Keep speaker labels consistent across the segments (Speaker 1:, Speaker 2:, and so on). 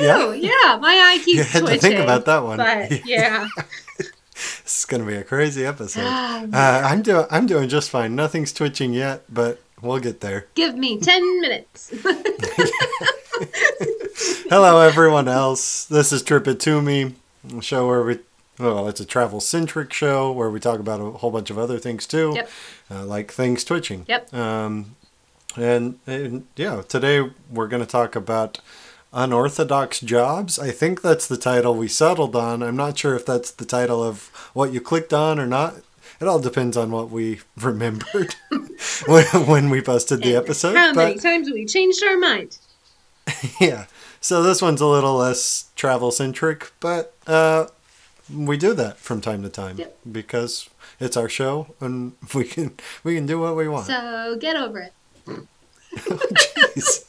Speaker 1: You? Yeah?
Speaker 2: Yeah, my eye keeps
Speaker 1: You had
Speaker 2: twitching.
Speaker 1: to think about that one.
Speaker 2: But yeah.
Speaker 1: This is gonna be a crazy episode. Uh, I'm doing I'm doing just fine. Nothing's twitching yet, but we'll get there.
Speaker 2: Give me ten minutes.
Speaker 1: Hello, everyone else. This is Trip It To Me, a show where we well, it's a travel centric show where we talk about a whole bunch of other things too,
Speaker 2: Yep.
Speaker 1: uh, like things twitching.
Speaker 2: Yep.
Speaker 1: Um, and, and yeah, today we're going to talk about unorthodox jobs. I think that's the title we settled on. I'm not sure if that's the title of what you clicked on or not. It all depends on what we remembered when, when we posted the episode.
Speaker 2: How many
Speaker 1: but
Speaker 2: times we changed our mind?
Speaker 1: yeah, so this one's a little less travel centric, but uh, we do that from time to time
Speaker 2: Yep.
Speaker 1: because it's our show and we can we can do what we want.
Speaker 2: So get over it.
Speaker 1: Jeez.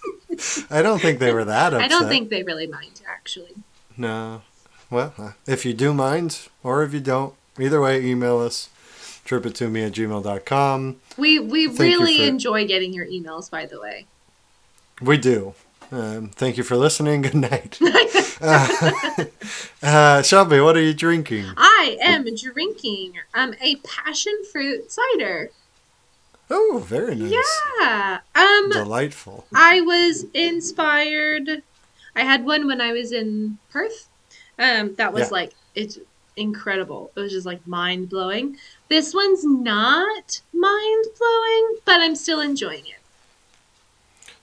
Speaker 1: I don't think they were that upset.
Speaker 2: I don't think they really mind, actually.
Speaker 1: No. Well, uh, if you do mind, or if you don't, either way, email us. Trip it to me at gmail.com.
Speaker 2: We we
Speaker 1: Thank
Speaker 2: really
Speaker 1: for-
Speaker 2: enjoy getting your emails, by the way.
Speaker 1: We do. Um, thank you for listening. Good night. uh, uh, Shelby, what are you drinking?
Speaker 2: I am drinking um a passion fruit cider.
Speaker 1: Oh, very nice.
Speaker 2: Yeah. Um
Speaker 1: Delightful.
Speaker 2: I was inspired. I had one when I was in Perth. Um, that was
Speaker 1: Yeah.
Speaker 2: like it's incredible. It was just like mind blowing. This one's not mind blowing, but I'm still enjoying it.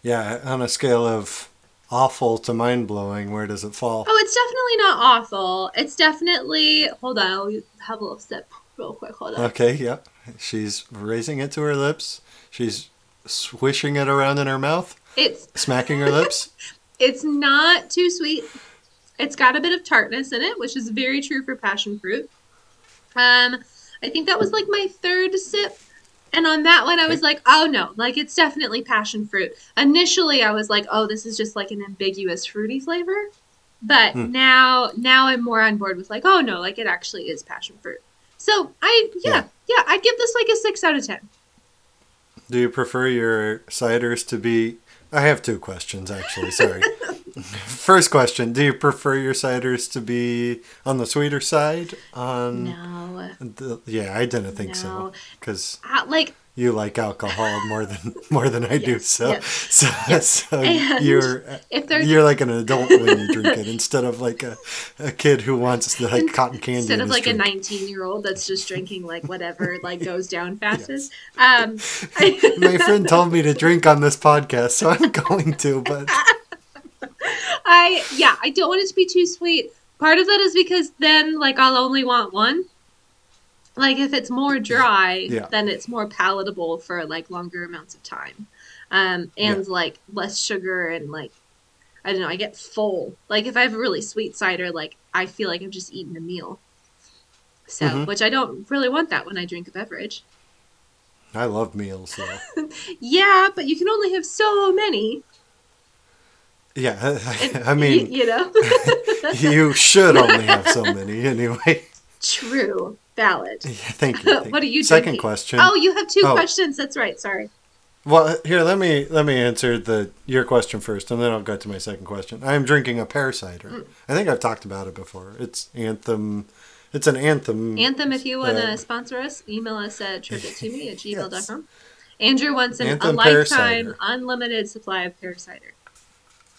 Speaker 1: Yeah, on a scale of awful to mind blowing, where does it fall?
Speaker 2: Oh, it's definitely not awful. It's definitely. Hold on, I'll have a little sip real quick. Hold on.
Speaker 1: Okay, yep. She's raising it to her lips. She's swishing it around in her mouth,
Speaker 2: It's
Speaker 1: smacking her lips.
Speaker 2: it's not too sweet. It's got a bit of tartness in it, which is very true for passion fruit. Um, I think that was like my third sip. And on that one, I was like, oh no, like it's definitely passion fruit. Initially, I was like, oh, this is just like an ambiguous fruity flavor. But
Speaker 1: Hmm.
Speaker 2: now, now I'm more on board with like, oh no, like it actually is passion fruit. So I, yeah,
Speaker 1: Yeah.
Speaker 2: yeah, I'd give this like a six out of ten.
Speaker 1: Do you prefer your ciders to be? I have two questions actually. Sorry. First question: Do you prefer your ciders to be on the sweeter side? On
Speaker 2: No,
Speaker 1: the, yeah, I didn't think so because
Speaker 2: uh, like
Speaker 1: you like alcohol more than more than I do. So
Speaker 2: yes,
Speaker 1: so,
Speaker 2: yes.
Speaker 1: so you're you're like an adult when you drink it instead of like a, a kid who wants the, like cotton candy
Speaker 2: instead
Speaker 1: in
Speaker 2: of like a 19 year old that's just drinking like whatever like goes down fastest um I,
Speaker 1: My friend told me to drink on this podcast, so I'm going to. But
Speaker 2: I yeah i don't want it to be too sweet part of that is because then like i'll only want one like if it's more dry
Speaker 1: Yeah.
Speaker 2: then it's more palatable for like longer amounts of time um and like less sugar and like i don't know i get full like if i have a really sweet cider like i feel like i've just eaten a meal so
Speaker 1: Mhm.
Speaker 2: which i don't really want that when i drink a beverage
Speaker 1: I love meals, though.
Speaker 2: Yeah, but you can only have so many.
Speaker 1: Yeah,
Speaker 2: and
Speaker 1: I, I mean,
Speaker 2: you know.
Speaker 1: you should only have so many anyway.
Speaker 2: True, valid.
Speaker 1: Yeah, thank you. thank
Speaker 2: What are you
Speaker 1: Second
Speaker 2: drinking?
Speaker 1: question.
Speaker 2: Oh, you have two
Speaker 1: Oh.
Speaker 2: questions. That's right. Sorry.
Speaker 1: Well, here let me let me answer the your question first, and then I'll go to my second question. I am drinking a pear cider.
Speaker 2: Mm.
Speaker 1: I think I've talked about it before. It's Anthem. It's an Anthem.
Speaker 2: Anthem, if you want to
Speaker 1: Uh,
Speaker 2: sponsor us, email us at tripittome at gmail.com. Andrew wants an, a
Speaker 1: Anthem
Speaker 2: lifetime, unlimited supply of pear cider.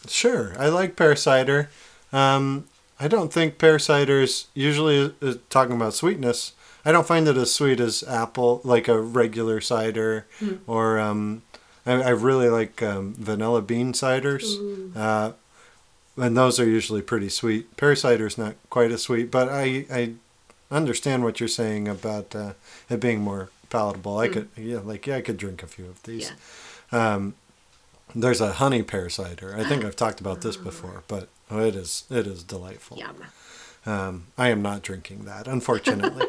Speaker 1: Sure, I like pear cider. Um, I don't think pear cider's usually uh, talking about sweetness. I don't find it as sweet as apple, like a regular cider,
Speaker 2: Hmm.
Speaker 1: or um, I, I really like um, vanilla bean ciders, uh, and those are usually pretty sweet. Pear cider's not quite as sweet, but I I understand what you're saying about uh, it being more palatable. I
Speaker 2: Hmm.
Speaker 1: could yeah, like yeah, I could drink a few of these.
Speaker 2: Yeah.
Speaker 1: Um, there's a honey pear cider. I think I've talked about this before, but oh, it is it is delightful.
Speaker 2: Yum.
Speaker 1: Um, I am not drinking that, unfortunately.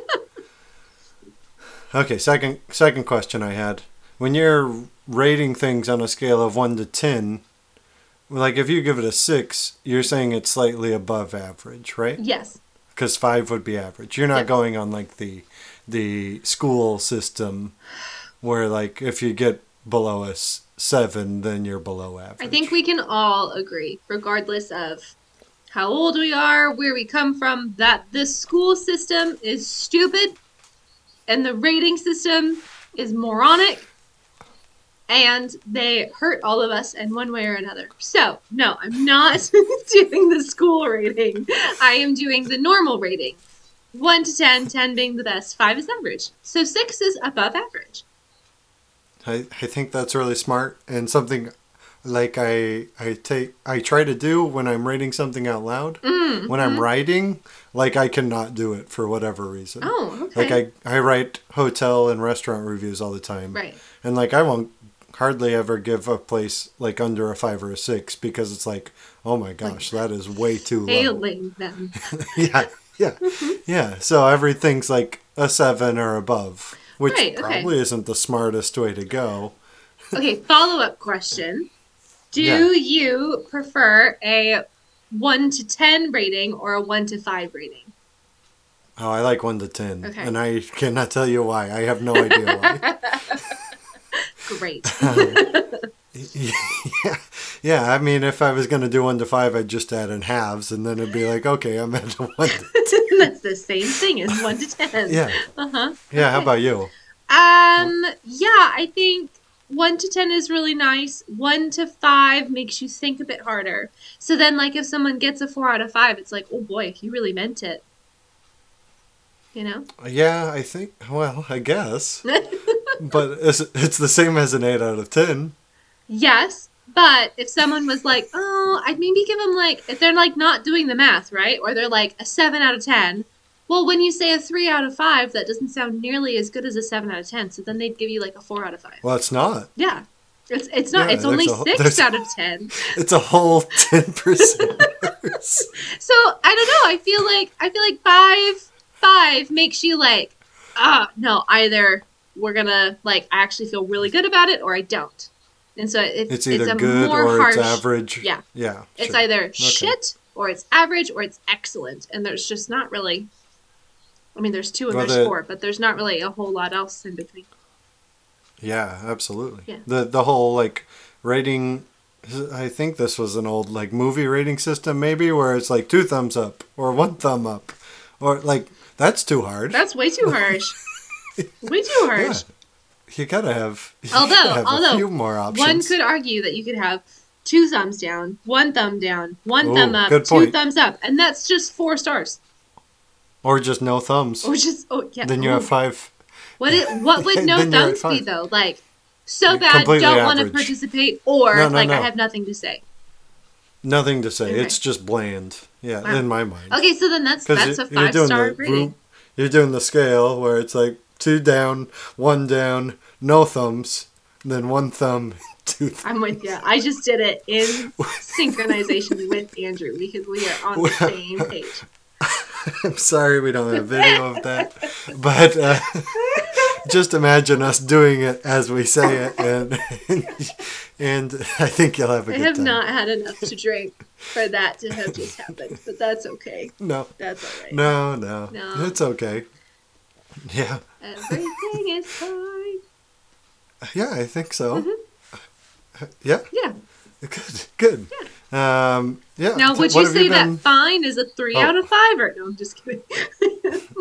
Speaker 1: okay, second second question I had: When you're rating things on a scale of one to ten, like if you give it a six, you're saying it's slightly above average, right?
Speaker 2: Yes.
Speaker 1: Because five would be average. You're not
Speaker 2: Yep.
Speaker 1: going on like the the school system, where like if you get below a s- seven, then you're below average.
Speaker 2: I think we can all agree, regardless of how old we are, where we come from, that this school system is stupid and the rating system is moronic and they hurt all of us in one way or another. So, no, I'm not doing the school rating. I am doing the normal rating. 1 to 10, 10 being the best, 5 is average. So 6 is above average.
Speaker 1: I, I think that's really smart and something like I I take I try to do when I'm reading something out loud.
Speaker 2: Mm,
Speaker 1: When I'm writing, like I cannot do it for whatever reason.
Speaker 2: Oh, okay.
Speaker 1: Like I I write hotel and restaurant reviews all the time.
Speaker 2: right.
Speaker 1: And like I won't hardly ever give a place like under a 5 or a 6 because it's like, "Oh my gosh, that is way too low."
Speaker 2: Failing them.
Speaker 1: yeah. Yeah.
Speaker 2: Mm-hmm.
Speaker 1: Yeah. So everything's like a 7 or above, which
Speaker 2: Right, okay.
Speaker 1: probably isn't the smartest way to go.
Speaker 2: Okay, follow up question. Do
Speaker 1: Yeah.
Speaker 2: you prefer a 1 to 10 rating or a 1 to 5 rating?
Speaker 1: Oh, I like one to ten,
Speaker 2: Okay.
Speaker 1: and I cannot tell you why. I have no idea why.
Speaker 2: Great.
Speaker 1: yeah, yeah. I mean, if I was gonna do one to five, I'd just add in halves, and then it'd be like, okay, I'm at one. To,
Speaker 2: That's the same thing as 1 to 10.
Speaker 1: yeah,
Speaker 2: Uh-huh.
Speaker 1: yeah. How about you?
Speaker 2: Um, yeah, I think 1 to 10 is really nice. 1 to 5 makes you think a bit harder. So then like if someone gets a 4 out of 5, it's like, "Oh boy, he really meant it." You know?
Speaker 1: Yeah, I think. Well, I guess, but it's, it's the same as an eight out of ten.
Speaker 2: Yes, but if someone was like, oh, I'd maybe give them like, if they're like not doing the math, right? Or they're like a 7 out of 10. Well, when you say a 3 out of 5, that doesn't sound nearly as good as a 7 out of 10. So then they'd give you like a 4 out of 5.
Speaker 1: Well, it's not.
Speaker 2: Yeah. It's, it's not,
Speaker 1: Yeah,
Speaker 2: it's only 6 out of 10.
Speaker 1: It's a whole ten percent.
Speaker 2: So I don't know. I feel like, I feel like 5, 5 makes you like, ah, no, either we're gonna, like, I actually feel really good about it or I don't. And so it,
Speaker 1: It's either
Speaker 2: a
Speaker 1: good
Speaker 2: more
Speaker 1: or
Speaker 2: harsh,
Speaker 1: it's average.
Speaker 2: Yeah.
Speaker 1: Yeah.
Speaker 2: It's
Speaker 1: sure.
Speaker 2: either shit or it's average or it's excellent, and there's just not really. I mean, there's two and
Speaker 1: Well,
Speaker 2: there's
Speaker 1: the-
Speaker 2: four, but there's not really a whole lot else in between.
Speaker 1: Yeah, absolutely.
Speaker 2: Yeah.
Speaker 1: The the whole like rating I think this was an old like movie rating system maybe where it's like two thumbs up or one thumb up or like that's too hard.
Speaker 2: That's way too harsh. way too
Speaker 1: yeah. You gotta have, you
Speaker 2: Although-
Speaker 1: gotta have
Speaker 2: although,
Speaker 1: a few more options.
Speaker 2: One could argue that you could have two thumbs down, one thumb down, one
Speaker 1: Ooh,
Speaker 2: thumb up, two
Speaker 1: point.
Speaker 2: thumbs up, and that's just four stars.
Speaker 1: or just no thumbs.
Speaker 2: Or just oh yeah.
Speaker 1: then you
Speaker 2: oh.
Speaker 1: have five.
Speaker 2: What it, what would no
Speaker 1: Then you're at
Speaker 2: thumbs be though? Like so bad, don't want to participate, or
Speaker 1: No, no,
Speaker 2: like I have nothing to say.
Speaker 1: Nothing to say.
Speaker 2: Okay.
Speaker 1: It's just bland. Yeah,
Speaker 2: Wow.
Speaker 1: in my mind.
Speaker 2: Okay, so then that's that's a five star
Speaker 1: the
Speaker 2: rating.
Speaker 1: You're doing the scale where it's like two down, one down, no thumbs, then one thumb, two. Th-
Speaker 2: I'm with you. I just did it in synchronization with Andrew because we are on the same page.
Speaker 1: I'm sorry we don't have a video of that, but uh, just imagine us doing it as we say it, and and I think you'll have a
Speaker 2: I have
Speaker 1: time.
Speaker 2: not had enough to drink for that to have just happened, but that's okay.
Speaker 1: No,
Speaker 2: That's all right.
Speaker 1: no, no,
Speaker 2: No.
Speaker 1: it's okay. Yeah,
Speaker 2: Everything is fine.
Speaker 1: yeah, I think so.
Speaker 2: Mm-hmm.
Speaker 1: Yeah,
Speaker 2: Yeah.
Speaker 1: good, good. Um, yeah.
Speaker 2: Now, would
Speaker 1: what
Speaker 2: you say
Speaker 1: been-
Speaker 2: that fine is a three
Speaker 1: Oh.
Speaker 2: out of five, or no? I'm just kidding.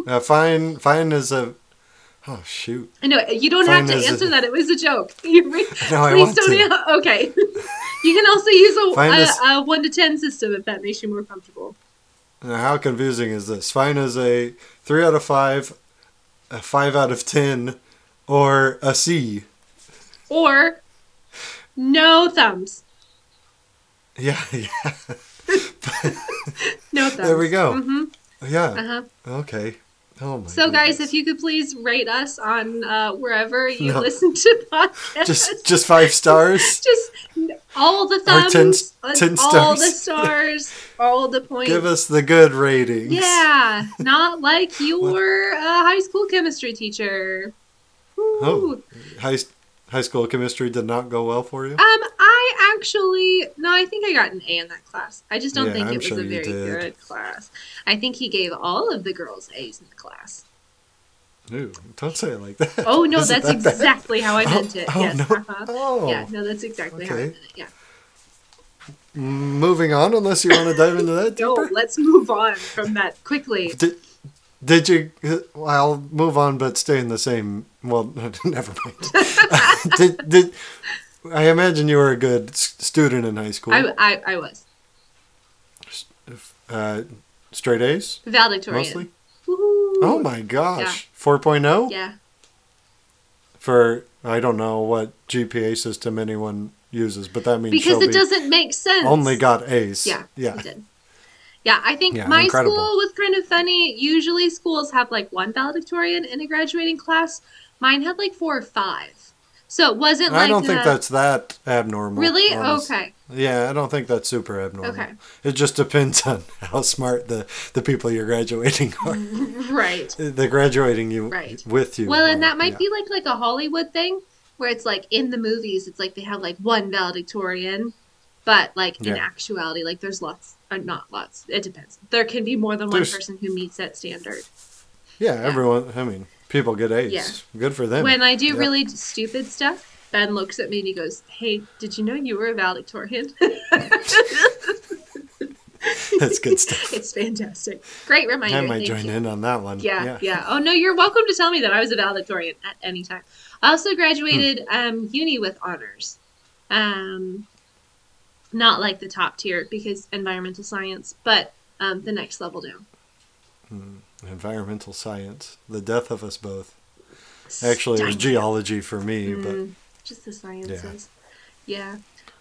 Speaker 1: Uh, fine, fine is a. Oh shoot!
Speaker 2: I know you don't
Speaker 1: Fine
Speaker 2: have to
Speaker 1: is a-
Speaker 2: answer that. It was a joke. You
Speaker 1: No, I want
Speaker 2: don't.
Speaker 1: to.
Speaker 2: Okay. you can also use a, a,
Speaker 1: is-
Speaker 2: a one to ten system if that makes you more comfortable.
Speaker 1: Now, how confusing is this? Fine is a three out of five, a five out of ten, or a C.
Speaker 2: Or no thumbs.
Speaker 1: Yeah, yeah,
Speaker 2: No thumbs.
Speaker 1: There we go.
Speaker 2: hmm
Speaker 1: yeah.
Speaker 2: Uh-huh.
Speaker 1: Okay. Oh my.
Speaker 2: So, guys, if you could please rate us on uh, wherever you
Speaker 1: No.
Speaker 2: listen to podcasts.
Speaker 1: just just five stars.
Speaker 2: Just all the thumbs,
Speaker 1: 10
Speaker 2: and
Speaker 1: 10
Speaker 2: all the
Speaker 1: stars.
Speaker 2: stars, all the points.
Speaker 1: Give us the good ratings.
Speaker 2: Yeah, not like your uh, high school chemistry teacher.
Speaker 1: Oh. High high school chemistry did not go well for you.
Speaker 2: Um, I actually no, I think I got an A in that class. I just don't
Speaker 1: Yeah,
Speaker 2: think
Speaker 1: I'm
Speaker 2: it was
Speaker 1: sure
Speaker 2: a very good class. I think he gave all of the girls A's in the class.
Speaker 1: Ooh, don't say it like that.
Speaker 2: Oh no, that's
Speaker 1: that bad?
Speaker 2: exactly how I meant it.
Speaker 1: oh,
Speaker 2: yes.
Speaker 1: no.
Speaker 2: uh-huh.
Speaker 1: Oh.
Speaker 2: Yeah, no, that's exactly how I meant it. Yeah.
Speaker 1: Moving on, unless you want to dive into that
Speaker 2: No,
Speaker 1: deeper.
Speaker 2: let's move on from that quickly.
Speaker 1: Did, did you? Well, I'll move on, but stay in the same. Well, never mind. did did I imagine you were a good student in high school?
Speaker 2: I, I, I was
Speaker 1: uh, straight A's
Speaker 2: valedictorian.
Speaker 1: mostly.
Speaker 2: Woohoo.
Speaker 1: Oh my gosh, 4.0
Speaker 2: Yeah.
Speaker 1: for I don't know what GPA system anyone uses, but that means
Speaker 2: Because
Speaker 1: Shelby
Speaker 2: it doesn't make sense.
Speaker 1: only got A's.
Speaker 2: Yeah.
Speaker 1: yeah.
Speaker 2: Yeah, I think
Speaker 1: Yeah,
Speaker 2: my
Speaker 1: incredible.
Speaker 2: school was kind of funny. Usually schools have like one valedictorian in a graduating class. Mine had like four or five. So it wasn't like
Speaker 1: I don't think
Speaker 2: a-
Speaker 1: that's that abnormal.
Speaker 2: really
Speaker 1: honest-
Speaker 2: okay.
Speaker 1: Yeah, I don't think that's super abnormal.
Speaker 2: Okay.
Speaker 1: It just depends on how smart the, the people you're graduating are.
Speaker 2: Right.
Speaker 1: They're graduating you
Speaker 2: Right.
Speaker 1: with you.
Speaker 2: Well, and
Speaker 1: are,
Speaker 2: that might
Speaker 1: yeah.
Speaker 2: be like like a Hollywood thing where it's like in the movies, it's like they have like one valedictorian, but like in
Speaker 1: Yeah.
Speaker 2: actuality, like there's lots, uh, not lots. It depends. There can be more than one person who meets that standard.
Speaker 1: Yeah, everyone. I mean, people get A's.
Speaker 2: Yeah.
Speaker 1: Good for them.
Speaker 2: When I do
Speaker 1: Yeah.
Speaker 2: really stupid stuff, Ben looks at me and he goes, "Hey, did you know you were a valedictorian?"
Speaker 1: That's good stuff.
Speaker 2: it's fantastic. Great reminder.
Speaker 1: I might join
Speaker 2: you.
Speaker 1: in on that one.
Speaker 2: Yeah, yeah, yeah, Oh no, you're welcome to tell me that I was a valedictorian at any time. I also graduated um, uni with honors. Um, not like the top tier because environmental science, but um, the next level down.
Speaker 1: Environmental science, the death of us both. Actually, it was geology for me,
Speaker 2: Mm, just the sciences. Yeah.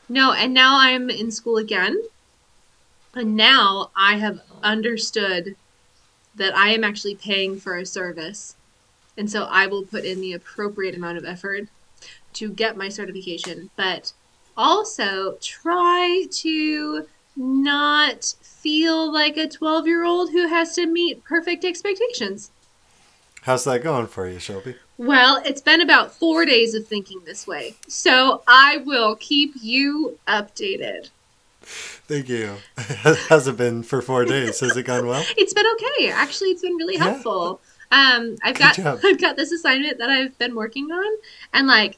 Speaker 2: No, and now I'm in school again. And now I have understood that I am actually paying for a service. And so I will put in the appropriate amount of effort to get my certification, but also try to not feel like a 12 year old who has to meet perfect expectations.
Speaker 1: how's that going for you, Shelby?
Speaker 2: Well, it's been about four days of thinking this way. So I will keep you updated.
Speaker 1: Thank you. Has it been for four days? Has it gone well?
Speaker 2: It's been okay. Actually, it's been really
Speaker 1: Yeah.
Speaker 2: helpful. Um, I've
Speaker 1: Good
Speaker 2: got
Speaker 1: job.
Speaker 2: I've got this assignment that I've been working on, and like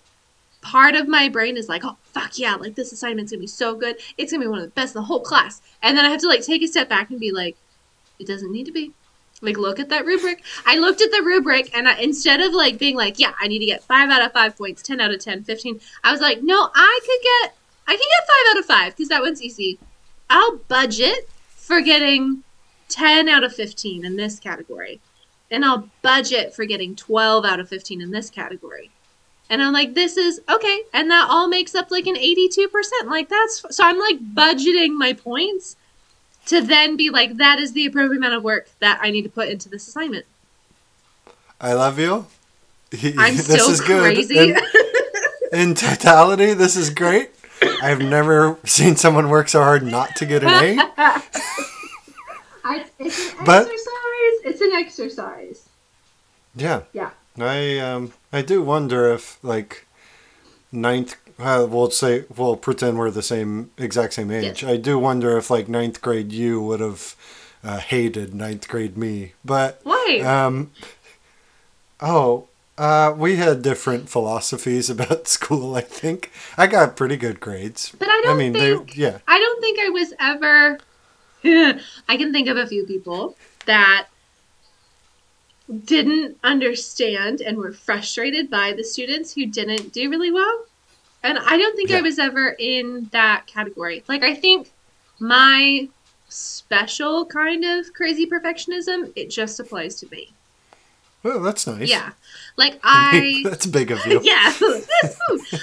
Speaker 2: part of my brain is like, oh fuck yeah, like this assignment's gonna be so good. It's gonna be one of the best in the whole class. And then I have to like take a step back and be like, it doesn't need to be. Like look at that rubric. I looked at the rubric and I, instead of like being like, yeah, I need to get five out of five points, ten out of 10, 15, I was like, no, I could get I can get five out of five because that one's easy. I'll budget for getting 10 out of 15 in this category. And I'll budget for getting 12 out of 15 in this category. And I'm like, this is okay. And that all makes up like an 82%. Like, that's so I'm like budgeting my points to then be like, that is the appropriate amount of work that I need to put into this assignment.
Speaker 1: I love you.
Speaker 2: I'm
Speaker 1: this
Speaker 2: so
Speaker 1: is good.
Speaker 2: crazy.
Speaker 1: In, in totality, this is great. I've never seen someone work so hard not to get an A.
Speaker 2: I, it's an
Speaker 1: But-
Speaker 2: exercise. It's an exercise.
Speaker 1: Yeah.
Speaker 2: Yeah.
Speaker 1: I um I do wonder if like ninth uh, we'll say we'll pretend we're the same exact same age.
Speaker 2: Yes.
Speaker 1: I do wonder if like ninth grade you would have uh, hated ninth grade me, but
Speaker 2: Why?
Speaker 1: um oh uh we had different philosophies about school. I think I got pretty good grades.
Speaker 2: but I
Speaker 1: I
Speaker 2: don't
Speaker 1: mean
Speaker 2: think.
Speaker 1: they yeah
Speaker 2: I don't think I was ever. I can think of a few people that didn't understand and were frustrated by the students who didn't do really well. And I don't think I was ever in that category. Like, I think my special kind of crazy perfectionism, it just applies to me.
Speaker 1: Well that's nice.
Speaker 2: Yeah. Like, I.
Speaker 1: that's big of you.
Speaker 2: Yeah,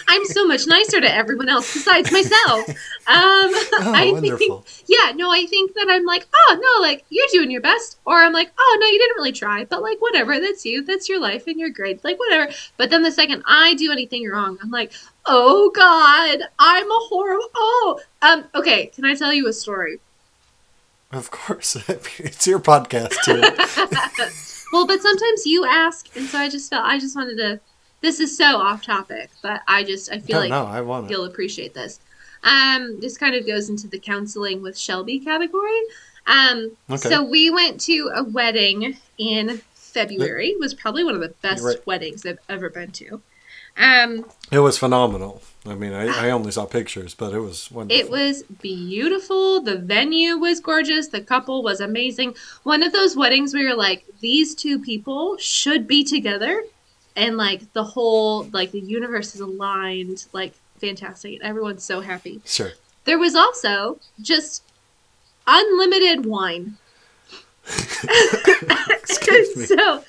Speaker 2: I'm so much nicer to everyone else besides myself. Um,
Speaker 1: Oh,
Speaker 2: I
Speaker 1: wonderful.
Speaker 2: think, yeah, no, I think that I'm like, oh no, like you're doing your best, or I'm like, oh no, you didn't really try, but like whatever, that's you, that's your life, and you're great, like whatever. But then the second I do anything wrong, I'm like, oh god, I'm a horrible. Oh, um, okay, can I tell you a story?
Speaker 1: Of course. it's your podcast too.
Speaker 2: Well, but sometimes you ask, and so I just felt I just wanted to. This is so off topic, but I just I feel
Speaker 1: no,
Speaker 2: like
Speaker 1: no, I want it.
Speaker 2: you'll appreciate this. Um, this kind of goes into the counseling with Shelby category. Um,
Speaker 1: Okay.
Speaker 2: so we went to a wedding in February was probably one of the best
Speaker 1: Right.
Speaker 2: weddings I've ever been to. Um,
Speaker 1: It was phenomenal. I mean, I, I only saw pictures, but it was wonderful.
Speaker 2: It was beautiful. The venue was gorgeous. The couple was amazing. One of those weddings where you're like, these two people should be together. And like the whole, like the universe is aligned. Like fantastic. Everyone's so happy.
Speaker 1: Sure.
Speaker 2: There was also just unlimited wine.
Speaker 1: Excuse me.
Speaker 2: so,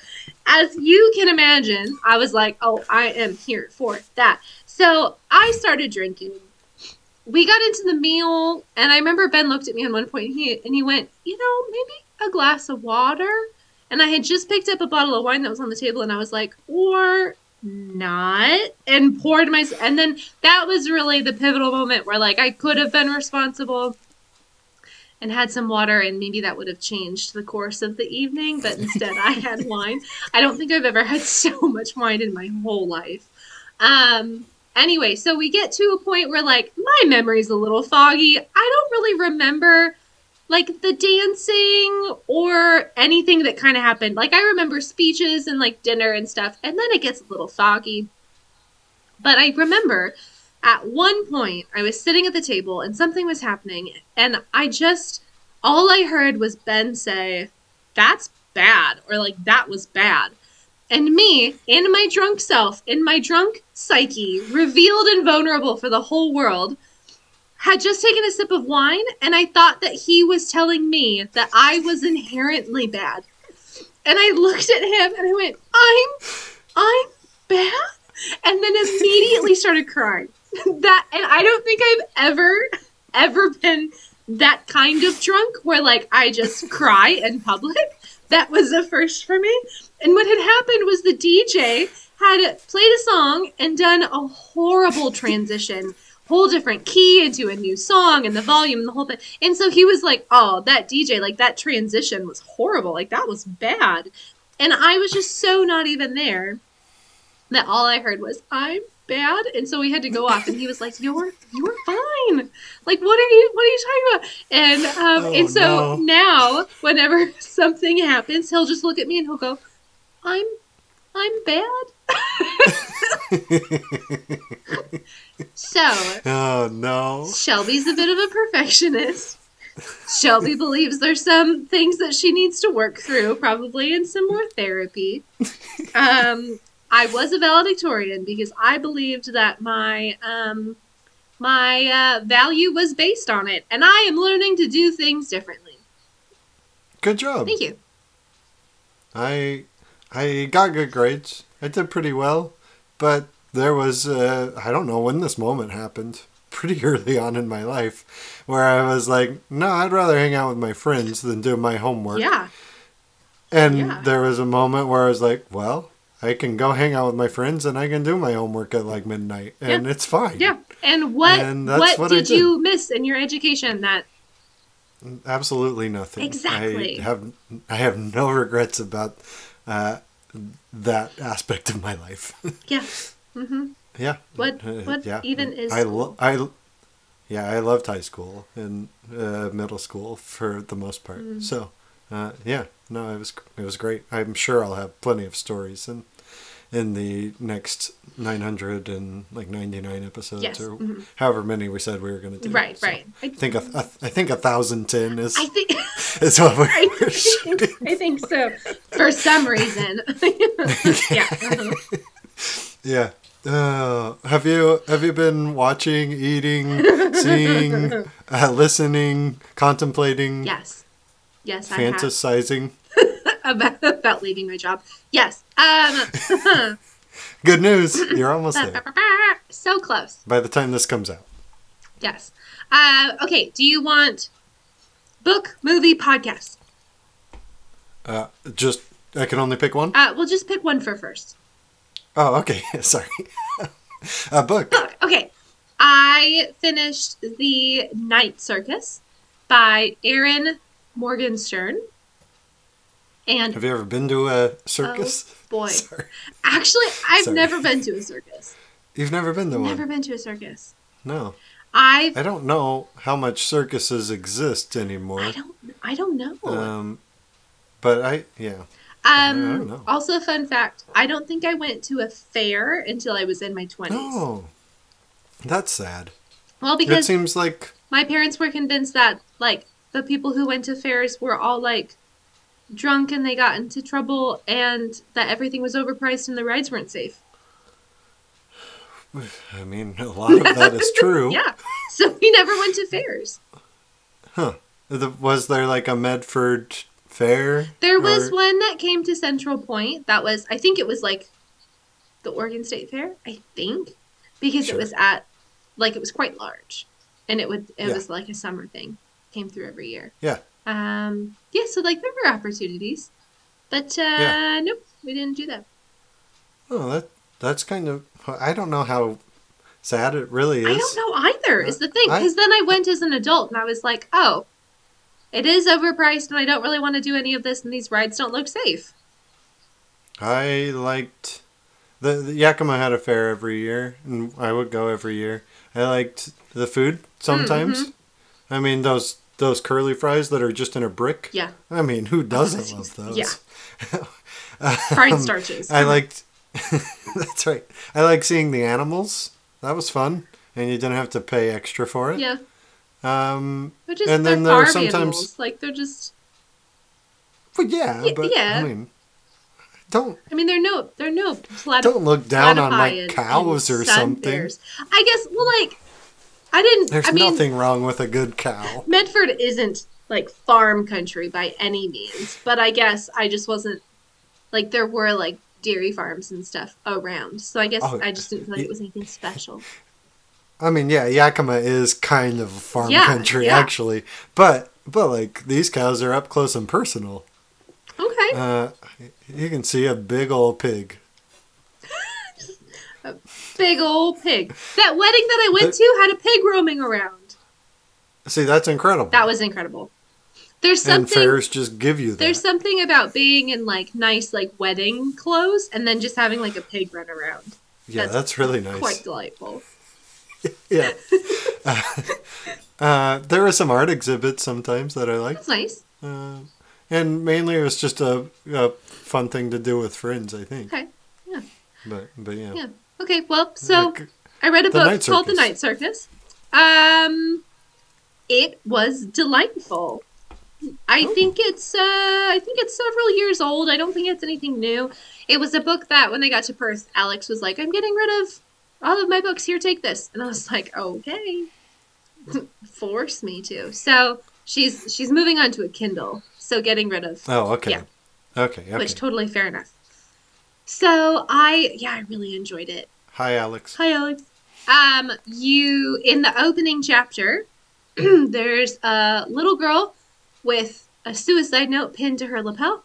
Speaker 2: as you can imagine, I was like, oh, I am here for that. So, I started drinking. We got into the meal, and I remember Ben looked at me on one point, and he, and he went, you know, maybe a glass of water. And I had just picked up a bottle of wine that was on the table, and I was like, or not, and poured my. And then that was really the pivotal moment where, like, I could have been responsible and had some water, and maybe that would have changed the course of the evening. But instead, I had wine. I don't think I've ever had so much wine in my whole life. Um. Anyway, so we get to a point where, like, my memory's a little foggy. I don't really remember like the dancing or anything that kind of happened. Like I remember speeches and like dinner and stuff, and then it gets a little foggy. But I remember at one point I was sitting at the table and something was happening, and I just all I heard was Ben say, "That's bad," or like "That was bad." And me, in my drunk self, in my drunk psyche, revealed and vulnerable for the whole world, had just taken a sip of wine and I thought that he was telling me that I was inherently bad. And I looked at him and I went, I'm I'm bad and then immediately started crying. That and I don't think I've ever ever been that kind of drunk where like I just cry in public. That was a first for me. And what had happened was the DJ had played a song and done a horrible transition whole different key into a new song and the volume and the whole thing. And so he was like, "Oh, that DJ, like that transition was horrible. Like that was bad." And I was just so not even there that all I heard was, "I'm bad." And so we had to go off and he was like, "You're you're fine. Like what are you what are you talking about?" And um
Speaker 1: Oh,
Speaker 2: and so
Speaker 1: no.
Speaker 2: now whenever something happens, he'll just look at me and he'll go, "I'm I'm bad." so,
Speaker 1: Oh no.
Speaker 2: Shelby's a bit of a perfectionist. Shelby believes there's some things that she needs to work through, probably in some more therapy. Um, I was a valedictorian because I believed that my um, my uh, value was based on it, and I am learning to do things differently.
Speaker 1: Good job.
Speaker 2: Thank you.
Speaker 1: I I got good grades. I did pretty well, but there was uh, I don't know when this moment happened. Pretty early on in my life, where I was like, "No, I'd rather hang out with my friends than do my homework."
Speaker 2: Yeah,
Speaker 1: And
Speaker 2: Yeah.
Speaker 1: there was a moment where I was like, "Well, I can go hang out with my friends and I can do my homework at like midnight, and it's fine."
Speaker 2: yeah. And what
Speaker 1: And that's
Speaker 2: what,
Speaker 1: what
Speaker 2: did
Speaker 1: did.
Speaker 2: you miss in your education that
Speaker 1: Absolutely nothing.
Speaker 2: Exactly.
Speaker 1: I have I have no regrets about uh, that aspect of my life.
Speaker 2: yeah Mm-hmm.
Speaker 1: yeah.
Speaker 2: What-
Speaker 1: Uh,
Speaker 2: what even is
Speaker 1: I lo- I yeah I loved high school and uh, middle school for the most part.
Speaker 2: Mm.
Speaker 1: So uh, yeah, no, it was it was great. I'm sure I'll have plenty of stories in in the next 900 and like 99 episodes
Speaker 2: Yes,
Speaker 1: or
Speaker 2: mhm.
Speaker 1: however many we said we were going to do.
Speaker 2: right
Speaker 1: So
Speaker 2: right I,
Speaker 1: think a, a, I think a thousand ten is
Speaker 2: I think
Speaker 1: is what we're
Speaker 2: I think,
Speaker 1: shooting.
Speaker 2: I think so. For some reason. yeah. uh-huh.
Speaker 1: Yeah. Uh, have you have you been watching, eating, seeing, uh, listening, contemplating,
Speaker 2: Yes. Yes, I
Speaker 1: fantasizing?
Speaker 2: About, about leaving my job. Yes. Um,
Speaker 1: Good news, you're almost there.
Speaker 2: so close.
Speaker 1: By the time this comes out,
Speaker 2: Yes. Uh, okay. Do you want book, movie, podcast?
Speaker 1: uh, just I can only pick one.
Speaker 2: Uh, we'll just pick one for first.
Speaker 1: Oh, okay. Sorry. A book.
Speaker 2: Book. Okay. I finished The Night Circus by Erin Morgenstern. And
Speaker 1: Have you ever been to a circus?
Speaker 2: Oh, boy.
Speaker 1: Sorry.
Speaker 2: actually, I've
Speaker 1: Sorry.
Speaker 2: never been to a circus.
Speaker 1: You've never been to
Speaker 2: Never
Speaker 1: one?
Speaker 2: been to a circus.
Speaker 1: No.
Speaker 2: I've
Speaker 1: I don't know how much circuses exist anymore.
Speaker 2: I don't I don't know.
Speaker 1: Um, but I yeah. don't
Speaker 2: Um,
Speaker 1: know.
Speaker 2: also, fun fact I don't think I went to a fair until I was in my 20s.
Speaker 1: Oh, that's sad.
Speaker 2: Well, because It
Speaker 1: seems like
Speaker 2: my parents were convinced that, like, the people who went to fairs were all, like, drunk and they got into trouble and that everything was overpriced and the rides weren't safe.
Speaker 1: I mean a lot of that is true.
Speaker 2: Yeah. So we never went to fairs.
Speaker 1: The- Was there like a Medford fair?
Speaker 2: There was one that came to Central Point that was, I think it was like the Oregon State Fair, I think, because
Speaker 1: Sure.
Speaker 2: it was at, like, it was quite large. And it would, it
Speaker 1: Yeah.
Speaker 2: was like a summer thing. Came through every year.
Speaker 1: Yeah.
Speaker 2: Um, yeah, so like there were opportunities. But, uh,
Speaker 1: Yeah.
Speaker 2: nope, we didn't do that.
Speaker 1: Oh, that that's kind of. I don't know how sad it really is.
Speaker 2: I don't know either, is the thing. Because then I went as an adult and I was like, oh, it is overpriced and I don't really want to do any of this and these rides don't look safe.
Speaker 1: I liked the, the Yakima had a fair every year, and I would go every year. I liked the food sometimes.
Speaker 2: Mm-hmm.
Speaker 1: I mean those those curly fries that are just in a brick.
Speaker 2: Yeah.
Speaker 1: I mean, who doesn't love those?
Speaker 2: Yeah. Fried starches.
Speaker 1: I liked. that's right. I like seeing the animals. That was fun, and you didn't have to pay extra for it.
Speaker 2: Yeah.
Speaker 1: Um.
Speaker 2: They're just
Speaker 1: And then there are sometimes-
Speaker 2: animals. Like they're just
Speaker 1: Well, yeah,
Speaker 2: Y-
Speaker 1: but
Speaker 2: yeah.
Speaker 1: I mean, don't
Speaker 2: I mean they're no they're no platy-
Speaker 1: don't look down on like cows or something.
Speaker 2: bears. I guess well like I didn't
Speaker 1: There's
Speaker 2: I mean
Speaker 1: nothing wrong with a good cow.
Speaker 2: Medford isn't like farm country by any means, but I guess I just wasn't like there were like dairy farms and stuff around. So I guess
Speaker 1: Oh,
Speaker 2: I just didn't feel like it was anything special.
Speaker 1: I mean, yeah, Yakima is kind of farm
Speaker 2: Yeah,
Speaker 1: country
Speaker 2: yeah.
Speaker 1: actually, but but like these cows are up close and personal.
Speaker 2: Okay.
Speaker 1: Uh, you can see a big old pig.
Speaker 2: Big old pig. That wedding that I went to had a pig roaming around.
Speaker 1: See, that's incredible.
Speaker 2: That was incredible. There's something and
Speaker 1: fairs just give you that.
Speaker 2: There's something about being in like nice like wedding clothes and then just having like a pig run around.
Speaker 1: yeah,
Speaker 2: that's
Speaker 1: that's, really nice.
Speaker 2: Quite delightful.
Speaker 1: Yeah. uh, uh, there were some art exhibits sometimes that I like.
Speaker 2: That's nice.
Speaker 1: Uh, and mainly it was just a, a fun thing to do with friends, I think.
Speaker 2: Okay. Yeah.
Speaker 1: But but yeah.
Speaker 2: Yeah. Okay. Well, so
Speaker 1: Like,
Speaker 2: I read a book called The Night Circus. Um, it was delightful. I
Speaker 1: Oh.
Speaker 2: think it's uh, I think it's several years old. I don't think it's anything new. It was a book that when they got to Perth, Alex was like, "I'm getting rid of all of my books. Here, take this." And I was like, "Okay." Force me to. So she's she's moving on to a Kindle. So getting rid of
Speaker 1: oh, okay.
Speaker 2: Yeah.
Speaker 1: Okay, okay.
Speaker 2: which totally fair enough. So I yeah, I really enjoyed it.
Speaker 1: Hi, Alex.
Speaker 2: Hi, Alex. Um, you in the opening chapter, there's a little girl with a suicide note pinned to her lapel,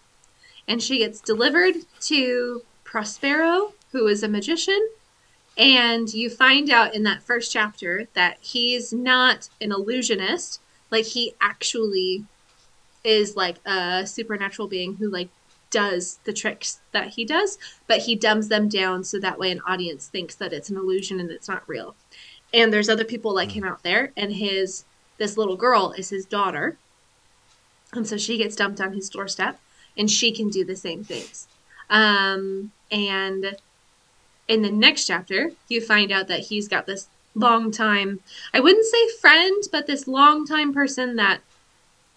Speaker 2: and she gets delivered to Prospero, who is a magician. And you find out in that first chapter that he's not an illusionist, like he actually is like a supernatural being who like does the tricks that he does, but he dumbs them down so that way an audience thinks that it's an illusion and it's not real. And there's other people like him out there, and his this little girl is his daughter, and so she gets dumped on his doorstep, and she can do the same things. Um, and in the next chapter, you find out that he's got this long time, I wouldn't say friend, but this long time person that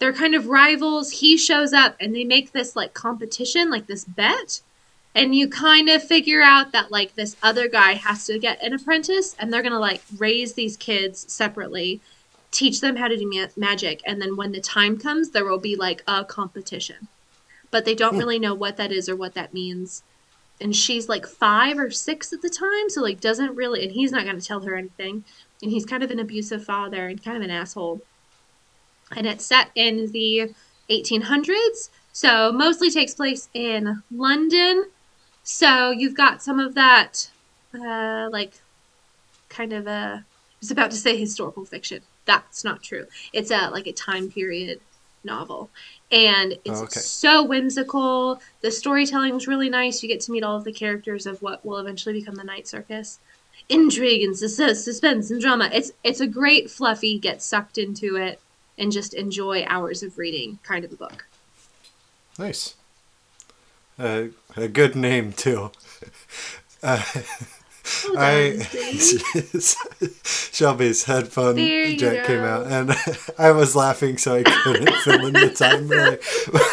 Speaker 2: they're kind of rivals. He shows up and they make this like competition, like this bet. And you kind of figure out that like this other guy has to get an apprentice and they're going to like raise these kids separately, teach them how to do ma- magic. And then when the time comes, there will be like a competition. But they don't hmm. really know what that is or what that means. And she's like five or six at the time. So like doesn't really, and he's not going to tell her anything. And he's kind of an abusive father and kind of an asshole and it's set in the 1800s so mostly takes place in london. So you've got some of that uh, like kind of a i was about to say historical fiction. That's not true. It's a like a time period novel. And it's
Speaker 1: Oh, okay.
Speaker 2: so whimsical. The storytelling was really nice. You get to meet all of the characters of what will eventually become the night circus. Intrigue and suspense and drama. It's it's a great fluffy get sucked into it and just enjoy hours of reading kind of a book.
Speaker 1: Nice. a, a good name too. Uh, I. Shelby's headphone jack came out, and I was laughing, so I couldn't fill in the time. Really,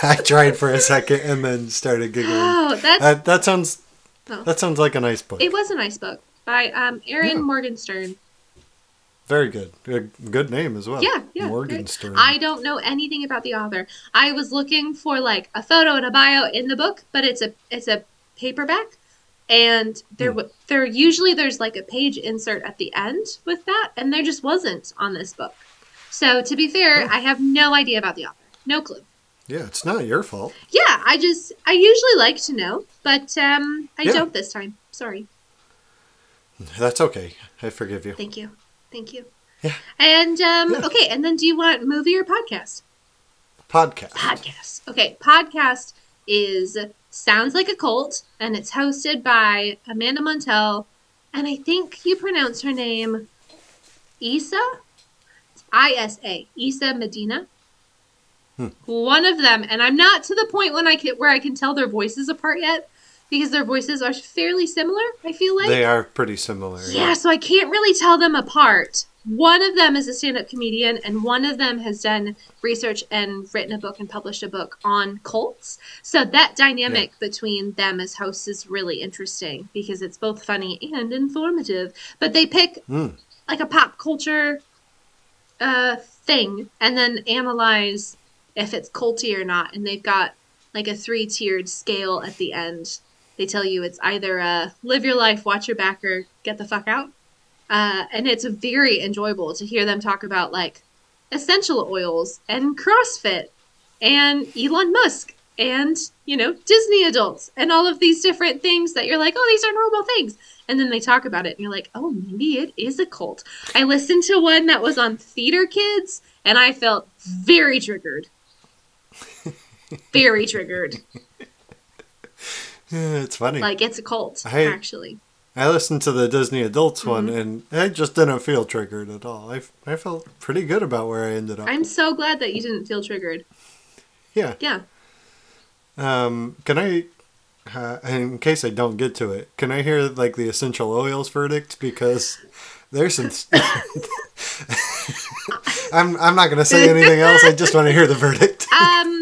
Speaker 1: I tried for a second and then started giggling.
Speaker 2: Oh, that's
Speaker 1: Uh, that sounds
Speaker 2: Oh.
Speaker 1: that sounds like a nice book.
Speaker 2: it was a nice book by um Erin
Speaker 1: Yeah.
Speaker 2: Morgenstern.
Speaker 1: Very good. A good name as well.
Speaker 2: Yeah, yeah.
Speaker 1: Morgenstern.
Speaker 2: I don't know anything about the author. I was looking for like a photo and a bio in the book, but it's a it's a paperback, and there
Speaker 1: Hmm.
Speaker 2: there usually there's like a page insert at the end with that, and there just wasn't on this book. So to be fair,
Speaker 1: Oh.
Speaker 2: I have no idea about the author, no clue.
Speaker 1: Yeah, it's not your fault.
Speaker 2: Yeah, I just I usually like to know, but um I
Speaker 1: Yeah.
Speaker 2: don't this time. Sorry.
Speaker 1: That's okay. I forgive you.
Speaker 2: Thank you. Thank you.
Speaker 1: Yeah.
Speaker 2: And um
Speaker 1: Yeah.
Speaker 2: okay, and then do you want movie or podcast?
Speaker 1: Podcast.
Speaker 2: Podcast. Okay, podcast is sounds like a cult, and it's hosted by Amanda Montell, and I think you pronounce her name Isa, I S A, Isa Medina.
Speaker 1: Hmm.
Speaker 2: One of them, and I'm not to the point when I can where I can tell their voices apart yet, because their voices are fairly similar. I feel like
Speaker 1: They are pretty similar.
Speaker 2: yeah, so I can't really tell them apart. One of them is a stand up comedian, and one of them has done research and written a book and published a book on cults. So that dynamic between them as hosts is really interesting because it's both funny and informative. But they pick
Speaker 1: Mm.
Speaker 2: like a pop culture uh, thing and then analyze if it's culty or not. And they've got like a three tiered scale at the end. They tell you it's either uh, live your life, watch your back, or get the fuck out. Uh, and it's very enjoyable to hear them talk about like essential oils and CrossFit and Elon Musk and you know Disney adults and all of these different things that you're like, oh, these are normal things. And then they talk about it, and you're like, oh, maybe it is a cult. I listened to one that was on Theater Kids, and I felt very triggered. very triggered.
Speaker 1: Yeah, it's funny.
Speaker 2: Like it's a cult,
Speaker 1: I-
Speaker 2: actually.
Speaker 1: I listened to the Disney Adults one,
Speaker 2: Mm-hmm.
Speaker 1: and I just didn't feel triggered at all. I, I felt pretty good about where I ended up.
Speaker 2: I'm so glad that you didn't feel triggered.
Speaker 1: yeah.
Speaker 2: Yeah.
Speaker 1: Um, can I, uh, in case I don't get to it, can I hear like the essential oils verdict because there's some. I'm I'm not gonna say anything else. I just want to hear the verdict.
Speaker 2: Um.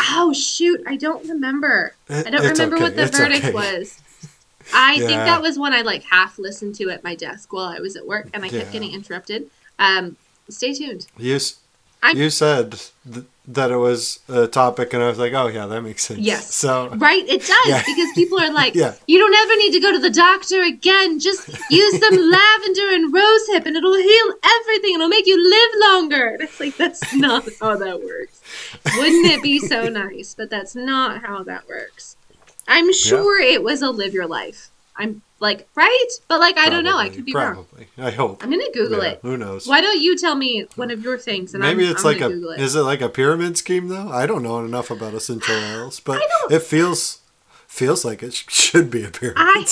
Speaker 2: Oh shoot! I don't remember. I don't
Speaker 1: It's
Speaker 2: remember
Speaker 1: okay,
Speaker 2: what the
Speaker 1: it's
Speaker 2: verdict
Speaker 1: okay.
Speaker 2: was. I think that was one I like half listened to at my desk while I was at work, and I kept
Speaker 1: Yeah.
Speaker 2: getting interrupted. Um. Stay tuned.
Speaker 1: You s-
Speaker 2: I'm-
Speaker 1: you said th- that it was a topic, and I was like, oh yeah, that makes sense.
Speaker 2: Yes.
Speaker 1: So
Speaker 2: Right? It does
Speaker 1: Yeah.
Speaker 2: because people are like,
Speaker 1: Yeah.
Speaker 2: you don't ever need to go to the doctor again. Just use some lavender and rosehip, and it'll heal everything. It'll make you live longer. And it's like that's not how that works. Wouldn't it be so nice? But that's not how that works. I'm sure it was a live your life. I'm like right, but like I don't know. I could be wrong.
Speaker 1: probably. I hope.
Speaker 2: I'm gonna Google
Speaker 1: Yeah,
Speaker 2: it.
Speaker 1: Who knows?
Speaker 2: Why don't you tell me one of your things? And
Speaker 1: Maybe
Speaker 2: I'm,
Speaker 1: it's
Speaker 2: I'm
Speaker 1: like a.
Speaker 2: Google it.
Speaker 1: Is it like a pyramid scheme though? I don't know enough about essential oils, but it feels feels like it should be a pyramid.
Speaker 2: I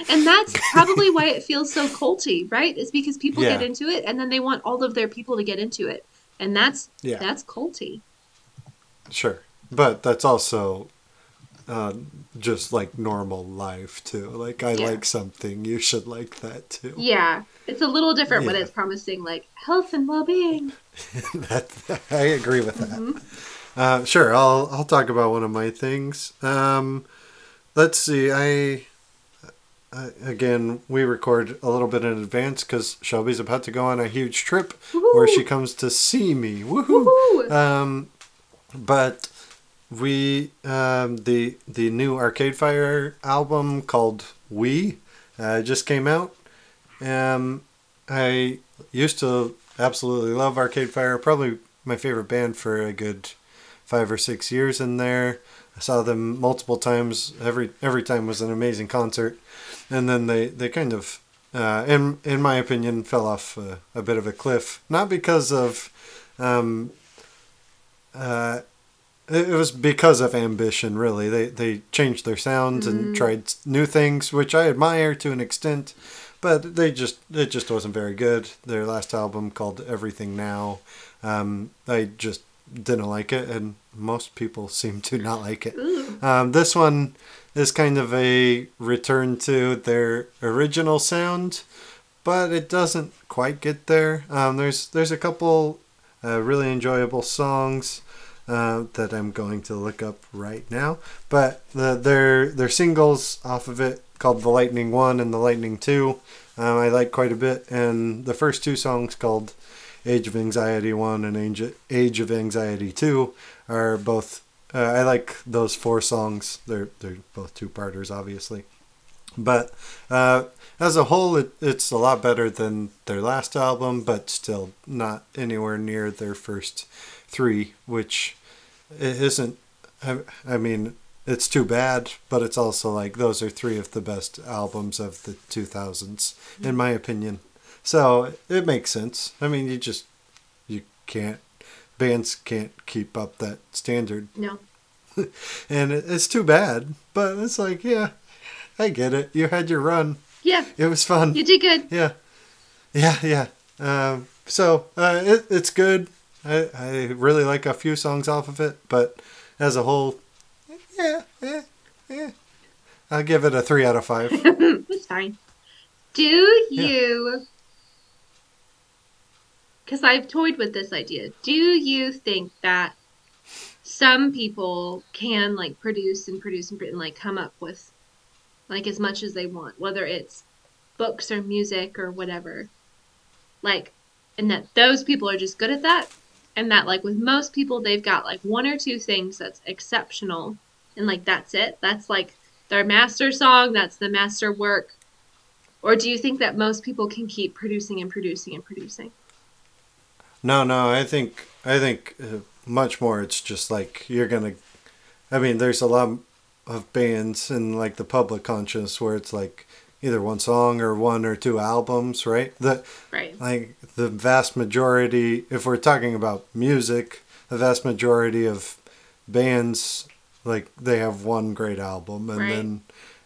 Speaker 2: and that's probably why it feels so culty, right? Is because people
Speaker 1: Yeah.
Speaker 2: get into it and then they want all of their people to get into it. And that's
Speaker 1: Yeah.
Speaker 2: that's culty.
Speaker 1: Sure, but that's also uh, just like normal life too. Like I
Speaker 2: Yeah.
Speaker 1: like something, you should like that too.
Speaker 2: Yeah. It's a little different when it's promising like health and well being.
Speaker 1: that I agree with that.
Speaker 2: Mm-hmm.
Speaker 1: Uh, sure, I'll I'll talk about one of my things. Um, let's see. I uh, again we record a little bit in advance because Shelby's about to go on a huge trip where she comes to see me. Woohoo!
Speaker 2: Woohoo!
Speaker 1: Um, but we um, the the new Arcade Fire album called We uh, just came out. Um, I used to absolutely love Arcade Fire. Probably my favorite band for a good five or six years in there. I saw them multiple times. Every every time was an amazing concert, and then they they kind of, uh, in in my opinion, fell off uh, a bit of a cliff. Not because of, um, uh, it was because of ambition. Really, they they changed their sounds and tried new things, which I admire to an extent. But they just it just wasn't very good. Their last album called Everything Now, um, I just didn't like it, and most people seem to not like it. Um, this one is kind of a return to their original sound, but it doesn't quite get there. Um, there's there's a couple uh, really enjoyable songs uh, that I'm going to look up right now, but the, their their singles off of it called the Lightning One and the Lightning Two, um, I like quite a bit, and the first two songs called Age of Anxiety One and Age Age of Anxiety Two are both. Uh, I like those four songs. They're they're both two parters, obviously, but uh, as a whole, it, it's a lot better than their last album, but still not anywhere near their first three, which isn't. I, I mean, it's too bad, but it's also like those are three of the best albums of the 2000s, in my opinion. So it makes sense. I mean, you just you can't bands can't keep up that standard,
Speaker 2: No.
Speaker 1: and it, it's too bad. But it's like, yeah, I get it. You had your run.
Speaker 2: Yeah,
Speaker 1: It was fun.
Speaker 2: you did good.
Speaker 1: Yeah, yeah, yeah. Um, so uh, it, it's good. I, I really like a few songs off of it, but as a whole, yeah, yeah, yeah. I'll give it a three out of five.
Speaker 2: it's fine. Do you? Because I've toyed with this idea. Do you think that some people can like produce and produce and, and like come up with like as much as they want, whether it's books or music or whatever, like, and that those people are just good at that, and that like with most people they've got like one or two things that's exceptional, and like that's it. That's like their master song. That's the master work. Or do you think that most people can keep producing and producing and producing?
Speaker 1: No, no, I think I think uh, much more. It's just like you're gonna. I mean, there's a lot of bands in like the public conscious where it's like either one song or one or two albums, right? The
Speaker 2: Right.
Speaker 1: like the vast majority, if we're talking about music, the vast majority of bands like they have one great album and
Speaker 2: Right.
Speaker 1: then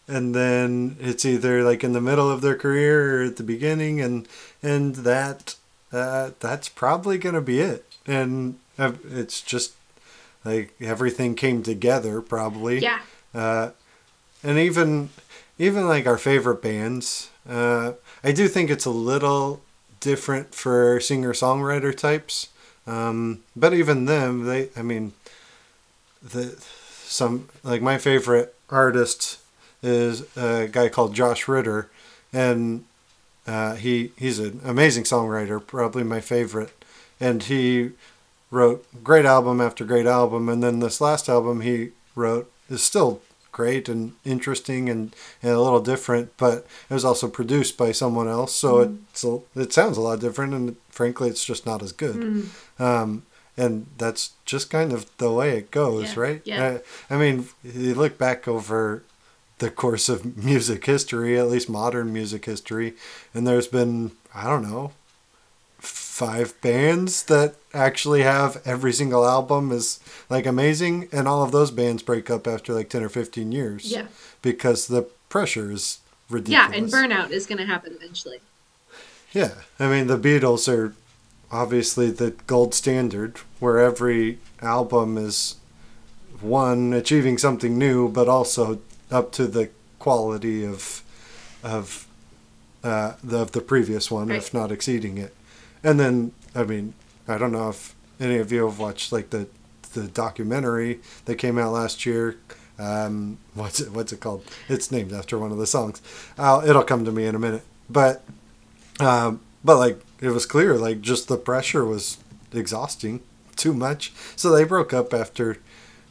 Speaker 1: and then it's either like in the middle of their career or at the beginning and and that uh, that's probably gonna be it and uh, it's just like everything came together probably
Speaker 2: Yeah.
Speaker 1: uh, and even even like our favorite bands uh, i do think it's a little different for singer songwriter types um, but even them they i mean the some like my favorite artist is a guy called josh ritter and uh, he he's an amazing songwriter probably my favorite and he wrote great album after great album and then this last album he wrote is still great and interesting and, and a little different but it was also produced by someone else so it's a, it sounds a lot different and frankly it's just not as good
Speaker 2: Mm.
Speaker 1: um, and that's just kind of the way it goes
Speaker 2: Yeah,
Speaker 1: right
Speaker 2: yeah.
Speaker 1: I, I mean you look back over the course of music history at least modern music history and there's been i don't know five bands that actually have every single album is like amazing and all of those bands break up after like 10 or 15 years
Speaker 2: Yeah.
Speaker 1: because the pressure is ridiculous Yeah,
Speaker 2: and burnout is going to happen eventually.
Speaker 1: yeah i mean the beatles are obviously the gold standard where every album is one achieving something new but also up to the quality of of uh, the of the previous one if not exceeding it and then i mean i don't know if any of you have watched like the the documentary that came out last year um, what's it what's it called it's named after one of the songs I'll, it'll come to me in a minute but um, but like it was clear, like just the pressure was exhausting, too much. So they broke up after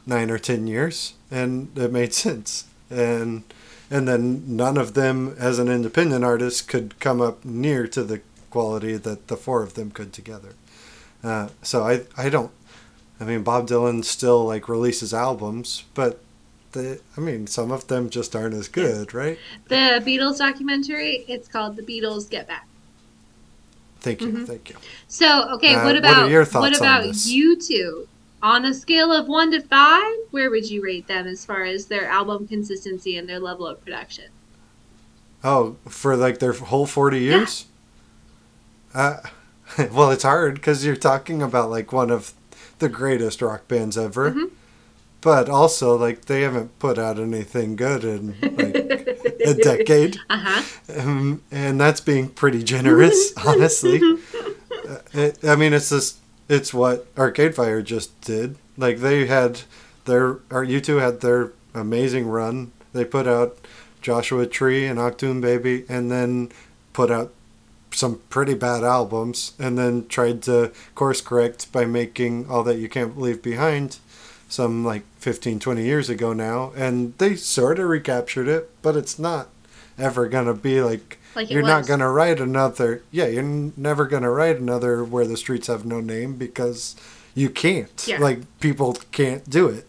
Speaker 1: nine or ten years, and it made sense. And and then none of them, as an independent artist, could come up near to the quality that the four of them could together. Uh, so I I don't. I mean, Bob Dylan still like releases albums, but the I mean, some of them just aren't as good, right?
Speaker 2: The Beatles documentary, it's called The Beatles Get Back.
Speaker 1: Thank you,
Speaker 2: Mhm.
Speaker 1: thank you.
Speaker 2: So, okay,
Speaker 1: Uh,
Speaker 2: what
Speaker 1: what
Speaker 2: about
Speaker 1: your
Speaker 2: what about U2? On a scale of 1 to 5, where would you rate them as far as their album consistency and their level of production?
Speaker 1: Oh, for like their whole 40 years? Uh, well, it's hard because you're talking about like one of the greatest rock bands ever. But also, like, they haven't put out anything good in like a decade.
Speaker 2: Uh huh.
Speaker 1: Um, and that's being pretty generous, honestly. Uh, it, I mean, it's just it's what Arcade Fire just did. Like they had their or U2 had their amazing run. They put out Joshua Tree and Achtung Baby, and then put out some pretty bad albums, and then tried to course correct by making All That You Can't Leave Behind some like 15 20 years ago now. And they sort of recaptured it but it's not ever gonna be like,
Speaker 2: Like
Speaker 1: you're not gonna write another yeah you're never gonna write another where the streets have no name because you can't.
Speaker 2: Yeah.
Speaker 1: like people can't do it.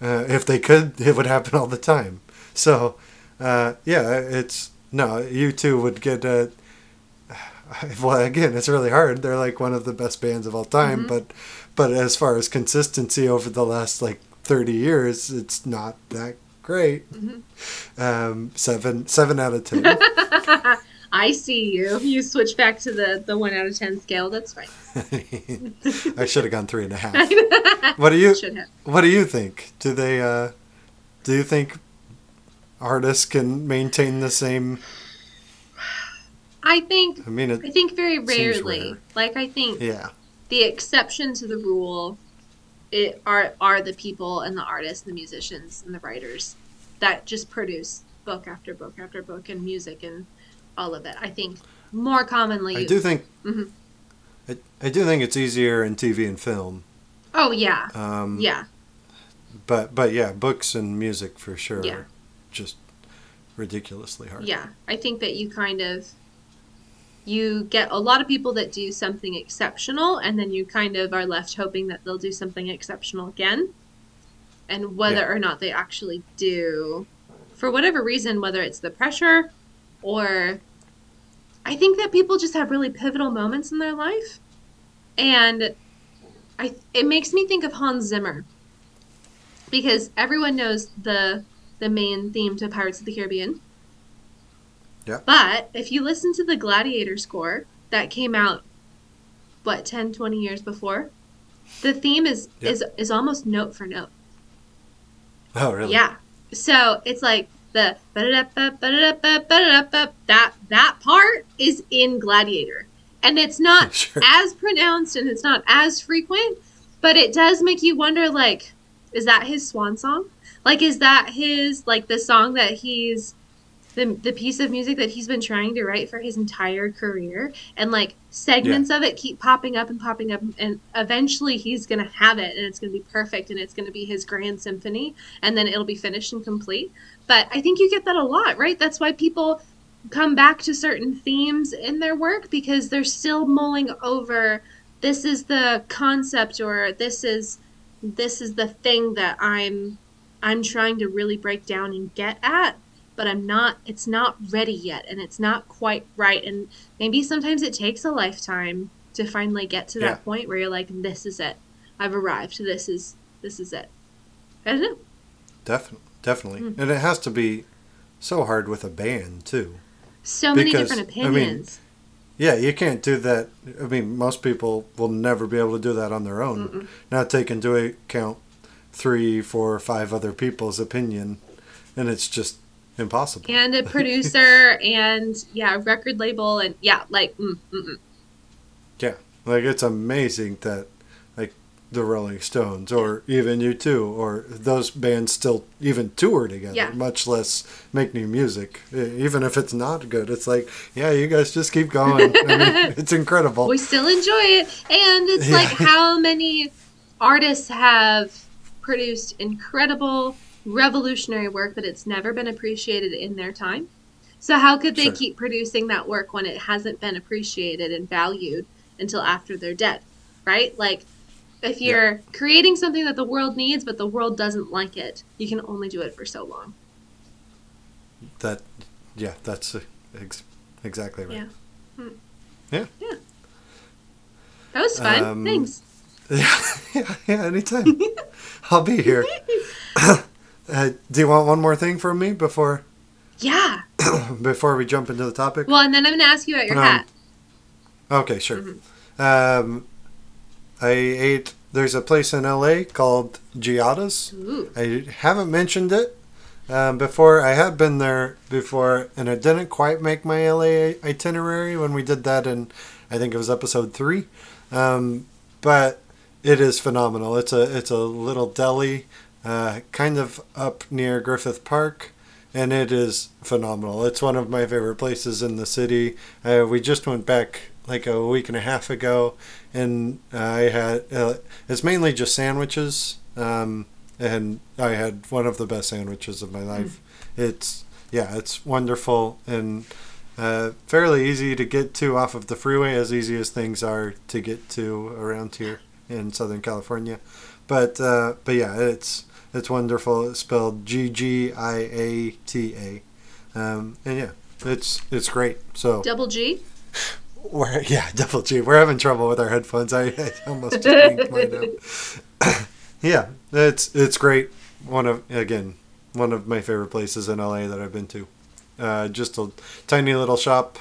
Speaker 1: Uh, if they could it would happen all the time. So uh, yeah it's no U2 would get a well again it's really hard they're like one of the best bands of all time
Speaker 2: Mm-hmm.
Speaker 1: but but as far as consistency over the last like 30 years it's not that great
Speaker 2: Mm-hmm.
Speaker 1: um, seven seven out of ten
Speaker 2: I see you. You switch back to the the one out of ten scale. That's fine.
Speaker 1: i should have gone three and a half what do you what do you think do they uh do you think artists can maintain the same
Speaker 2: I think.
Speaker 1: i mean
Speaker 2: I think very rarely.
Speaker 1: rare.
Speaker 2: Like I think
Speaker 1: yeah
Speaker 2: the exception to the rule it are are the people and the artists and the musicians and the writers that just produce book after book after book and music and all of it. I think more commonly
Speaker 1: i do think
Speaker 2: Mhm.
Speaker 1: I, I do think it's easier in tv and film
Speaker 2: Oh yeah.
Speaker 1: um
Speaker 2: Yeah.
Speaker 1: but but yeah books and music for sure
Speaker 2: Yeah.
Speaker 1: are just ridiculously hard
Speaker 2: Yeah. I think that you kind of you get a lot of people that do something exceptional and then you kind of are left hoping that they'll do something exceptional again. And whether
Speaker 1: Yeah.
Speaker 2: or not they actually do for whatever reason whether it's the pressure or I think that people just have really pivotal moments in their life. And I it makes me think of Hans Zimmer. Because everyone knows the the main theme to Pirates of the Caribbean.
Speaker 1: Yeah.
Speaker 2: But if you listen to the Gladiator score that came out what 10 20 years before, the theme is
Speaker 1: Yeah.
Speaker 2: is is almost note for note.
Speaker 1: oh really
Speaker 2: Yeah. So it's like the that that part is in Gladiator. And it's not
Speaker 1: Sure.
Speaker 2: as pronounced and it's not as frequent, but it does make you wonder like is that his swan song? Like is that his like the song that he's the, the piece of music that he's been trying to write for his entire career. And like segments of it keep popping up and popping up and eventually he's gonna have it and it's gonna be perfect and it's gonna be his grand symphony and then it'll be finished and complete. But i think you get that a lot right? That's why people come back to certain themes in their work because they're still mulling over this is the concept or this is this is the thing that i'm i'm trying to really break down and get at but i'm not it's not ready yet and it's not quite right and maybe sometimes it takes a lifetime to finally get to that
Speaker 1: Yeah.
Speaker 2: point where you're like this is it i've arrived this is this is it i don't know
Speaker 1: Definitely, definitely,
Speaker 2: Hmm.
Speaker 1: and it has to be so hard with a band too.
Speaker 2: so many
Speaker 1: Because,
Speaker 2: different
Speaker 1: I mean,
Speaker 2: opinions
Speaker 1: Yeah, you can't do that. I mean, most people will never be able to do that on their own. Not take into account three, four, five other people's opinion, and it's just impossible.
Speaker 2: and a producer and yeah record label and yeah like mm, mm, mm.
Speaker 1: Yeah, like it's amazing that like the Rolling Stones or even U2 or those bands still even tour together,
Speaker 2: Yeah.
Speaker 1: much less make new music. Even if it's not good, it's like, yeah, you guys just keep going. I mean, it's incredible.
Speaker 2: we still enjoy it and it's
Speaker 1: Yeah.
Speaker 2: like how many artists have produced incredible revolutionary work but it's never been appreciated in their time so how could they
Speaker 1: Sure.
Speaker 2: keep producing that work when it hasn't been appreciated and valued until after they're dead right like if you're creating something that the world needs but the world doesn't like it you can only do it for so long
Speaker 1: That, yeah, that's uh, ex- exactly right.
Speaker 2: Yeah.
Speaker 1: Yeah.
Speaker 2: that was fun
Speaker 1: Um,
Speaker 2: thanks
Speaker 1: Yeah, yeah, yeah, anytime. I'll be here. Uh, do you want one more thing from me before
Speaker 2: yeah
Speaker 1: before we jump into the topic?
Speaker 2: well and then i'm gonna ask you about your
Speaker 1: Um,
Speaker 2: hat
Speaker 1: Okay, sure.
Speaker 2: Mm-hmm.
Speaker 1: Um, I ate there's a place in LA called Giada's.
Speaker 2: Ooh.
Speaker 1: I haven't mentioned it um, before. I had been there before, and it didn't quite make my LA itinerary when we did that in, I think it was episode three. Um, but it is phenomenal. It's a it's a little deli, uh, kind of up near Griffith Park, and it is phenomenal. It's one of my favorite places in the city. Uh, we just went back like a week and a half ago, and I had uh, it's mainly just sandwiches, um, and I had one of the best sandwiches of my life. It's yeah, it's wonderful and uh, fairly easy to get to off of the freeway, as easy as things are to get to around here in Southern California. But uh, but yeah, it's it's wonderful. It's spelled G G I A T A, um, and yeah, it's it's great. So
Speaker 2: Double G.
Speaker 1: we're yeah, double G. We're having trouble with our headphones. I, I almost just mine yeah, it's it's great. One of again one of my favorite places in LA that I've been to. Uh, just a tiny little shop.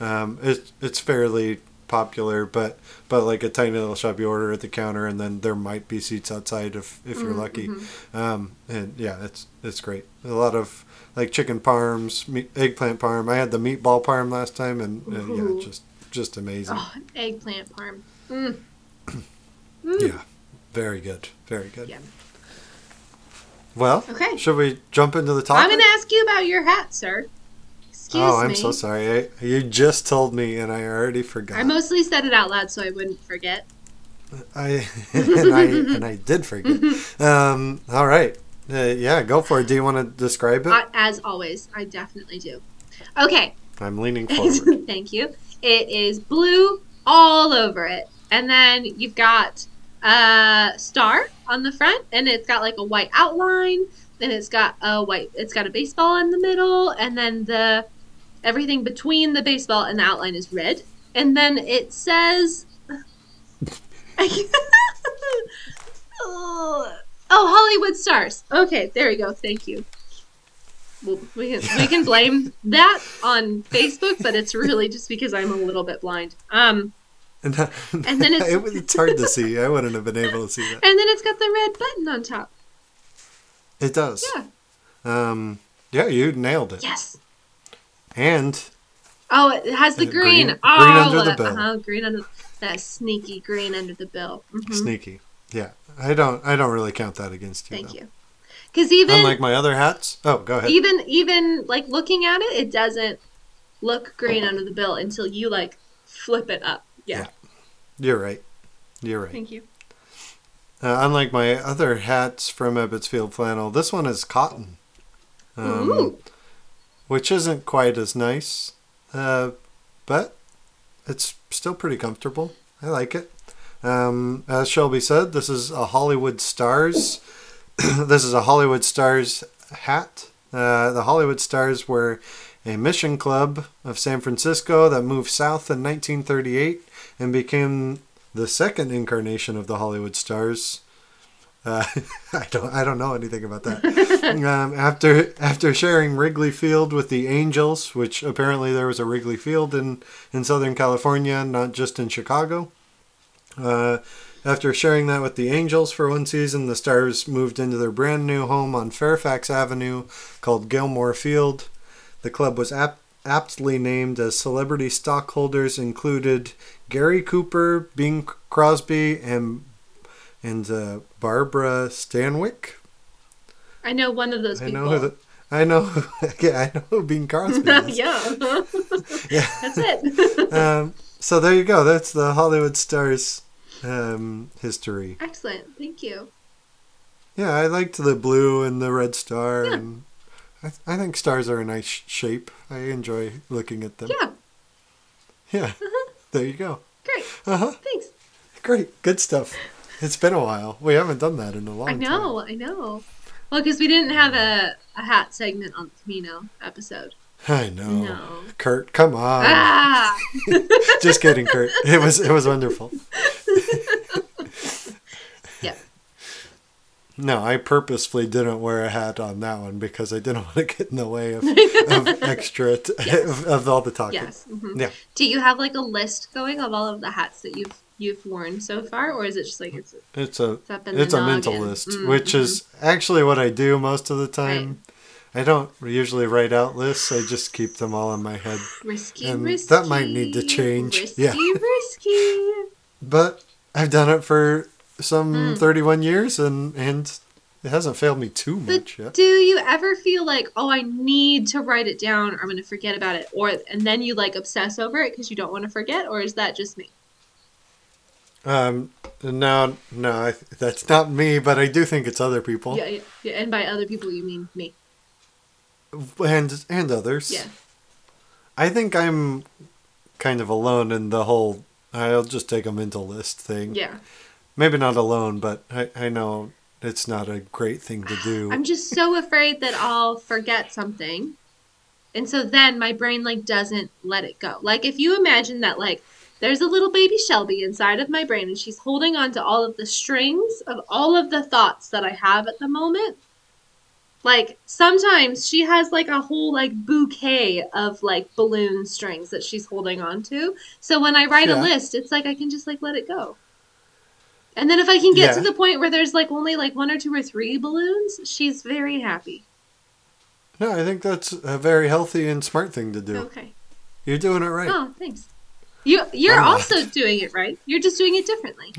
Speaker 1: Um, it's it's fairly popular, but but like a tiny little shop you order at the counter, and then there might be seats outside if if you're lucky. Um, and yeah, it's it's great. A lot of like chicken parms, meat, eggplant parm. I had the meatball parm last time, and uh, yeah, just just amazing.
Speaker 2: Oh, eggplant parm. Mm.
Speaker 1: Yeah, very good, very good.
Speaker 2: Yeah.
Speaker 1: Well,
Speaker 2: Okay.
Speaker 1: should we jump into the topic?
Speaker 2: I'm going to ask you about your hat, sir. Excuse
Speaker 1: oh, I'm so sorry. I, you just told me, and I already forgot.
Speaker 2: I mostly said it out loud so I wouldn't forget.
Speaker 1: I and I and I did forget. um, all right. Uh, yeah, go for it. Do you want to describe it?
Speaker 2: I, as always, I definitely do. Okay.
Speaker 1: I'm leaning forward.
Speaker 2: Thank you. It is blue all over it. And then you've got a star on the front and it's got like a white outline and it's got a white it's got a baseball in the middle and then the everything between the baseball and the outline is red. And then it says oh, Hollywood stars. Okay, there we go. Thank you. Well, we can we can blame that on Facebook, but it's really just because I'm a little bit blind. Um,
Speaker 1: and,
Speaker 2: And then it's-
Speaker 1: it was- it's hard to see. I wouldn't have been able to see that.
Speaker 2: and then it's got the red button on top.
Speaker 1: It does.
Speaker 2: Yeah.
Speaker 1: Um, yeah, you nailed it.
Speaker 2: Yes.
Speaker 1: And
Speaker 2: Oh, it has the green.
Speaker 1: green- green
Speaker 2: oh,
Speaker 1: under the bill.
Speaker 2: Uh-huh, green under that sneaky green under the bill. Mhm.
Speaker 1: sneaky. Yeah, I don't. I don't really count that against you.
Speaker 2: Thank
Speaker 1: though.
Speaker 2: you. Because even
Speaker 1: Unlike my other hats. Oh, go ahead.
Speaker 2: even even like looking at it, it doesn't look green under the bill until you like flip it up. Yeah.
Speaker 1: Yeah. You're right. You're right.
Speaker 2: Thank you.
Speaker 1: Uh, unlike my other hats from Ebbets Field Flannel, this one is cotton, um,
Speaker 2: Ooh.
Speaker 1: Which isn't quite as nice, uh, but it's still pretty comfortable. I like it. Um, as Shelby said, this is a Hollywood Stars. this is a Hollywood Stars hat. Uh, the Hollywood Stars were a mission club of San Francisco that moved south in 1938 and became the second incarnation of the Hollywood Stars. Uh, I don't I don't know anything about that. um, after after sharing Wrigley Field with the Angels, which apparently there was a Wrigley Field in in Southern California, not just in Chicago. Uh, after sharing that with the Angels for one season, the Stars moved into their brand new home on Fairfax Avenue called Gilmore Field. The club was ap- aptly named as celebrity stockholders included Gary Cooper, Bing Crosby, and and uh, Barbara Stanwyck.
Speaker 2: I know one of those
Speaker 1: I
Speaker 2: people.
Speaker 1: know who the I know yeah I know who Bing Crosby is.
Speaker 2: yeah.
Speaker 1: yeah.
Speaker 2: That's it.
Speaker 1: Um, so there you go. That's the Hollywood Stars um, history.
Speaker 2: Excellent. Thank you.
Speaker 1: Yeah, I liked the blue and the red star,
Speaker 2: Yeah.
Speaker 1: and I, I think stars are a nice sh- shape. I enjoy looking at them.
Speaker 2: Yeah.
Speaker 1: Yeah. There you go.
Speaker 2: Great.
Speaker 1: Uh huh.
Speaker 2: Thanks.
Speaker 1: Great. Good stuff. It's been a while. We haven't done that in a long
Speaker 2: I
Speaker 1: time.
Speaker 2: know. I know. Well, because we didn't have a, a hat segment on the Camino episode.
Speaker 1: I know.
Speaker 2: No.
Speaker 1: Kurt, come on.
Speaker 2: Ah.
Speaker 1: Just kidding, Kurt. It was it was wonderful.
Speaker 2: Yeah.
Speaker 1: No, I purposefully didn't wear a hat on that one because I didn't want to get in the way of, of extra t-
Speaker 2: Yes.
Speaker 1: of, of all the talking.
Speaker 2: Yes. mhm.
Speaker 1: Yeah.
Speaker 2: Do you have like a list going of all of the hats that you've you've worn so far, or is it just like it's
Speaker 1: It's a
Speaker 2: it's
Speaker 1: a mental list,
Speaker 2: Mm,
Speaker 1: which is actually what I do most of the time. I don't usually write out lists. I just keep them all in my head.
Speaker 2: risky,
Speaker 1: and
Speaker 2: risky.
Speaker 1: that might need to change.
Speaker 2: Risky,
Speaker 1: Yeah.
Speaker 2: risky.
Speaker 1: But I've done it for some
Speaker 2: Mm.
Speaker 1: 31 years and and it hasn't failed me too
Speaker 2: But
Speaker 1: much yet.
Speaker 2: do you ever feel like, oh, I need to write it down, or I'm going to forget about it, or and then you like obsess over it because you don't want to forget, or is that just me?
Speaker 1: Um no no I, that's not me, but I do think it's other people
Speaker 2: Yeah, yeah, yeah. And by other people, you mean me?
Speaker 1: and and others.
Speaker 2: Yeah.
Speaker 1: I think I'm kind of alone in the whole I'll just take a mental list thing.
Speaker 2: Yeah.
Speaker 1: Maybe not alone, but I, I know it's not a great thing to do.
Speaker 2: I'm just so afraid that I'll forget something. And so then my brain like doesn't let it go. Like if you imagine that like there's a little baby Shelby inside of my brain and she's holding on to all of the strings of all of the thoughts that I have at the moment. Like sometimes she has like a whole like bouquet of like balloon strings that she's holding on to. So when I write
Speaker 1: Yeah.
Speaker 2: a list, it's like I can just like let it go. And then if I can get to the point where there's like only like one or two or three balloons, she's very happy.
Speaker 1: no, I think that's a very healthy and smart thing to do.
Speaker 2: Okay.
Speaker 1: You're doing it right.
Speaker 2: Oh, thanks. You you're also doing it right. You're just doing it differently.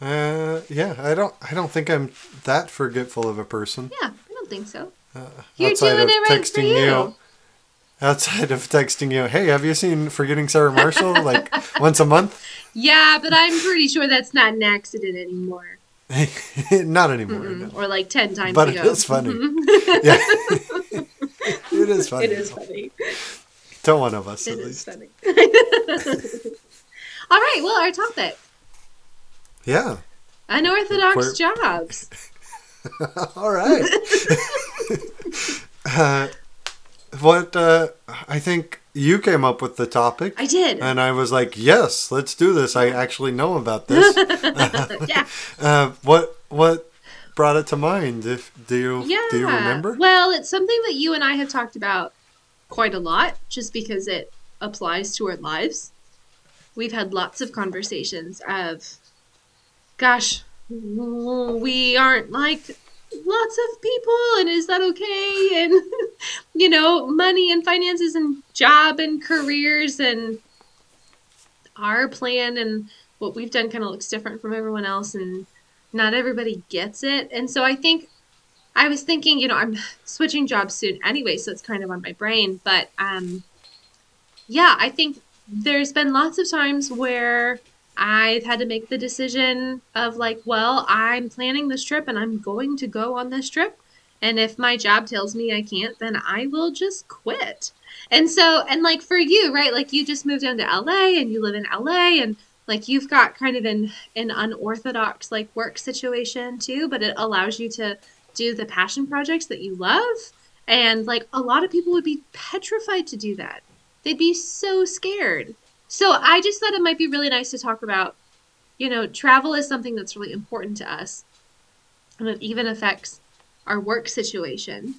Speaker 1: Uh, yeah, I don't I don't think I'm that forgetful of a person.
Speaker 2: Yeah, I don't think so.
Speaker 1: Uh,
Speaker 2: You're doing it right for you.
Speaker 1: outside of texting you, hey, have you seen Forgetting Sarah Marshall like once a month?
Speaker 2: Yeah, but I'm pretty sure that's not an accident anymore.
Speaker 1: Not anymore. No.
Speaker 2: Or like ten times
Speaker 1: But
Speaker 2: ago.
Speaker 1: it is funny.
Speaker 2: it
Speaker 1: Yeah, it is funny.
Speaker 2: is funny.
Speaker 1: To one of us,
Speaker 2: It
Speaker 1: at least.
Speaker 2: All right. Well, our topic:
Speaker 1: Yeah.
Speaker 2: unorthodox
Speaker 1: We're-
Speaker 2: jobs.
Speaker 1: All right. uh, what uh, I think you came up with the topic,
Speaker 2: I did.
Speaker 1: and I was like, "Yes, let's do this." I actually know about this.
Speaker 2: yeah.
Speaker 1: uh, what what brought it to mind? If do you
Speaker 2: Yeah.
Speaker 1: do you remember?
Speaker 2: Well, it's something that you and I have talked about quite a lot just because it applies to our lives. We've had lots of conversations of, gosh, we aren't like lots of people, and is that okay? And, you know, money and finances and job and careers and our plan and what we've done kind of looks different from everyone else, and not everybody gets it. And so I think I was thinking, you know, I'm switching jobs soon anyway, so it's kind of on my brain. But um, yeah, I think there's been lots of times where I've had to make the decision of like, well, I'm planning this trip and I'm going to go on this trip. And if my job tells me I can't, then I will just quit. And so, and like for you, right? Like you just moved down to LA and you live in LA and like you've got kind of an an unorthodox like work situation too, but it allows you to do the passion projects that you love. And like a lot of people would be petrified to do that. They'd be so scared. So I just thought it might be really nice to talk about, you know, travel is something that's really important to us. And it even affects our work situation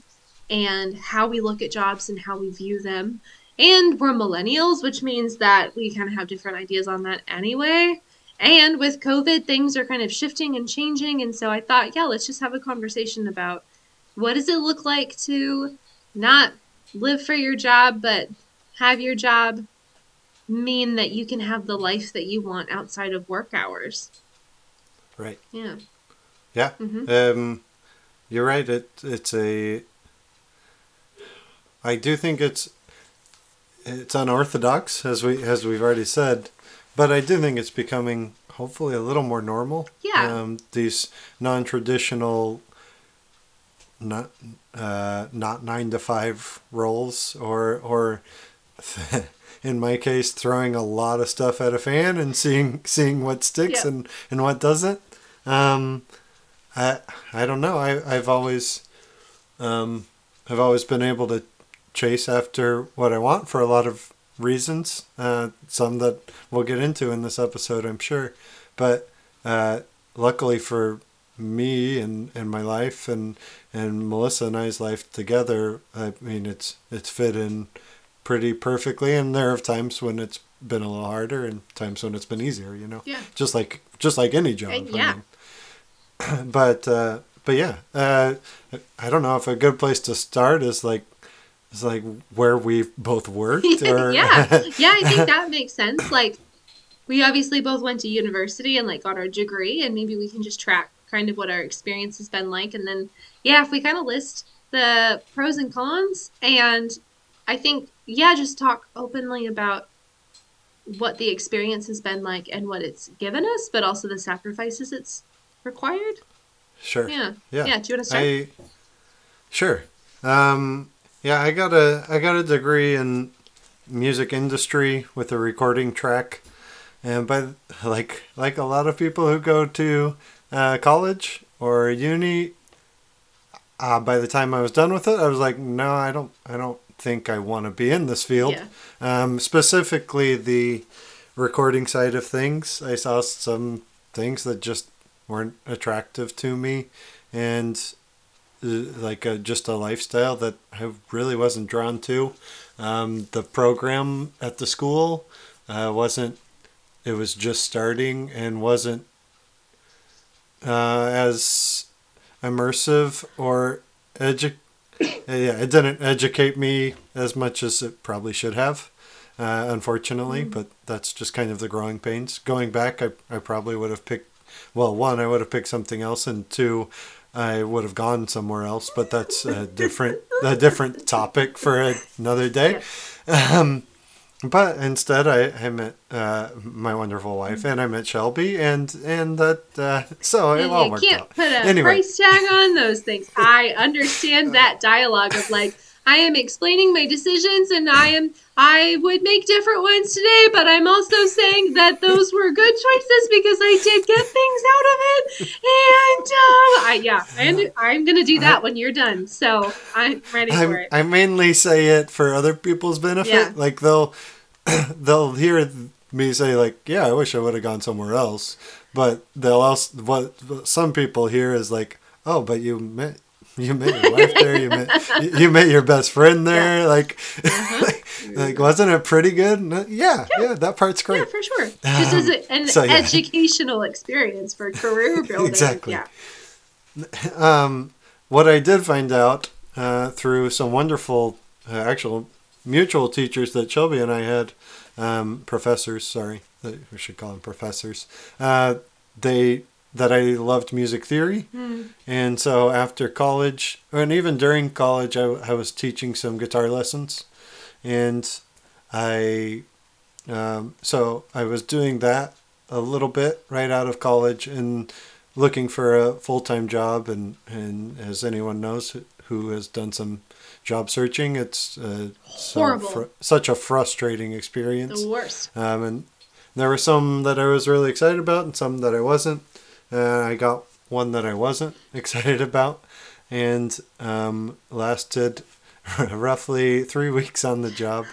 Speaker 2: and how we look at jobs and how we view them. And we're millennials, which means that we kind of have different ideas on that anyway. And with COVID, things are kind of shifting and changing. And so I thought, yeah, let's just have a conversation about what does it look like to not live for your job, but have your job mean that you can have the life that you want outside of work hours.
Speaker 1: Right.
Speaker 2: Yeah.
Speaker 1: Yeah.
Speaker 2: hmm
Speaker 1: Um, you're right. It it's a. I do think it's it's unorthodox, as we as we've already said, but I do think it's becoming hopefully a little more normal.
Speaker 2: Yeah.
Speaker 1: Um, these non-traditional, not uh, not nine to five roles, or or in my case, throwing a lot of stuff at a fan and seeing seeing what sticks
Speaker 2: Yeah.
Speaker 1: and and what doesn't. Um, I I don't know. I I've always um, I've always been able to chase after what I want for a lot of reasons. Uh, some that we'll get into in this episode, I'm sure. But uh, luckily for me and, and my life and and Melissa and I's life together, I mean it's it's fit in pretty perfectly, and there are times when it's been a little harder and times when it's been easier. You know,
Speaker 2: Yeah.
Speaker 1: just like just like any job.
Speaker 2: Uh, yeah.
Speaker 1: mean. but uh, but yeah, uh, I don't know if a good place to start is like is like where we both worked. Or
Speaker 2: yeah. Yeah, I think that makes sense. Like we obviously both went to university and like got our degree and maybe we can just track kind of what our experience has been like and then yeah, if we kind of list the pros and cons and I think yeah, just talk openly about what the experience has been like and what it's given us, but also the sacrifices it's required.
Speaker 1: sure.
Speaker 2: Yeah.
Speaker 1: Yeah.
Speaker 2: Yeah, do you want to start?
Speaker 1: I sure. Um, yeah, I got a I got a degree in music industry with a recording track, and by like like a lot of people who go to uh, college or uni, uh, by the time I was done with it, I was like, no, I don't I don't think I want to be in this field.
Speaker 2: Yeah.
Speaker 1: Um, specifically the recording side of things. I saw some things that just weren't attractive to me, and like a, just a lifestyle that I really wasn't drawn to. Um, the program at the school uh, wasn't. It was just starting and wasn't uh, as immersive or edu- uh, yeah, it didn't educate me as much as it probably should have, uh, unfortunately. But that's just kind of the growing pains. Going back, I, I probably would have picked, well, one, I would have picked something else, and two, I would have gone somewhere else. But that's a different a different topic for another day. Um, but instead, I, I met uh, my wonderful wife, and I met Shelby, and and that uh, so it all
Speaker 2: you
Speaker 1: worked
Speaker 2: can't
Speaker 1: out.
Speaker 2: put a
Speaker 1: Anyway.
Speaker 2: price tag on those things. I understand that dialogue of like I am explaining my decisions and I am I would make different ones today, but I'm also saying that those were good choices because I did get things out of it. And um, I yeah, I under, I'm gonna do that when you're done. So I'm ready for
Speaker 1: I'm,
Speaker 2: it.
Speaker 1: I mainly say it for other people's benefit.
Speaker 2: Yeah.
Speaker 1: Like they'll they'll hear me say like, "Yeah, I wish I would have gone somewhere else," but they'll also what what some people hear is like, "Oh, but you met you met your wife there. You met you- met your best friend there. Like,
Speaker 2: Uh-huh.
Speaker 1: like wasn't it pretty good? And, Yeah, yeah, that part's great.
Speaker 2: yeah, for sure. This is an
Speaker 1: so, yeah.
Speaker 2: educational experience for career building.
Speaker 1: Exactly.
Speaker 2: Yeah.
Speaker 1: um, what I did find out uh, through some wonderful, uh, actual mutual teachers that Shelby and I had, um, professors. Sorry, uh, we should call them professors. Uh, they that I loved music theory, and so after college, and even during college, I, I was teaching some guitar lessons, and I um, so I was doing that a little bit right out of college and looking for a full time job. And, and as anyone knows who- has done some job searching, it's uh, so
Speaker 2: Horrible.
Speaker 1: fr- such a frustrating experience.
Speaker 2: The worst.
Speaker 1: Um, and there were some that I was really excited about and some that I wasn't. Uh, I got one that I wasn't excited about and um, lasted roughly three weeks on the job.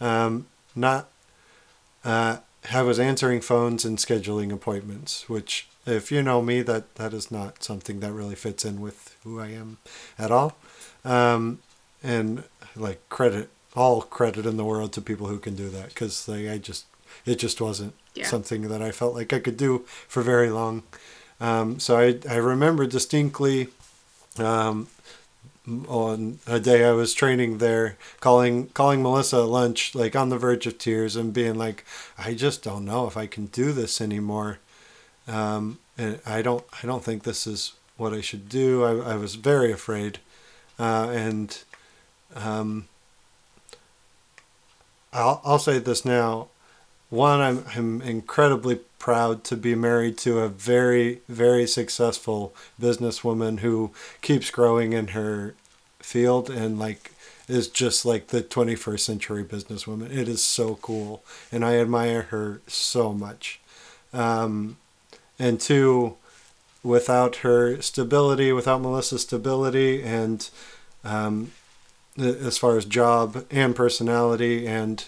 Speaker 1: Um, not, uh, I was answering phones and scheduling appointments, which, if you know me, that, that is not something that really fits in with who I am at all. Um, and like credit, all credit in the world to people who can do that because like, I just, it just wasn't
Speaker 2: Yeah.
Speaker 1: something that I felt like I could do for very long. Um, so I, I remember distinctly um, on a day I was training there, calling calling Melissa at lunch, like on the verge of tears, and being like, I just don't know if I can do this anymore. Um, and I don't I don't think this is what I should do. I, I was very afraid, uh, and um, I'll I'll say this now. One, I'm I'm incredibly proud to be married to a very very successful businesswoman who keeps growing in her field and like is just like the 21st century businesswoman. It is so cool, and I admire her so much. Um, and two, without her stability, without Melissa's stability, and um, as far as job and personality and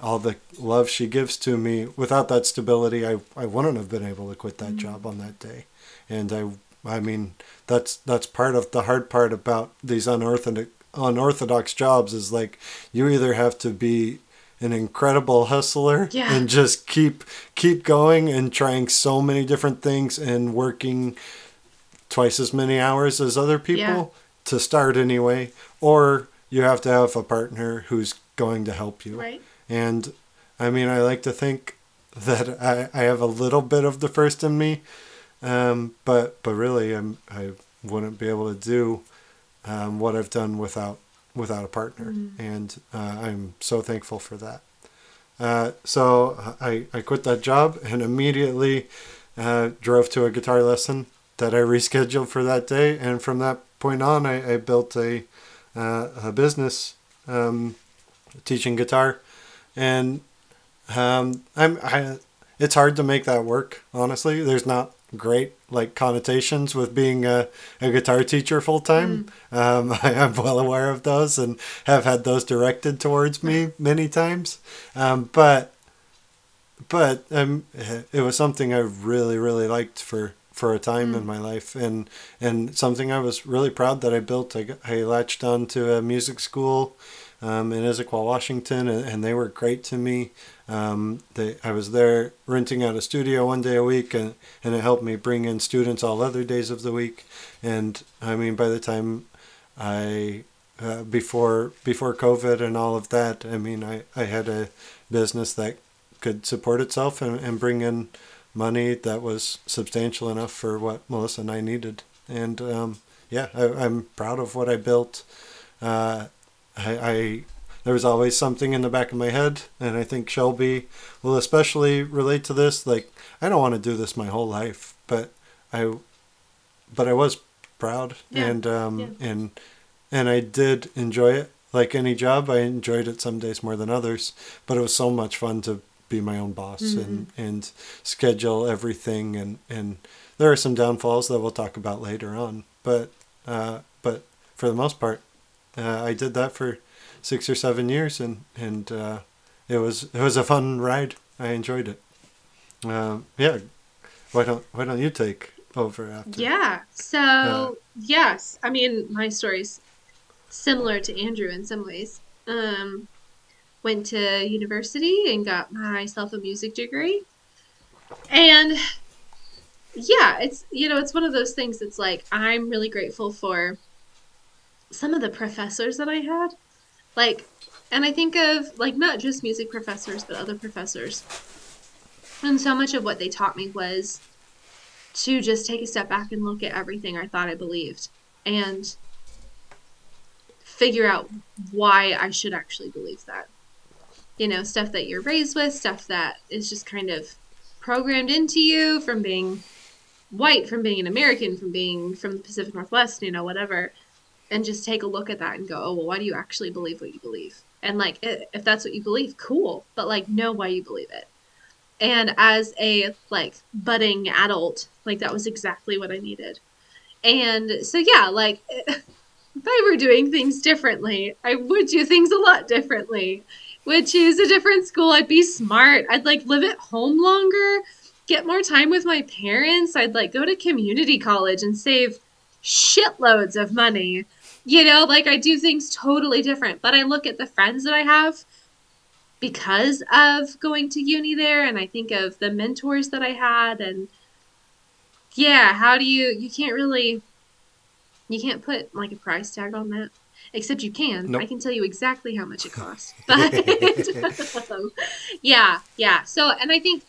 Speaker 1: all the love she gives to me, without that stability, I, I wouldn't have been able to quit that mm. job on that day. And I I mean that's that's part of the hard part about these unorthodox unorthodox jobs is like you either have to be an incredible hustler
Speaker 2: Yeah.
Speaker 1: and just keep keep going and trying so many different things and working twice as many hours as other people
Speaker 2: Yeah.
Speaker 1: to start anyway or you have to have a partner who's going to help you
Speaker 2: Right.
Speaker 1: And I mean, I like to think that I, I have a little bit of the first in me, um, but but really, I'm I wouldn't be able to do um, what I've done without without a partner, and uh, I'm so thankful for that. Uh, so I, I quit that job and immediately uh, drove to a guitar lesson that I rescheduled for that day, and from that point on, I, I built a uh, a business um, teaching guitar, and um, I'm I. It's hard to make that work. Honestly, there's not great like connotations with being a, a guitar teacher full time. Um, I am well aware of those and have had those directed towards me many times. Um, but but um, it was something I really really liked for for a time in my life and and something I was really proud that I built. I, I latched on to a music school um, in Issaquah, Washington, and, and they were great to me. Um, they, I was there renting out a studio one day a week, and, and it helped me bring in students all other days of the week. And I mean, by the time I uh, before before COVID and all of that, I mean, I, I had a business that could support itself and, and bring in money that was substantial enough for what Melissa and I needed. And um, yeah, I, I'm proud of what I built. Uh, I, I there was always something in the back of my head, and I think Shelby will especially relate to this. Like, I don't want to do this my whole life, but I, but I was proud,
Speaker 2: Yeah.
Speaker 1: and um,
Speaker 2: Yeah.
Speaker 1: and and I did enjoy it. Like any job, I enjoyed it some days more than others, but it was so much fun to be my own boss and and schedule everything and and there are some downfalls that we'll talk about later on but uh, but for the most part uh, I did that for six or seven years and and uh, it was it was a fun ride I enjoyed it um, yeah why don't why don't you take over after
Speaker 2: Yeah. So, yes. I mean, my story's similar to Andrew in some ways. Um, went to university and got myself a music degree. And yeah, it's, you know, it's one of those things that's like, I'm really grateful for some of the professors that I had. Like, and I think of, like, not just music professors, but other professors. And so much of what they taught me was to just take a step back and look at everything I thought I believed and figure out why I should actually believe that. You know, stuff that you're raised with, stuff that is just kind of programmed into you from being white, from being an American, from being from the Pacific Northwest, you know, whatever. And just take a look at that and go, oh, well, why do you actually believe what you believe? And like, if that's what you believe, cool. But like, know why you believe it and as a like budding adult like that was exactly what i needed and so yeah like if i were doing things differently i would do things a lot differently would choose a different school i'd be smart i'd like live at home longer get more time with my parents i'd like go to community college and save shitloads of money you know like i do things totally different but i look at the friends that i have because of going to uni there and I think of the mentors that I had and yeah, how do you you can't really you can't put like a price tag on that. Except you can.
Speaker 1: Nope.
Speaker 2: I can tell you exactly how much it costs. But um, yeah, yeah. So and I think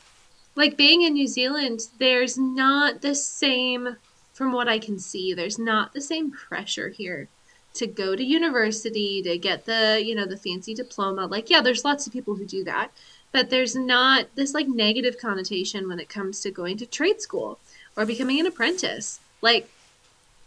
Speaker 2: like being in New Zealand, there's not the same from what I can see, there's not the same pressure here to go to university to get the you know the fancy diploma. Like yeah there's lots of people who do that but there's not this like negative connotation when it comes to going to trade school or becoming an apprentice. Like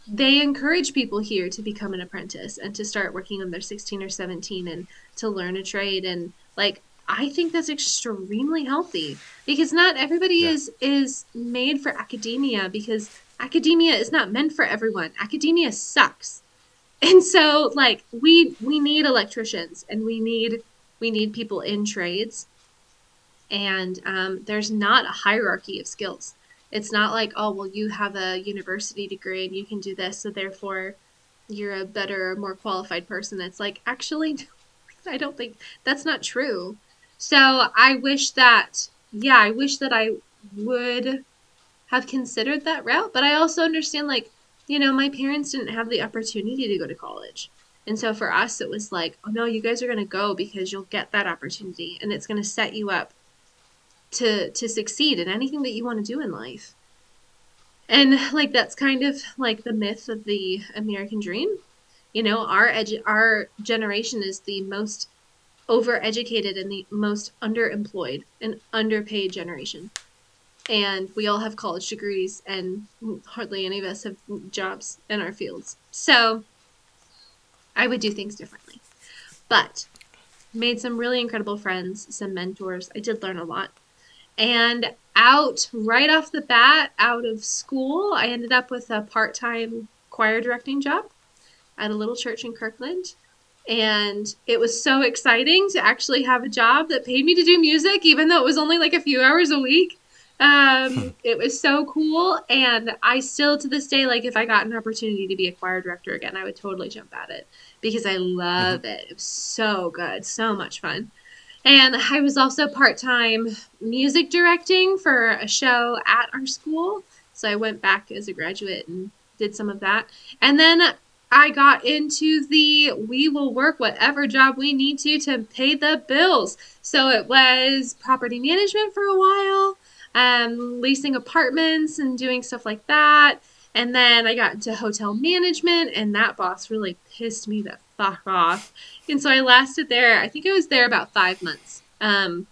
Speaker 2: they encourage people here to become an apprentice and to start working when they're 16 or 17 and to learn a trade. And like i think that's extremely healthy because not everybody
Speaker 1: Yeah.
Speaker 2: is is made for academia because academia is not meant for everyone academia sucks and so like we we need electricians and we need we need people in trades and um, there's not a hierarchy of skills it's not like oh well you have a university degree and you can do this so therefore you're a better, more qualified person. It's like, actually, I don't think that's not true. So I wish that, yeah, I wish that I would have considered that route, but I also understand, like, you know, my parents didn't have the opportunity to go to college. And so for us, it was like, oh no, you guys are going to go because you'll get that opportunity and it's going to set you up to to succeed in anything that you want to do in life. And like that's kind of like the myth of the American dream. You know, our edu- our generation is the most overeducated and the most underemployed and underpaid generation. And we all have college degrees and hardly any of us have jobs in our fields. So I would do things differently. But made some really incredible friends, some mentors. I did learn a lot. And out right off the bat, out of school, I ended up with a part time choir directing job at a little church in Kirkland. And it was so exciting to actually have a job that paid me to do music, even though it was only like a few hours a week. Um, it was so cool. And I still, to this day, like if I got an opportunity to be a choir director again, I would totally jump at it because I love mm-hmm. it. It was so good, so much fun. And I was also part time music directing for a show at our school. So I went back as a graduate and did some of that. And then I got into the we will work whatever job we need to to pay the bills. So it was property management for a while, um, leasing apartments and doing stuff like that. And then I got into hotel management, and that boss really pissed me the fuck off. And so I lasted there, I think I was there about five months. Um,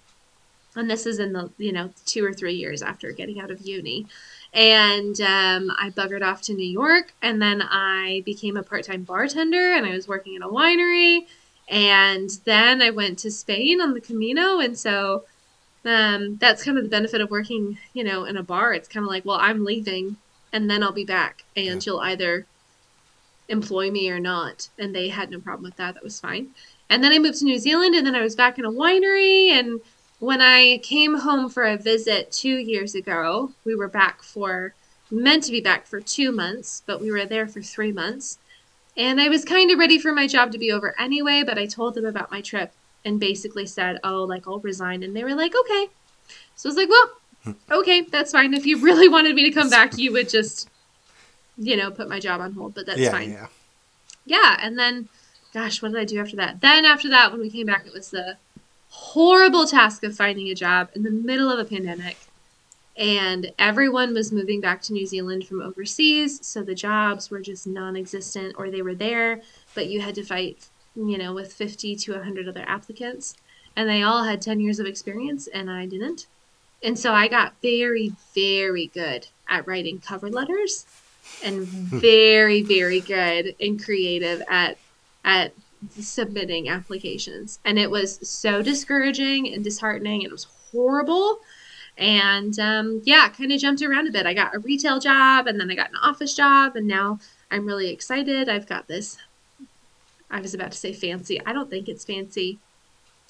Speaker 2: and this is in the, you know, two or three years after getting out of uni. And um, I buggered off to New York, and then I became a part time bartender, and I was working in a winery. And then I went to Spain on the Camino. And so um, that's kind of the benefit of working, you know, in a bar. It's kind of like, well, I'm leaving and then I'll be back and yeah. you'll either employ me or not. And they had no problem with that. That was fine. And then I moved to New Zealand and then I was back in a winery. And when I came home for a visit two years ago, we were back for, meant to be back for two months, but we were there for three months. And I was kind of ready for my job to be over anyway, but I told them about my trip and basically said, oh, like I'll resign. And they were like, okay. So I was like, well, hmm. okay, that's fine. If you really wanted me to come back, you would just you know, put my job on hold, but that's yeah, fine. Yeah. Yeah. And then, gosh, what did I do after that? Then after that, when we came back, it was the horrible task of finding a job in the middle of a pandemic. And everyone was moving back to New Zealand from overseas. So the jobs were just non existent or they were there, but you had to fight, you know, with 50 to 100 other applicants. And they all had 10 years of experience, and I didn't. And so I got very, very good at writing cover letters and very very good and creative at at submitting applications. And it was so discouraging and disheartening. And it was horrible. And um, yeah kind of jumped around a bit. I got a retail job and then i got an office job and now i'm really excited. I've got this i was about to say fancy i don't think it's fancy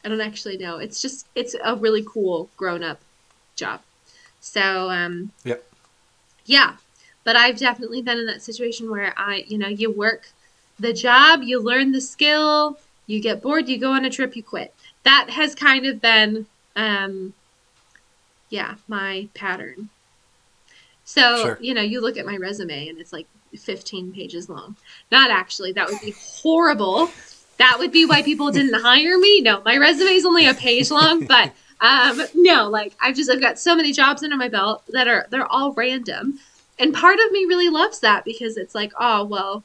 Speaker 2: i don't actually know it's just it's a really cool grown-up job so um yeah yeah but I've definitely been in that situation where I, you know, you work the job, you learn the skill, you get bored, you go on a trip, you quit. That has kind of been, um, yeah, my pattern. So, sure. you know, you look at my resume and it's like 15 pages long. Not actually, that would be horrible. That would be why people didn't hire me. No, my resume is only a page long, but um, no, like I've just I've got so many jobs under my belt that are they're all random and part of me really loves that because it's like, oh, well,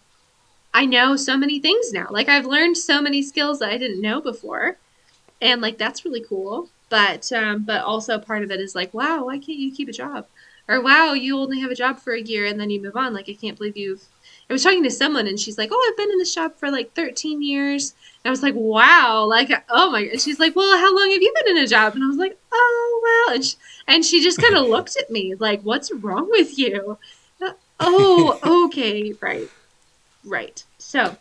Speaker 2: I know so many things now. Like I've learned so many skills that I didn't know before. And like that's really cool. But um but also part of it is like, wow, why can't you keep a job? Or wow, you only have a job for a year and then you move on. Like I can't believe you've I was talking to someone and she's like, "Oh, I've been in this job for like 13 years." And I was like, "Wow!" Like, oh my! And she's like, "Well, how long have you been in a job?" And I was like, "Oh, well." And she, and she just kind of looked at me like, "What's wrong with you?" Oh, okay, right, right. So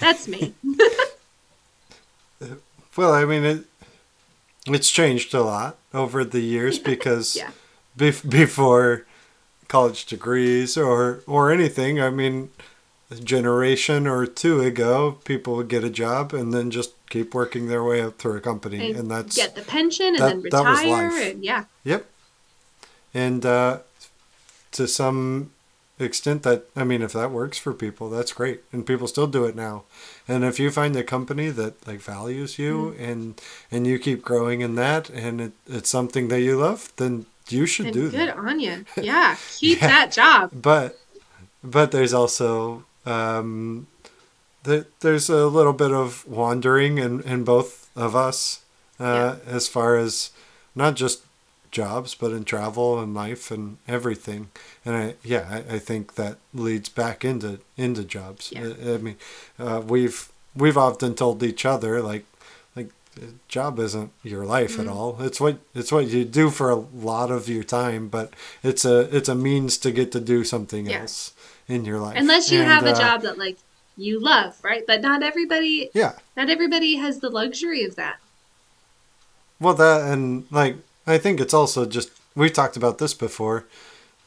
Speaker 2: that's me.
Speaker 1: well, I mean, it it's changed a lot over the years because yeah. Before college degrees or or anything. I mean, a generation or two ago, people would get a job and then just keep working their way up through a company, and,
Speaker 2: and
Speaker 1: that's
Speaker 2: get the pension and
Speaker 1: that-
Speaker 2: then
Speaker 1: that was
Speaker 2: retire and yeah
Speaker 1: Yep. And uh, to some extent, that I mean, if that works for people, that's great, and people still do it now. And if you find a company that like values you
Speaker 2: Mm-hmm.
Speaker 1: and and you keep growing in that, and it, it's something that you love, then you should
Speaker 2: and
Speaker 1: do
Speaker 2: good
Speaker 1: that.
Speaker 2: on you yeah keep
Speaker 1: Yeah.
Speaker 2: that job
Speaker 1: But but there's also um, there, there's a little bit of wandering in, in both of us uh, as far as not just jobs but in travel and life and everything and I yeah I, I think that leads back into into jobs
Speaker 2: Yeah.
Speaker 1: I, I mean uh, we've we've often told each other like job isn't your life
Speaker 2: Mm-hmm.
Speaker 1: at all it's what it's what you do for a lot of your time but it's a it's a means to get to do something
Speaker 2: Yeah.
Speaker 1: else in your life
Speaker 2: unless you
Speaker 1: And,
Speaker 2: have a
Speaker 1: uh,
Speaker 2: job that like you love right but not everybody
Speaker 1: yeah
Speaker 2: not everybody has the luxury of that
Speaker 1: Well, that and like I think it's also just we've talked about this before.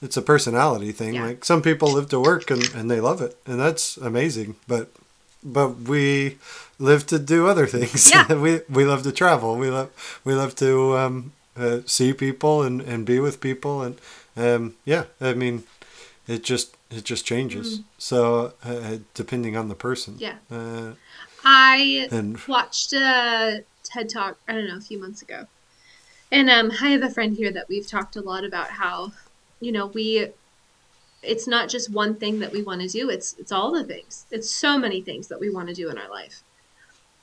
Speaker 1: It's a personality thing.
Speaker 2: Yeah.
Speaker 1: Like some people live to work and, and they love it, and that's amazing. But but we live to do other things.
Speaker 2: Yeah.
Speaker 1: we we love to travel. We love we love to um, uh, see people and, and be with people and um, yeah. I mean, it just it just changes. So uh, depending on the person.
Speaker 2: Mm. Yeah.
Speaker 1: Uh,
Speaker 2: I
Speaker 1: and
Speaker 2: watched a TED talk, I don't know, a few months ago. And um, I have a friend here that we've talked a lot about how, you know, we it's not just one thing that we want to do, it's it's all the things. It's so many things that we want to do in our life.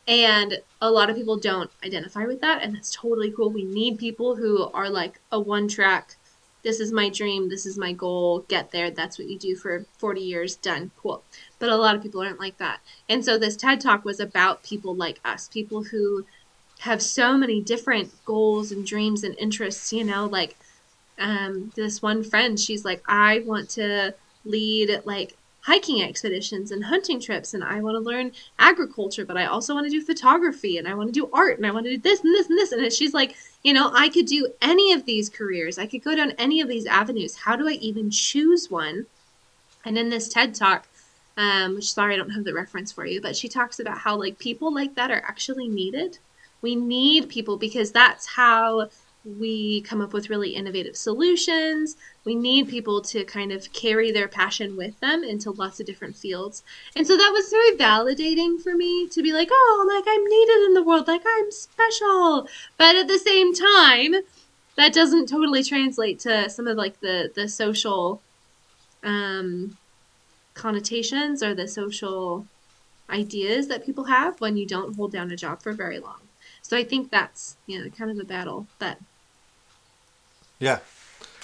Speaker 2: And a lot of people don't identify with that, and that's totally cool. We need people who are like a one track, this is my dream, this is my goal, get there, that's what you do for 40 years, done, cool. But a lot of people aren't like that. And so this TED Talk was about people like us, people who have so many different goals and dreams and interests, you know, like um, this one friend, she's like, I want to lead like hiking expeditions and hunting trips, and I want to learn agriculture, but I also want to do photography, and I want to do art, and I want to do this and this and this. And she's like, you know, I could do any of these careers, I could go down any of these avenues. How do I even choose one? And in this TED Talk, um, which sorry I don't have the reference for you, but she talks about how like people like that are actually needed. We need people because that's how we come up with really innovative solutions. We need people to kind of carry their passion with them into lots of different fields. And so that was very validating for me to be like, oh, like I'm needed in the world, like I'm special. But at the same time, that doesn't totally translate to some of like the the social um connotations or the social ideas that people have when you don't hold down a job for very long. So I think that's you know kind of the battle that
Speaker 1: Yeah.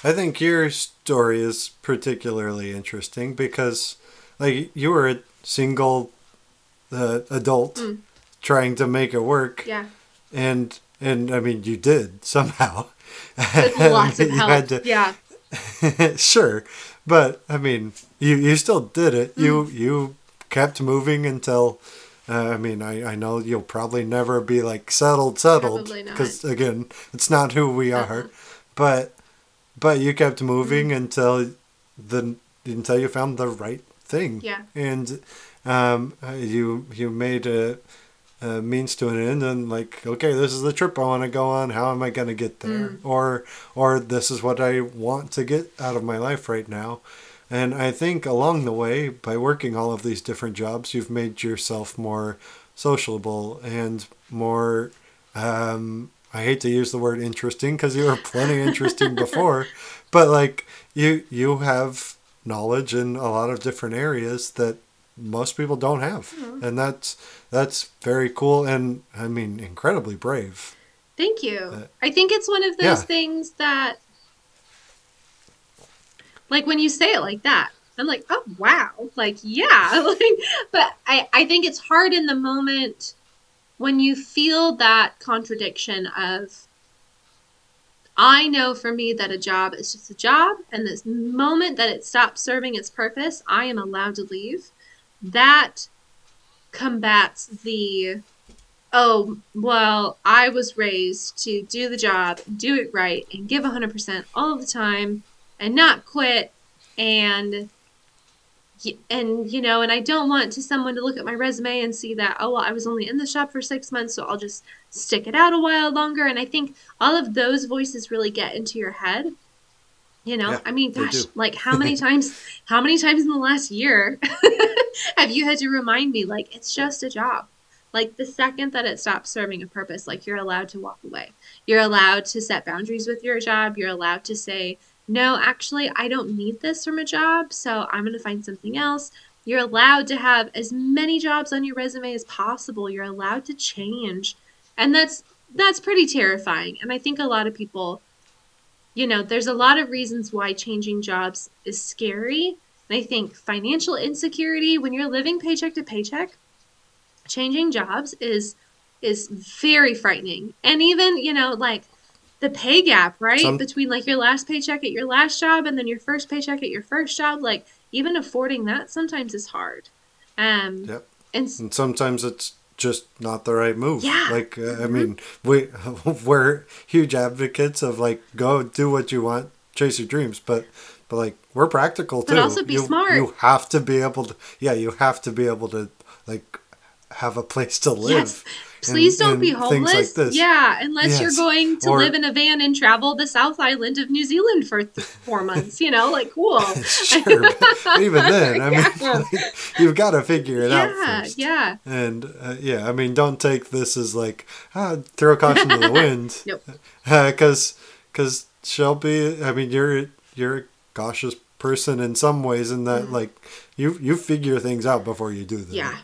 Speaker 1: I think your story is particularly interesting because, like, you were a single uh, adult
Speaker 2: Mm.
Speaker 1: trying to make it work,
Speaker 2: yeah
Speaker 1: and and I mean, you did somehow.
Speaker 2: with lots of
Speaker 1: You
Speaker 2: help.
Speaker 1: to-
Speaker 2: Yeah,
Speaker 1: sure, but I mean, you you still did it. You
Speaker 2: Mm.
Speaker 1: you kept moving until. Uh, I mean, I, I know you'll probably never be like settled, settled, because again, it's not who we are.
Speaker 2: Uh-uh.
Speaker 1: But but you kept moving
Speaker 2: Mm.
Speaker 1: until the until you found the right thing.
Speaker 2: Yeah.
Speaker 1: And um, uh, you you made a, a means to an end, and like, okay, this is the trip I want to go on. How am I going to get there?
Speaker 2: Mm.
Speaker 1: Or or this is what I want to get out of my life right now. And I think along the way, by working all of these different jobs, you've made yourself more sociable and more. Um, I hate to use the word interesting because you were plenty interesting before, but like you you have knowledge in a lot of different areas that most people don't have,
Speaker 2: Mm-hmm.
Speaker 1: and that's that's very cool and I mean incredibly brave.
Speaker 2: thank you.
Speaker 1: Uh,
Speaker 2: I think it's one of those
Speaker 1: yeah.
Speaker 2: things that, like when you say it like that, I'm like, oh wow, like yeah, like. But I I think it's hard in the moment when you feel that contradiction of I know for me that a job is just a job, and this moment that it stops serving its purpose, I am allowed to leave. That combats the oh, well, I was raised to do the job, do it right, and give 100% all the time, and not quit, and and you know, and I don't want to someone to look at my resume and see that oh well, I was only in the shop for six months, so I'll just stick it out a while longer. And I think all of those voices really get into your head. You know,
Speaker 1: Yeah,
Speaker 2: I mean, gosh, like how many times, how many times in the last year have you had to remind me, like, it's just a job? Like, the second that it stops serving a purpose, like, you're allowed to walk away. You're allowed to set boundaries with your job. You're allowed to say, no, actually, I don't need this from a job, so I'm going to find something else. You're allowed to have as many jobs on your resume as possible. You're allowed to change. And that's that's pretty terrifying. And I think a lot of people you know, there's a lot of reasons why changing jobs is scary. And I think financial insecurity when you're living paycheck to paycheck, changing jobs is is very frightening. And even, you know, like the pay gap, right?
Speaker 1: Some-
Speaker 2: Between like your last paycheck at your last job and then your first paycheck at your first job, like even affording that sometimes is hard. Um
Speaker 1: Yep.
Speaker 2: and
Speaker 1: And sometimes it's just not the right move.
Speaker 2: Yeah.
Speaker 1: Like, uh, I
Speaker 2: Mhm.
Speaker 1: mean, we we're huge advocates of like go do what you want, chase your dreams, but but like we're practical too.
Speaker 2: But also be
Speaker 1: you,
Speaker 2: smart.
Speaker 1: You have to be able to. Yeah, you have to be able to like have a place to live.
Speaker 2: Yes. Please
Speaker 1: and-
Speaker 2: don't be homeless.
Speaker 1: Like.
Speaker 2: Yeah, unless you're going to
Speaker 1: Or-
Speaker 2: live in a van and travel the South Island of New Zealand for th- four months. You know, like cool.
Speaker 1: sure, but even then, I mean,
Speaker 2: Yeah.
Speaker 1: like, you've got to figure it out
Speaker 2: yeah,
Speaker 1: first.
Speaker 2: yeah.
Speaker 1: And uh, yeah, I mean, don't take this as like ah, throw caution to the wind.
Speaker 2: Nope.
Speaker 1: Because because Shelby, I mean, you're you're a cautious person in some ways, in that like you you figure things out before you do them.
Speaker 2: Yeah.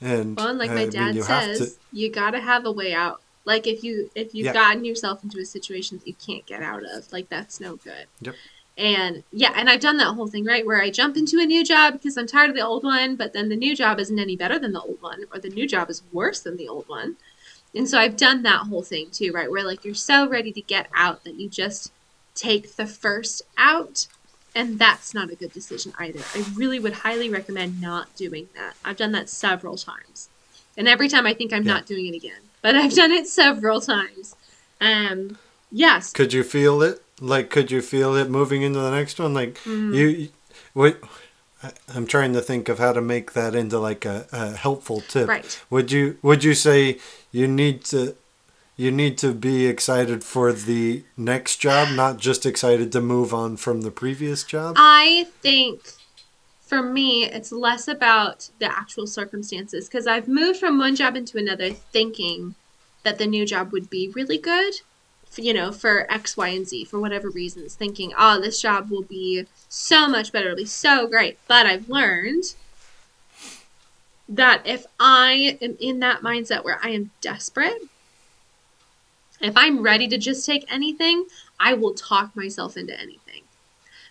Speaker 1: And
Speaker 2: Well, and like
Speaker 1: I
Speaker 2: my
Speaker 1: mean,
Speaker 2: dad
Speaker 1: you
Speaker 2: says,
Speaker 1: to-
Speaker 2: you gotta have a way out. Like if you if you've
Speaker 1: Yeah.
Speaker 2: gotten yourself into a situation that you can't get out of, like that's no good.
Speaker 1: Yep.
Speaker 2: And yeah, and I've done that whole thing, right? Where I jump into a new job because I'm tired of the old one, but then the new job isn't any better than the old one, or the new job is worse than the old one. And so I've done that whole thing too, right? Where like you're so ready to get out that you just take the first out. And that's not a good decision either. I really would highly recommend not doing that. I've done that several times. And every time I think I'm
Speaker 1: Yeah.
Speaker 2: not doing it again. But I've done it several times. Um yes.
Speaker 1: could you feel it? Like, could you feel it moving into the next one? Like,
Speaker 2: Mm.
Speaker 1: you, what? I'm trying to think of how to make that into like a, a helpful tip.
Speaker 2: Right.
Speaker 1: Would you Would you say you need to you need to be excited for the next job, not just excited to move on from the previous job?
Speaker 2: I think for me, it's less about the actual circumstances because I've moved from one job into another thinking that the new job would be really good, you know, for X, Y, and Z, for whatever reasons, thinking, oh, this job will be so much better, it'll be so great. But I've learned that if I am in that mindset where I am desperate, if I'm ready to just take anything, I will talk myself into anything.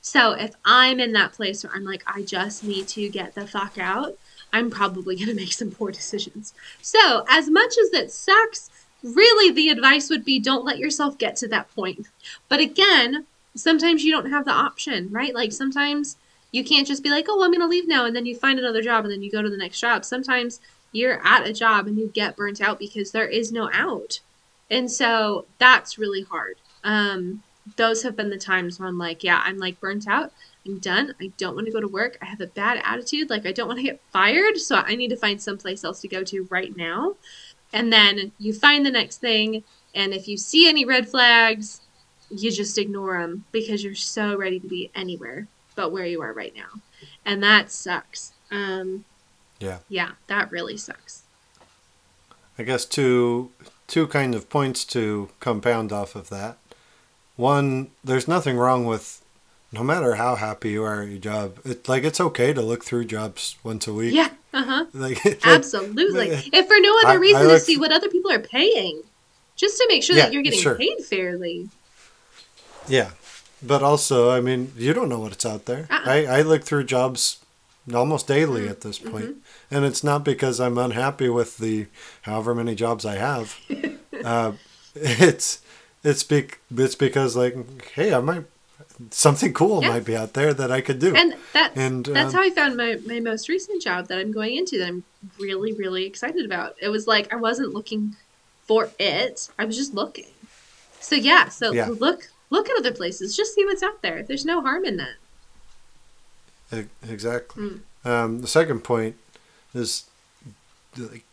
Speaker 2: So if I'm in that place where I'm like, I just need to get the fuck out, I'm probably going to make some poor decisions. So, as much as it sucks, really the advice would be don't let yourself get to that point. But again, sometimes you don't have the option, right? Like sometimes you can't just be like, oh, I'm going to leave now. And then you find another job and then you go to the next job. Sometimes you're at a job and you get burnt out because there is no out. And so that's really hard. Um, those have been the times where I'm like, yeah, I'm like burnt out. I'm done. I don't want to go to work. I have a bad attitude. Like, I don't want to get fired. So I need to find someplace else to go to right now. And then you find the next thing. And if you see any red flags, you just ignore them because you're so ready to be anywhere but where you are right now. And that sucks. Um,
Speaker 1: Yeah.
Speaker 2: Yeah, that really sucks.
Speaker 1: I guess two two kind of points to compound off of that. One, there's nothing wrong with no matter how happy you are at your job. It like it's okay to look through jobs once a week.
Speaker 2: Yeah, uh huh.
Speaker 1: Like, like
Speaker 2: Absolutely. If for no other
Speaker 1: I
Speaker 2: reason to
Speaker 1: look-
Speaker 2: see what other people are paying, just to make sure
Speaker 1: Yeah,
Speaker 2: that you're getting
Speaker 1: sure.
Speaker 2: paid fairly.
Speaker 1: Yeah, but also, I mean, you don't know what's out there.
Speaker 2: Uh-uh.
Speaker 1: I, I look through jobs almost daily
Speaker 2: Mm-hmm.
Speaker 1: at this point, and it's not because I'm unhappy with the however many jobs I have. uh, it's it's bec- it's because like, hey, I might something cool
Speaker 2: Yeah.
Speaker 1: might be out there that I could do.
Speaker 2: And that's
Speaker 1: And,
Speaker 2: that's
Speaker 1: um,
Speaker 2: how I found my, my most recent job that I'm going into that I'm really, really excited about. It was like I wasn't looking for it. I was just looking. So yeah, so
Speaker 1: Yeah.
Speaker 2: look look at other places. Just see what's out there. There's no harm in that.
Speaker 1: Exactly.
Speaker 2: Mm.
Speaker 1: um, the second point is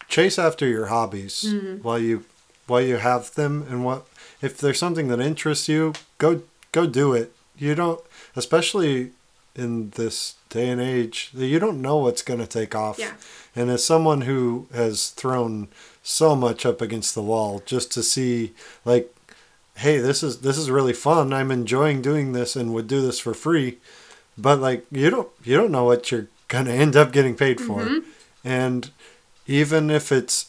Speaker 1: chase after your hobbies
Speaker 2: Mm.
Speaker 1: while you while you have them and what if there's something that interests you go go do it you don't especially in this day and age you don't know what's going to take off
Speaker 2: Yeah.
Speaker 1: and as someone who has thrown so much up against the wall just to see like hey this is this is really fun i'm enjoying doing this and would do this for free but like you don't you don't know what you're gonna end up getting paid for
Speaker 2: Mhm.
Speaker 1: And even if it's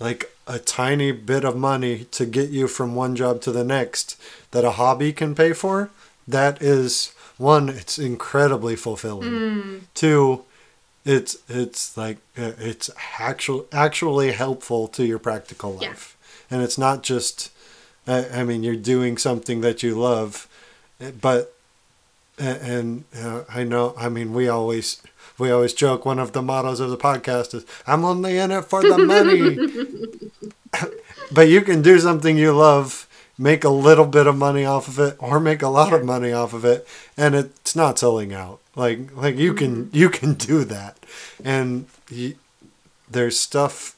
Speaker 1: like a tiny bit of money to get you from one job to the next that a hobby can pay for that is one it's incredibly fulfilling
Speaker 2: Mm.
Speaker 1: two it's it's like uh, it's actual actually helpful to your practical
Speaker 2: Yeah.
Speaker 1: life and it's not just I, I mean you're doing something that you love but and uh, I know I mean we always we always joke one of the mottos of the podcast is I'm only in it for the money. But you can do something you love make a little bit of money off of it or make a lot of money off of it and it's not selling out. Like like you can mm-hmm. you can do that. And you, there's stuff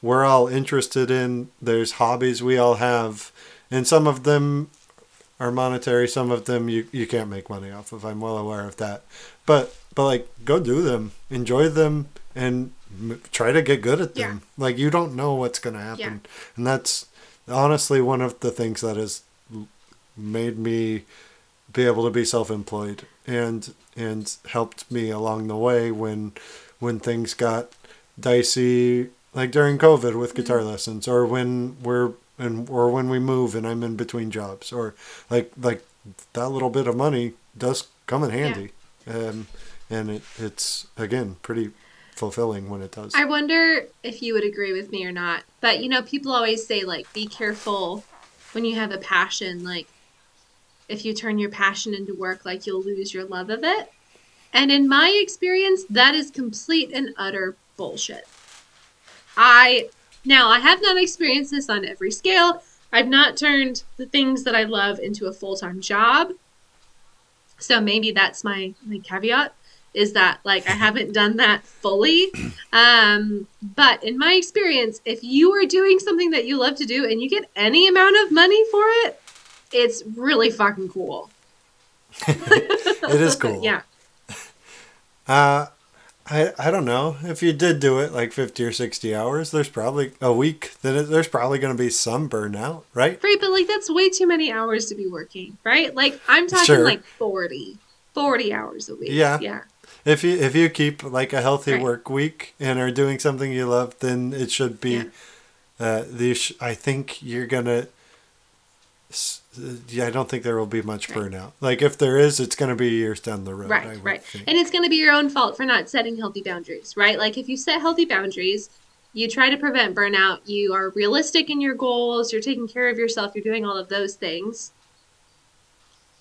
Speaker 1: we're all interested in. There's hobbies we all have. And some of them are monetary some of them you, you can't make money off of. I'm well aware of that. But but like go do them. Enjoy them and m- try to get good at them. Like you don't know what's going to happen. And that's honestly one of the things that has made me be able to be self-employed and and helped me along the way when when things got dicey like during covid with guitar lessons or when we're and or when we move and I'm in between jobs or like like that little bit of money does come in handy. Um, and it, it's again pretty fulfilling when it does
Speaker 2: I wonder if you would agree with me or not. But you know, people always say like be careful when you have a passion, like if you turn your passion into work, like you'll lose your love of it. And in my experience, that is complete and utter bullshit. I now I have not experienced this on every scale. I've not turned the things that I love into a full-time job. So maybe that's my my caveat is that like I haven't done that fully. Um, but in my experience, if you are doing something that you love to do and you get any amount of money for it, it's really fucking cool.
Speaker 1: it is cool
Speaker 2: Yeah.
Speaker 1: uh I, I don't know if you did do it like 50 or 60 hours there's probably a week then it, there's probably going to be some burnout right
Speaker 2: Right, but like that's way too many hours to be working, right? Like I'm talking
Speaker 1: Sure.
Speaker 2: like 40. 40 hours a week.
Speaker 1: Yeah.
Speaker 2: Yeah.
Speaker 1: If you if you keep like a healthy
Speaker 2: Right.
Speaker 1: work week and are doing something you love then it should be
Speaker 2: Yeah.
Speaker 1: uh i think you're gonna s- yeah i don't think there will be much
Speaker 2: Right.
Speaker 1: burnout like if there is it's gonna be years down the road
Speaker 2: Right, right.
Speaker 1: think.
Speaker 2: And it's going to be your own fault for not setting healthy boundaries, right? Like if you set healthy boundaries, you try to prevent burnout, you are realistic in your goals, you're taking care of yourself, you're doing all of those things.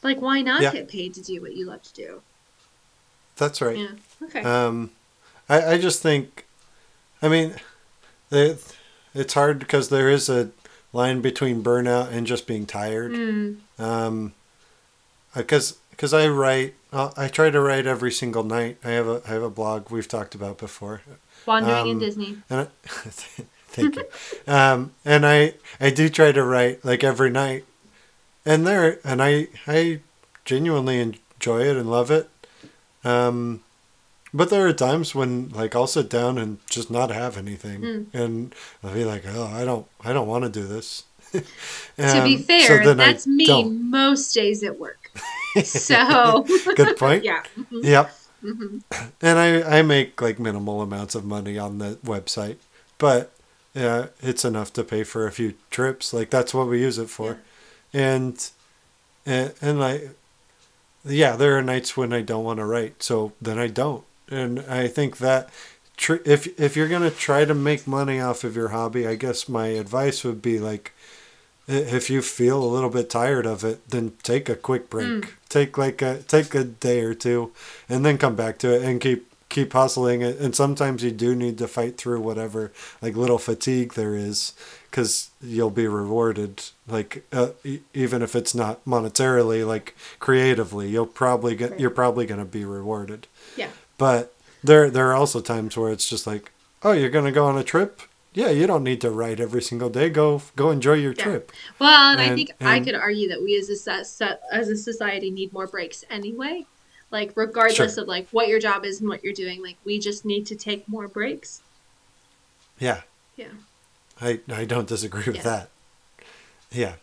Speaker 2: Like why not
Speaker 1: Yeah.
Speaker 2: get paid to do what you love to do?
Speaker 1: That's right
Speaker 2: Yeah. Okay.
Speaker 1: Um, I, I just think, I mean, it, it's hard because there is a line between burnout and just being tired.
Speaker 2: Mm,
Speaker 1: Um, because because I write, uh, I try to write every single night. I have a I have a blog we've talked about before,
Speaker 2: wandering in
Speaker 1: Um,
Speaker 2: Disney.
Speaker 1: and I, thank you. Um, and I I do try to write like every night, and there and I I genuinely enjoy it and love it. Um, but there are times when like I'll sit down and just not have anything,
Speaker 2: Mm.
Speaker 1: and I'll be like, oh, I don't I don't want to do this.
Speaker 2: to be
Speaker 1: Um, so
Speaker 2: fair,
Speaker 1: I
Speaker 2: that's me
Speaker 1: don't.
Speaker 2: most days at work. So
Speaker 1: Good point.
Speaker 2: yeah. Mhm,
Speaker 1: Yep.
Speaker 2: mhm.
Speaker 1: and I, I make like minimal amounts of money on the website but yeah it's enough to pay for a few trips like that's what we use it for and and, and like yeah there are nights when i don't want to write so then i don't. And i think that tr- if if you're going to try to make money off of your hobby i guess my advice would be like if you feel a little bit tired of it then take a quick break.
Speaker 2: Mm.
Speaker 1: take like a take a day or two and then come back to it and keep keep hustling it. And sometimes you do need to fight through whatever like little fatigue there is because you'll be rewarded like uh, e- even if it's not monetarily like creatively you'll probably get
Speaker 2: Right.
Speaker 1: you're probably going to be rewarded
Speaker 2: Yeah.
Speaker 1: but there there are also times where it's just like, oh, you're gonna go on a trip. Yeah, you don't need to write every single day. Go go enjoy your
Speaker 2: Yeah.
Speaker 1: trip.
Speaker 2: Well, and, I
Speaker 1: And-
Speaker 2: think I could argue that we as a as a society need more breaks anyway. Like regardless
Speaker 1: Sure.
Speaker 2: of like what your job is and what you're doing, like we just need to take more breaks.
Speaker 1: Yeah.
Speaker 2: Yeah.
Speaker 1: I I don't disagree with
Speaker 2: Yeah.
Speaker 1: that. Yeah.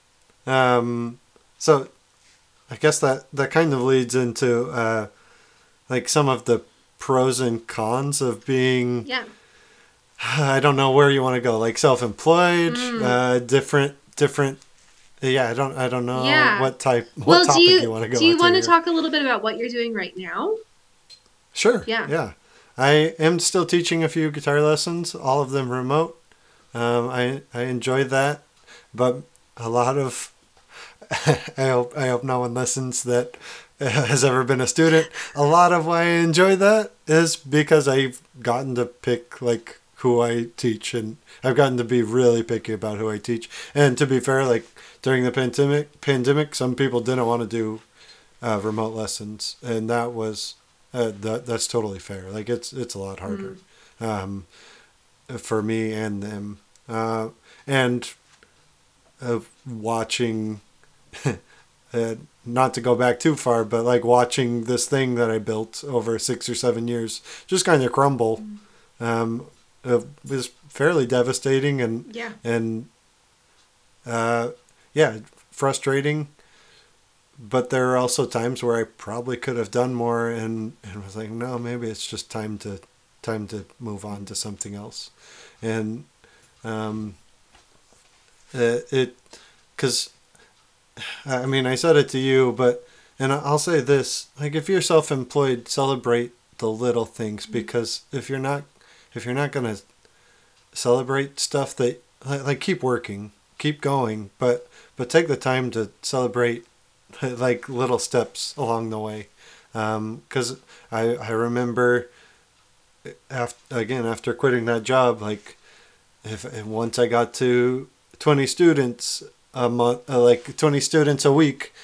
Speaker 1: Um so I guess that that kind of leads into uh like some of the pros and cons of being
Speaker 2: Yeah.
Speaker 1: I don't know where you want to go like self-employed
Speaker 2: Mm.
Speaker 1: uh different different yeah, I don't I don't know
Speaker 2: Yeah.
Speaker 1: what type what
Speaker 2: well,
Speaker 1: topic
Speaker 2: do you,
Speaker 1: you, want to go
Speaker 2: do you want to talk a little bit about what you're doing right now?
Speaker 1: Sure.
Speaker 2: Yeah.
Speaker 1: Yeah. I am still teaching a few guitar lessons, all of them remote. Um, I I enjoy that, but a lot of I hope I hope no one listens that has ever been a student. A lot of why I enjoy that is because I've gotten to pick like who I teach, and I've gotten to be really picky about who I teach. And to be fair, like during the pandemic, pandemic, some people didn't want to do uh, remote lessons, and that was uh, that that's totally fair. Like it's it's a lot harder um, for me and them, uh, and uh, watching. uh, not to go back too far, but like watching this thing that I built over six or seven years just kind of crumble, um, uh, was fairly devastating and
Speaker 2: Yeah.
Speaker 1: and uh, yeah, frustrating. But there are also times where I probably could have done more, and and was like, no, maybe it's just time to time to move on to something else, and um, uh, it because I mean I said it to you, but and I'll say this: like if you're self-employed, celebrate the little things because if you're not if you're not gonna celebrate stuff that like, like keep working keep going but but take the time to celebrate like little steps along the way. Because I, I remember after, again after quitting that job like if, if once i got to 20 students a month uh, like 20 students a week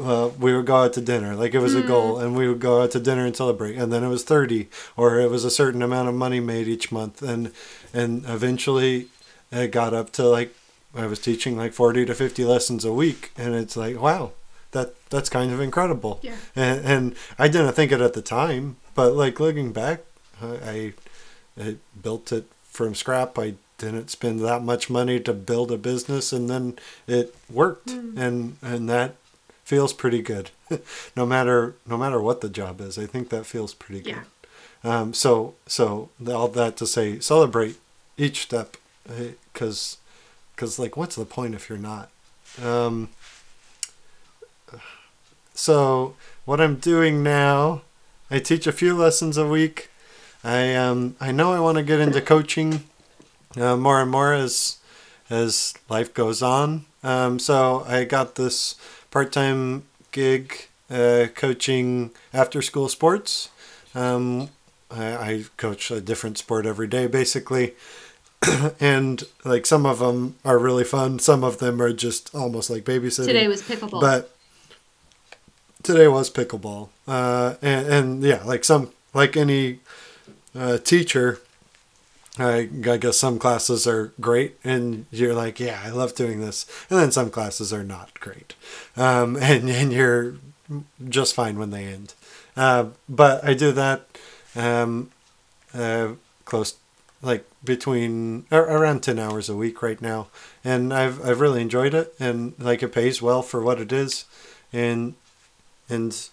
Speaker 1: uh, we would go out to dinner. Like it was a goal and we would go out to dinner and celebrate. And then it was 30 or it was a certain amount of money made each month. And and eventually it got up to like i was teaching like 40 to 50 lessons a week. And it's like wow that that's kind of incredible.
Speaker 2: Yeah.
Speaker 1: and, and i didn't think it at the time but like looking back i i, I built it from scrap. I didn't spend that much money to build a business and then it worked. And and that feels pretty good. No matter no matter what the job is i think that feels pretty good.
Speaker 2: Yeah.
Speaker 1: um, so so all that to say celebrate each step because because like what's the point if you're not? Um, so what i'm doing now i teach a few lessons a week. I um i know i want to get into coaching uh, more and more as as life goes on. Um, so i got this part-time gig uh, coaching after school sports. Um, I, I coach a different sport every day basically. And like some of them are really fun. Some of them are just almost like babysitting.
Speaker 2: Today was pickleball.
Speaker 1: but today was pickleball. Uh, and, and yeah like some like any uh, teacher I, I guess some classes are great and you're like yeah i love doing this. And then some classes are not great. Um, and, and you're just fine when they end. Uh, but i do that um, uh, close like between ar- around 10 hours a week right now. And I've, I've really enjoyed it and like it pays well for what it is. And and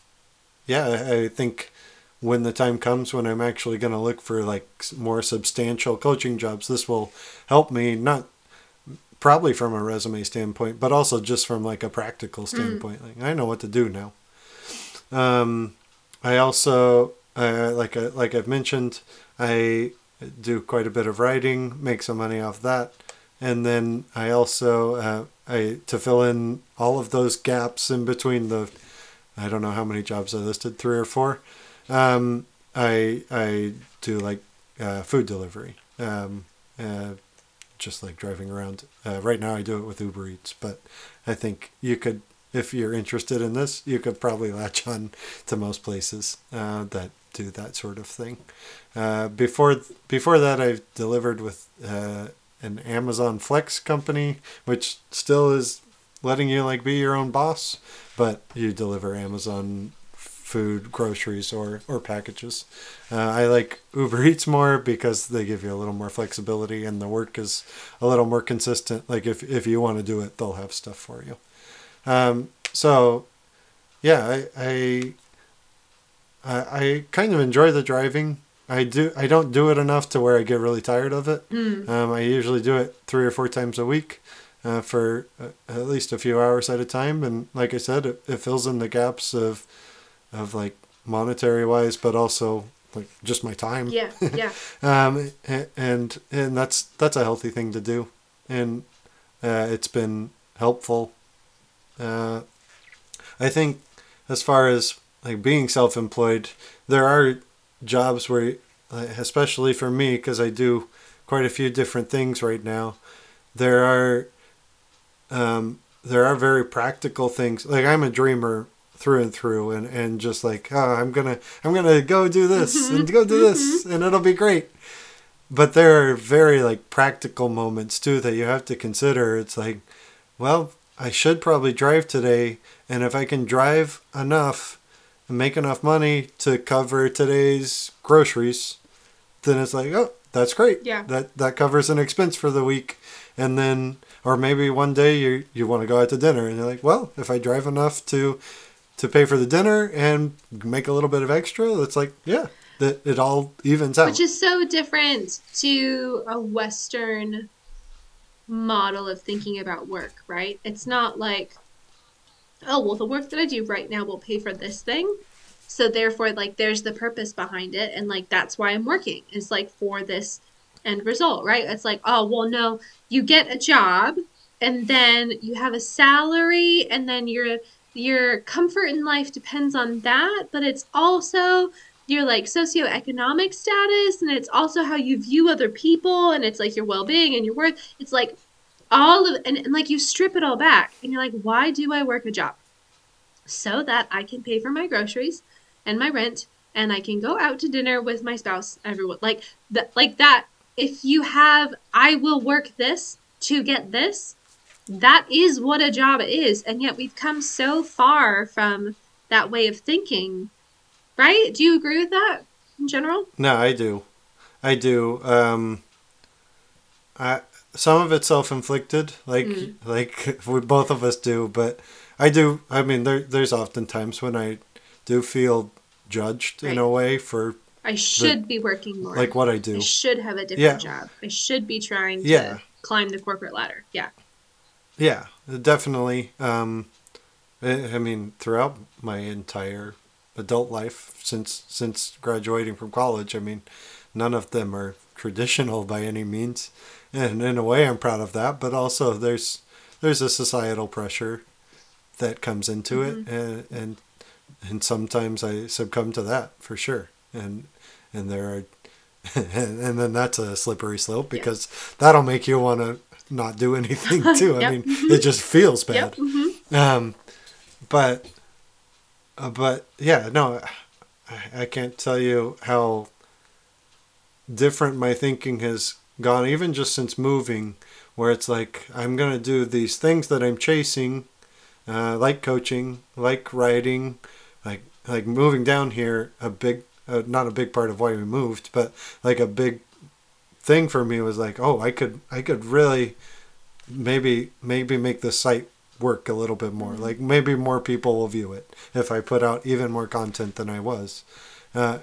Speaker 1: yeah I, I think when the time comes when I'm actually going to look for like more substantial coaching jobs this will help me not probably from a resume standpoint but also just from like a practical standpoint like I know what to do now. Um, I also uh, like I, like I've mentioned I do quite a bit of writing make some money off that and then I also uh, I to fill in all of those gaps in between the I don't know how many jobs I listed three or four um, I I do like uh, food delivery um, uh, just like driving around uh, right now I do it with Uber Eats but I think you could if you're interested in this you could probably latch on to most places uh, that do that sort of thing. Uh, before before that, I've delivered with uh, an Amazon Flex company, which still is letting you like be your own boss, but you deliver Amazon food, groceries, or or packages. Uh, I like Uber Eats more because they give you a little more flexibility and the work is a little more consistent. Like if if you want to do it, they'll have stuff for you. Um, so, yeah, I, I I kind of enjoy the driving. I do. I don't do it enough to where I get really tired of it.
Speaker 2: Mm.
Speaker 1: Um, I usually do it three or four times a week uh, for uh, at least a few hours at a time. And like I said, it, it fills in the gaps of of like monetary wise, but also like just my time.
Speaker 2: Yeah, yeah.
Speaker 1: Um, and and that's that's a healthy thing to do, and uh, it's been helpful. Uh, I think as far as like being self-employed, there are jobs where, especially for me, because I do quite a few different things right now. There are um, there are very practical things. Like I'm a dreamer through and through, and and just like oh, I'm gonna I'm gonna go do this mm-hmm. and go do mm-hmm. this, and it'll be great. But there are very like practical moments too that you have to consider. It's like, well, I should probably drive today, and if I can drive enough and make enough money to cover today's groceries, then it's like, oh, that's great.
Speaker 2: Yeah.
Speaker 1: That that covers an expense for the week, and then or maybe one day you you want to go out to dinner, and you're like, well, if I drive enough to to pay for the dinner and make a little bit of extra, it's like, yeah, that it all evens out.
Speaker 2: Which is so different to a Western model of thinking about work, right? It's not like, oh, well, the work that I do right now will pay for this thing. So therefore, like, there's the purpose behind it. And, like, that's why I'm working. It's like for this end result, right? It's like, oh, well, no, you get a job and then you have a salary and then your your comfort in life depends on that, but it's also your like socioeconomic status and it's also how you view other people and it's like your well-being and your worth. It's like all of and, and like you strip it all back and you're like why do i work a job? So that i can pay for my groceries and my rent and i can go out to dinner with my spouse everyone like that like that. If you have i will work this to get this that is what a job is and yet we've come so far from that way of thinking right do you agree with that in general
Speaker 1: No, I do. I do. Um, I some of it's self inflicted, like
Speaker 2: Mm.
Speaker 1: like we both of us do. But I do. I mean, there there's often times when I do feel judged in a way for
Speaker 2: I should be working more.
Speaker 1: like what I
Speaker 2: I
Speaker 1: do.
Speaker 2: should have a different
Speaker 1: Yeah.
Speaker 2: job. I should be trying to
Speaker 1: Yeah.
Speaker 2: climb the corporate ladder. Yeah.
Speaker 1: Yeah, definitely. Um, I, mean, throughout my entire adult life since since graduating from college, I mean, none of them are traditional by any means, and in a way, I'm proud of that. But also, there's there's a societal pressure that comes into it, and and and sometimes I succumb to that for sure, and and there are. And, and then that's a slippery slope
Speaker 2: Yeah.
Speaker 1: because that'll make you want to not do anything too. I
Speaker 2: Yep.
Speaker 1: mean, it just feels bad.
Speaker 2: Yep. hmm
Speaker 1: Um, but, uh, but yeah, no, I, I can't tell you how different my thinking has gone, even just since moving, where it's like I'm gonna do these things that I'm chasing, uh, like coaching, like writing, like like moving down here. A big, uh, not a big part of why we moved, but like a big thing for me was like, oh, I could I could really maybe maybe make the site work a little bit more. Like maybe more people will view it if I put out even more content than I was, uh,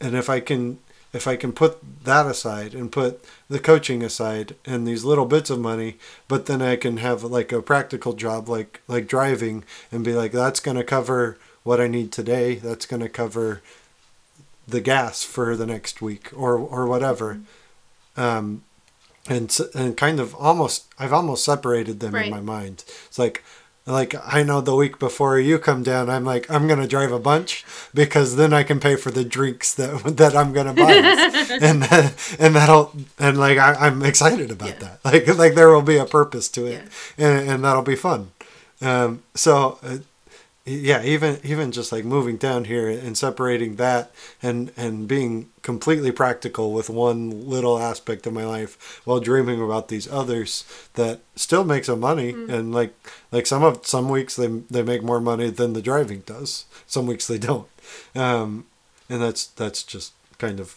Speaker 1: and if I can if I can put that aside and put the coaching aside and these little bits of money, but then I can have like a practical job like like driving and be like that's going to cover what I need today. That's going to cover the gas for the next week or or whatever. Um, and and kind of almost I've almost separated them
Speaker 2: Right.
Speaker 1: in my mind. It's like like I know the week before you come down, I'm like I'm gonna drive a bunch because then I can pay for the drinks that that I'm gonna buy, and that, and that'll and like I, I'm excited about
Speaker 2: Yeah.
Speaker 1: that. Like like there will be a purpose to it,
Speaker 2: Yeah.
Speaker 1: and and that'll be fun. Um, so uh, yeah, even even just like moving down here and separating that and and being completely practical with one little aspect of my life while dreaming about these others that still make some money mm. and like like some of some weeks they they make more money than the driving does. Some weeks they don't. Um, and that's that's just kind of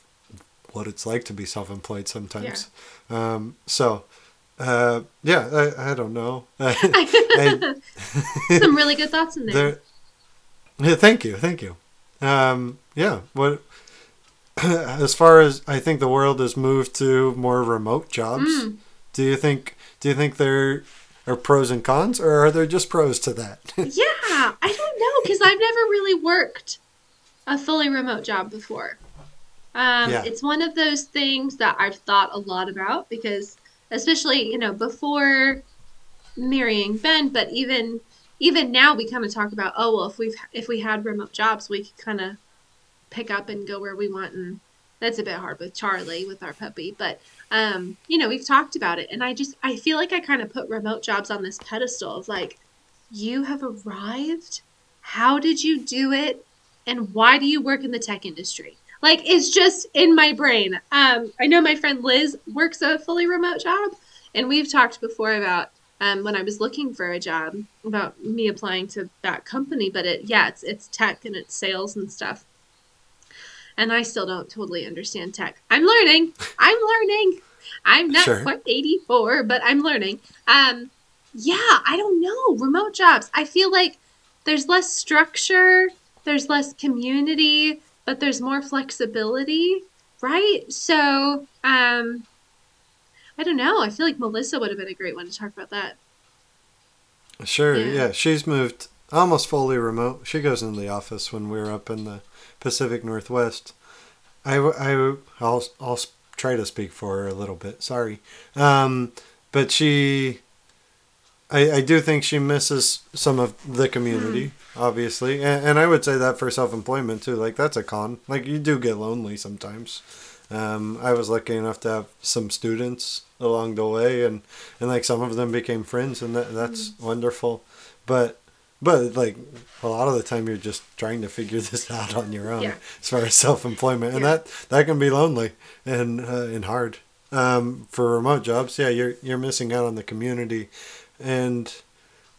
Speaker 1: what it's like to be self-employed sometimes. Yeah. Um, so uh, yeah, I, I don't know. I,
Speaker 2: Some really good thoughts in there. there.
Speaker 1: Yeah, thank you, thank you. Um, yeah, what as far as I think the world has moved to more remote jobs. Mm. Do you think? Do you think there are pros and cons, or are there just pros to that?
Speaker 2: yeah, I don't know because I've never really worked a fully remote job before. Um, yeah. It's one of those things that I've thought a lot about because especially you know before marrying Ben, but even even now we kind of talk about oh well if we've if we had remote jobs we could kind of pick up and go where we want and that's a bit hard with Charlie with our puppy but um you know we've talked about it and I just I feel like I kind of put remote jobs on this pedestal of like you have arrived? How did you do it? And why do you work in the tech industry like it's just in my brain. Um, I know my friend Liz works a fully remote job, and we've talked before about um, when I was looking for a job about me applying to that company. But it, yeah, it's it's tech and it's sales and stuff. And I still don't totally understand tech. I'm learning. I'm learning. I'm not sure. quite 84, but I'm learning. Um, yeah, I don't know. Remote jobs. I feel like there's less structure. There's less community but there's more flexibility, right? So, um, I don't know. I feel like Melissa would have been a great one to talk about that.
Speaker 1: Sure. Yeah. yeah. She's moved almost fully remote. She goes into the office when we're up in the Pacific Northwest. I, I, I'll, I'll try to speak for her a little bit. Sorry. Um, but she, I, I do think she misses some of the community. Mm obviously, and, and I would say that for self employment too. Like that's a con. Like you do get lonely sometimes. Um, I was lucky enough to have some students along the way, and, and like some of them became friends, and that that's mm wonderful. But but like a lot of the time, you're just trying to figure this out on your own yeah. as far as self employment, and yeah. that that can be lonely and uh, and hard. Um, for remote jobs, yeah, you're you're missing out on the community, and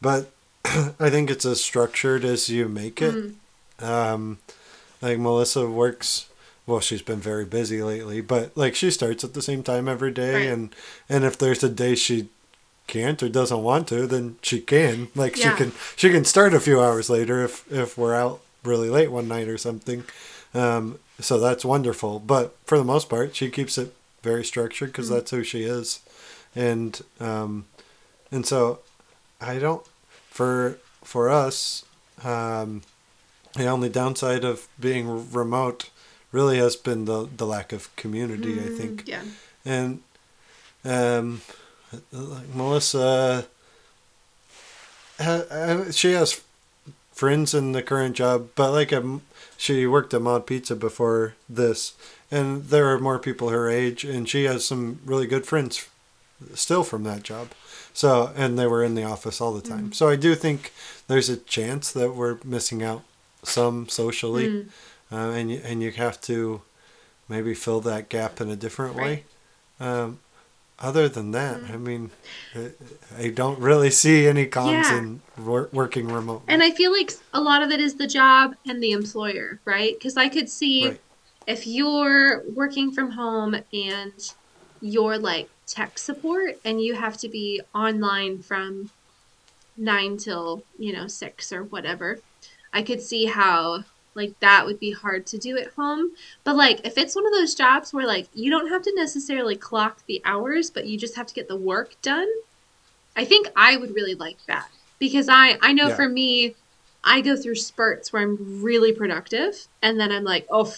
Speaker 1: but I think it's as structured as you make it. Mm-hmm. Um, like Melissa works. Well, she's been very busy lately, but like she starts at the same time every day, right. and and if there's a day she can't or doesn't want to, then she can. Like yeah. she can she can start a few hours later if if we're out really late one night or something. Um, so that's wonderful. But for the most part, she keeps it very structured because mm-hmm. that's who she is, and um, and so I don't for for us, um, the only downside of being remote really has been the the lack of community. Mm, I think. Yeah. And um, like Melissa, she has friends in the current job, but like um, she worked at Mod Pizza before this, and there are more people her age, and she has some really good friends still from that job. So, and they were in the office all the time. Mm. So I do think there's a chance that we're missing out some socially, mm. uh, and you, and you have to maybe fill that gap in a different right. way. Um, other than that, mm. I mean, I don't really see any cons yeah. in wor- working remote.
Speaker 2: And I feel like a lot of it is the job and the employer, right? Because I could see right. if you're working from home and you're like tech support and you have to be online from nine till you know six or whatever. I could see how like that would be hard to do at home. But like if it's one of those jobs where like you don't have to necessarily clock the hours but you just have to get the work done i think i would really like that. Because i i know yeah. for me i go through spurts where i'm really productive and then i'm like oh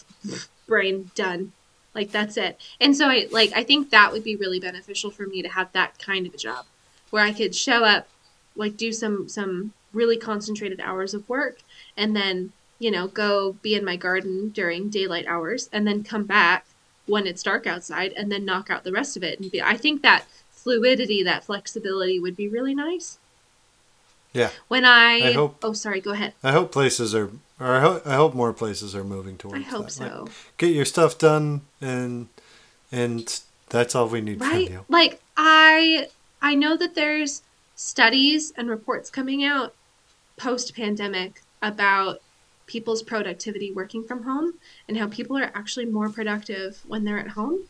Speaker 2: brain done like that's it. And so I like I think that would be really beneficial for me to have that kind of a job where I could show up, like do some some really concentrated hours of work and then, you know, go be in my garden during daylight hours and then come back when it's dark outside and then knock out the rest of it and be I think that fluidity, that flexibility would be really nice.
Speaker 1: Yeah.
Speaker 2: When I,
Speaker 1: I hope-
Speaker 2: oh sorry, go ahead.
Speaker 1: I hope places are, or I hope, I hope more places are moving towards.
Speaker 2: I hope
Speaker 1: that. Like,
Speaker 2: so.
Speaker 1: get your stuff done, and and that's all we need
Speaker 2: right
Speaker 1: from you.
Speaker 2: like i i know that there's studies and reports coming out post pandemic about people's productivity working from home and how people are actually more productive when they're at home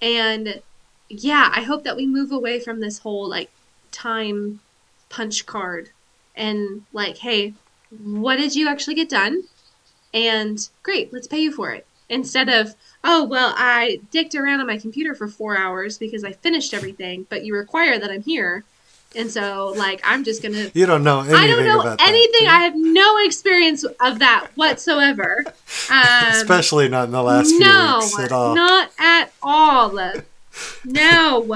Speaker 2: and yeah i hope that we move away from this whole like time punch card and like hey what did you actually get done? And great let's pay you for it. Instead of oh well i dicked around on my computer for four hours because i finished everything but you require that i'm here. And so like i'm just gonna
Speaker 1: You don't know anything
Speaker 2: i don't know
Speaker 1: that,
Speaker 2: anything.
Speaker 1: do
Speaker 2: i have no experience of that whatsoever. Um,
Speaker 1: especially not in the last few
Speaker 2: no
Speaker 1: weeks at all.
Speaker 2: not at all. No.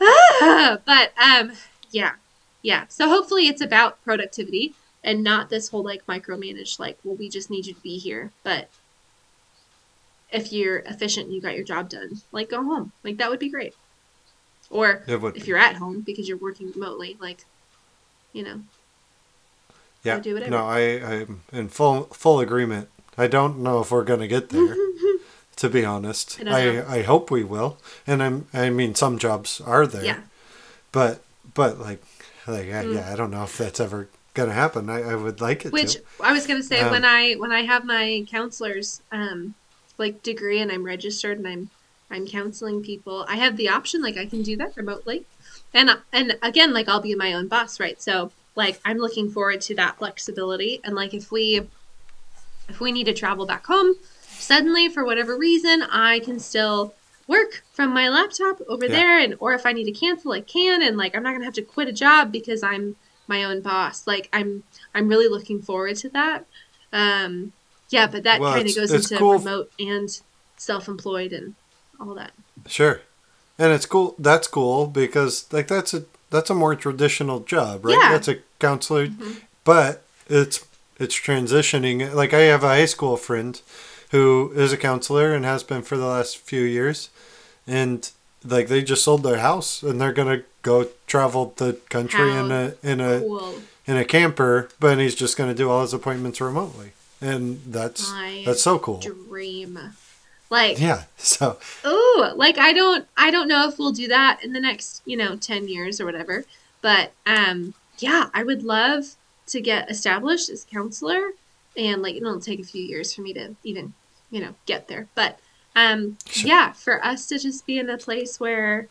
Speaker 2: Ah, but um yeah. Yeah. So hopefully it's about productivity and not this whole like micromanage like well we just need you to be here but if you're efficient and you got your job done like go home like that would be great or if you're at home because you're working remotely like you know
Speaker 1: Yeah.
Speaker 2: do whatever.
Speaker 1: No, I I'm in full full agreement. I don't know if we're gonna get there. to be honest,
Speaker 2: I
Speaker 1: I. I hope we will. And I'm I mean some jobs are there.
Speaker 2: yeah
Speaker 1: But but like like
Speaker 2: Mm.
Speaker 1: yeah I don't know if that's ever gonna happen. I, I would like it
Speaker 2: which
Speaker 1: to.
Speaker 2: i was going to say
Speaker 1: Um,
Speaker 2: when i when i have my counselor's um like degree and i'm registered and i'm i'm counseling people i have the option like i can do that remotely and and again like i'll be my own boss right so like i'm looking forward to that flexibility and like if we if we need to travel back home suddenly for whatever reason i can still work from my laptop over
Speaker 1: Yeah.
Speaker 2: there and or if i need to cancel i can and like i'm not gonna have to quit a job because i'm my own boss like i'm i'm really looking forward to that um yeah but that
Speaker 1: Well,
Speaker 2: kind of goes into
Speaker 1: cool.
Speaker 2: remote and self-employed and all that
Speaker 1: Sure. And it's cool. That's cool because like that's a that's a more traditional job, right?
Speaker 2: Yeah.
Speaker 1: That's a counselor,
Speaker 2: Mhm.
Speaker 1: but it's it's transitioning. Like I have a high school friend who is a counselor and has been for the last few years, and like they just sold their house and they're gonna go travel the country in a in a
Speaker 2: cool
Speaker 1: in a camper, but he's just gonna do all his appointments remotely, and that's
Speaker 2: My
Speaker 1: that's so cool.
Speaker 2: dream like
Speaker 1: Yeah. So
Speaker 2: Ooh, like I don't I don't know if we'll do that in the next, you know, 10 years or whatever. But um yeah, I would love to get established as a counselor and like it'll take a few years for me to even, you know, get there. But um
Speaker 1: Sure.
Speaker 2: yeah, for us to just be in a place where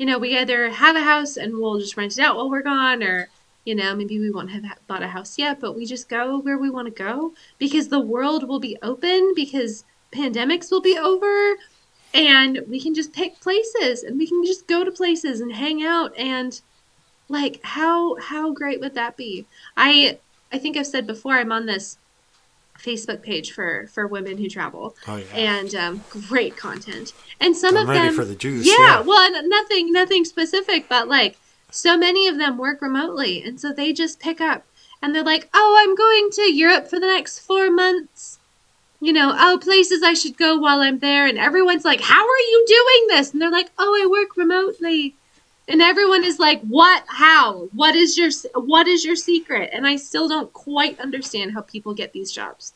Speaker 2: you know, we either have a house and we'll just rent it out while we're gone or you know, maybe we won't have bought a house yet, but we just go where we want to go because the world will be open because pandemics will be over and we can just pick places and we can just go to places and hang out and like how how great would that be? I i think i've said before i'm on this facebook page for for women who travel
Speaker 1: oh yeah.
Speaker 2: and um, great content and some
Speaker 1: I'm
Speaker 2: of
Speaker 1: ready
Speaker 2: them
Speaker 1: for the juice.
Speaker 2: yeah,
Speaker 1: yeah.
Speaker 2: well nothing nothing specific but like so many of them work remotely and so they just pick up and they're like oh i'm going to europe for the next four months you know oh places i should go while i'm there and everyone's like how are you doing this and they're like oh i work remotely and everyone is like what how what is your what is your secret and i still don't quite understand how people get these jobs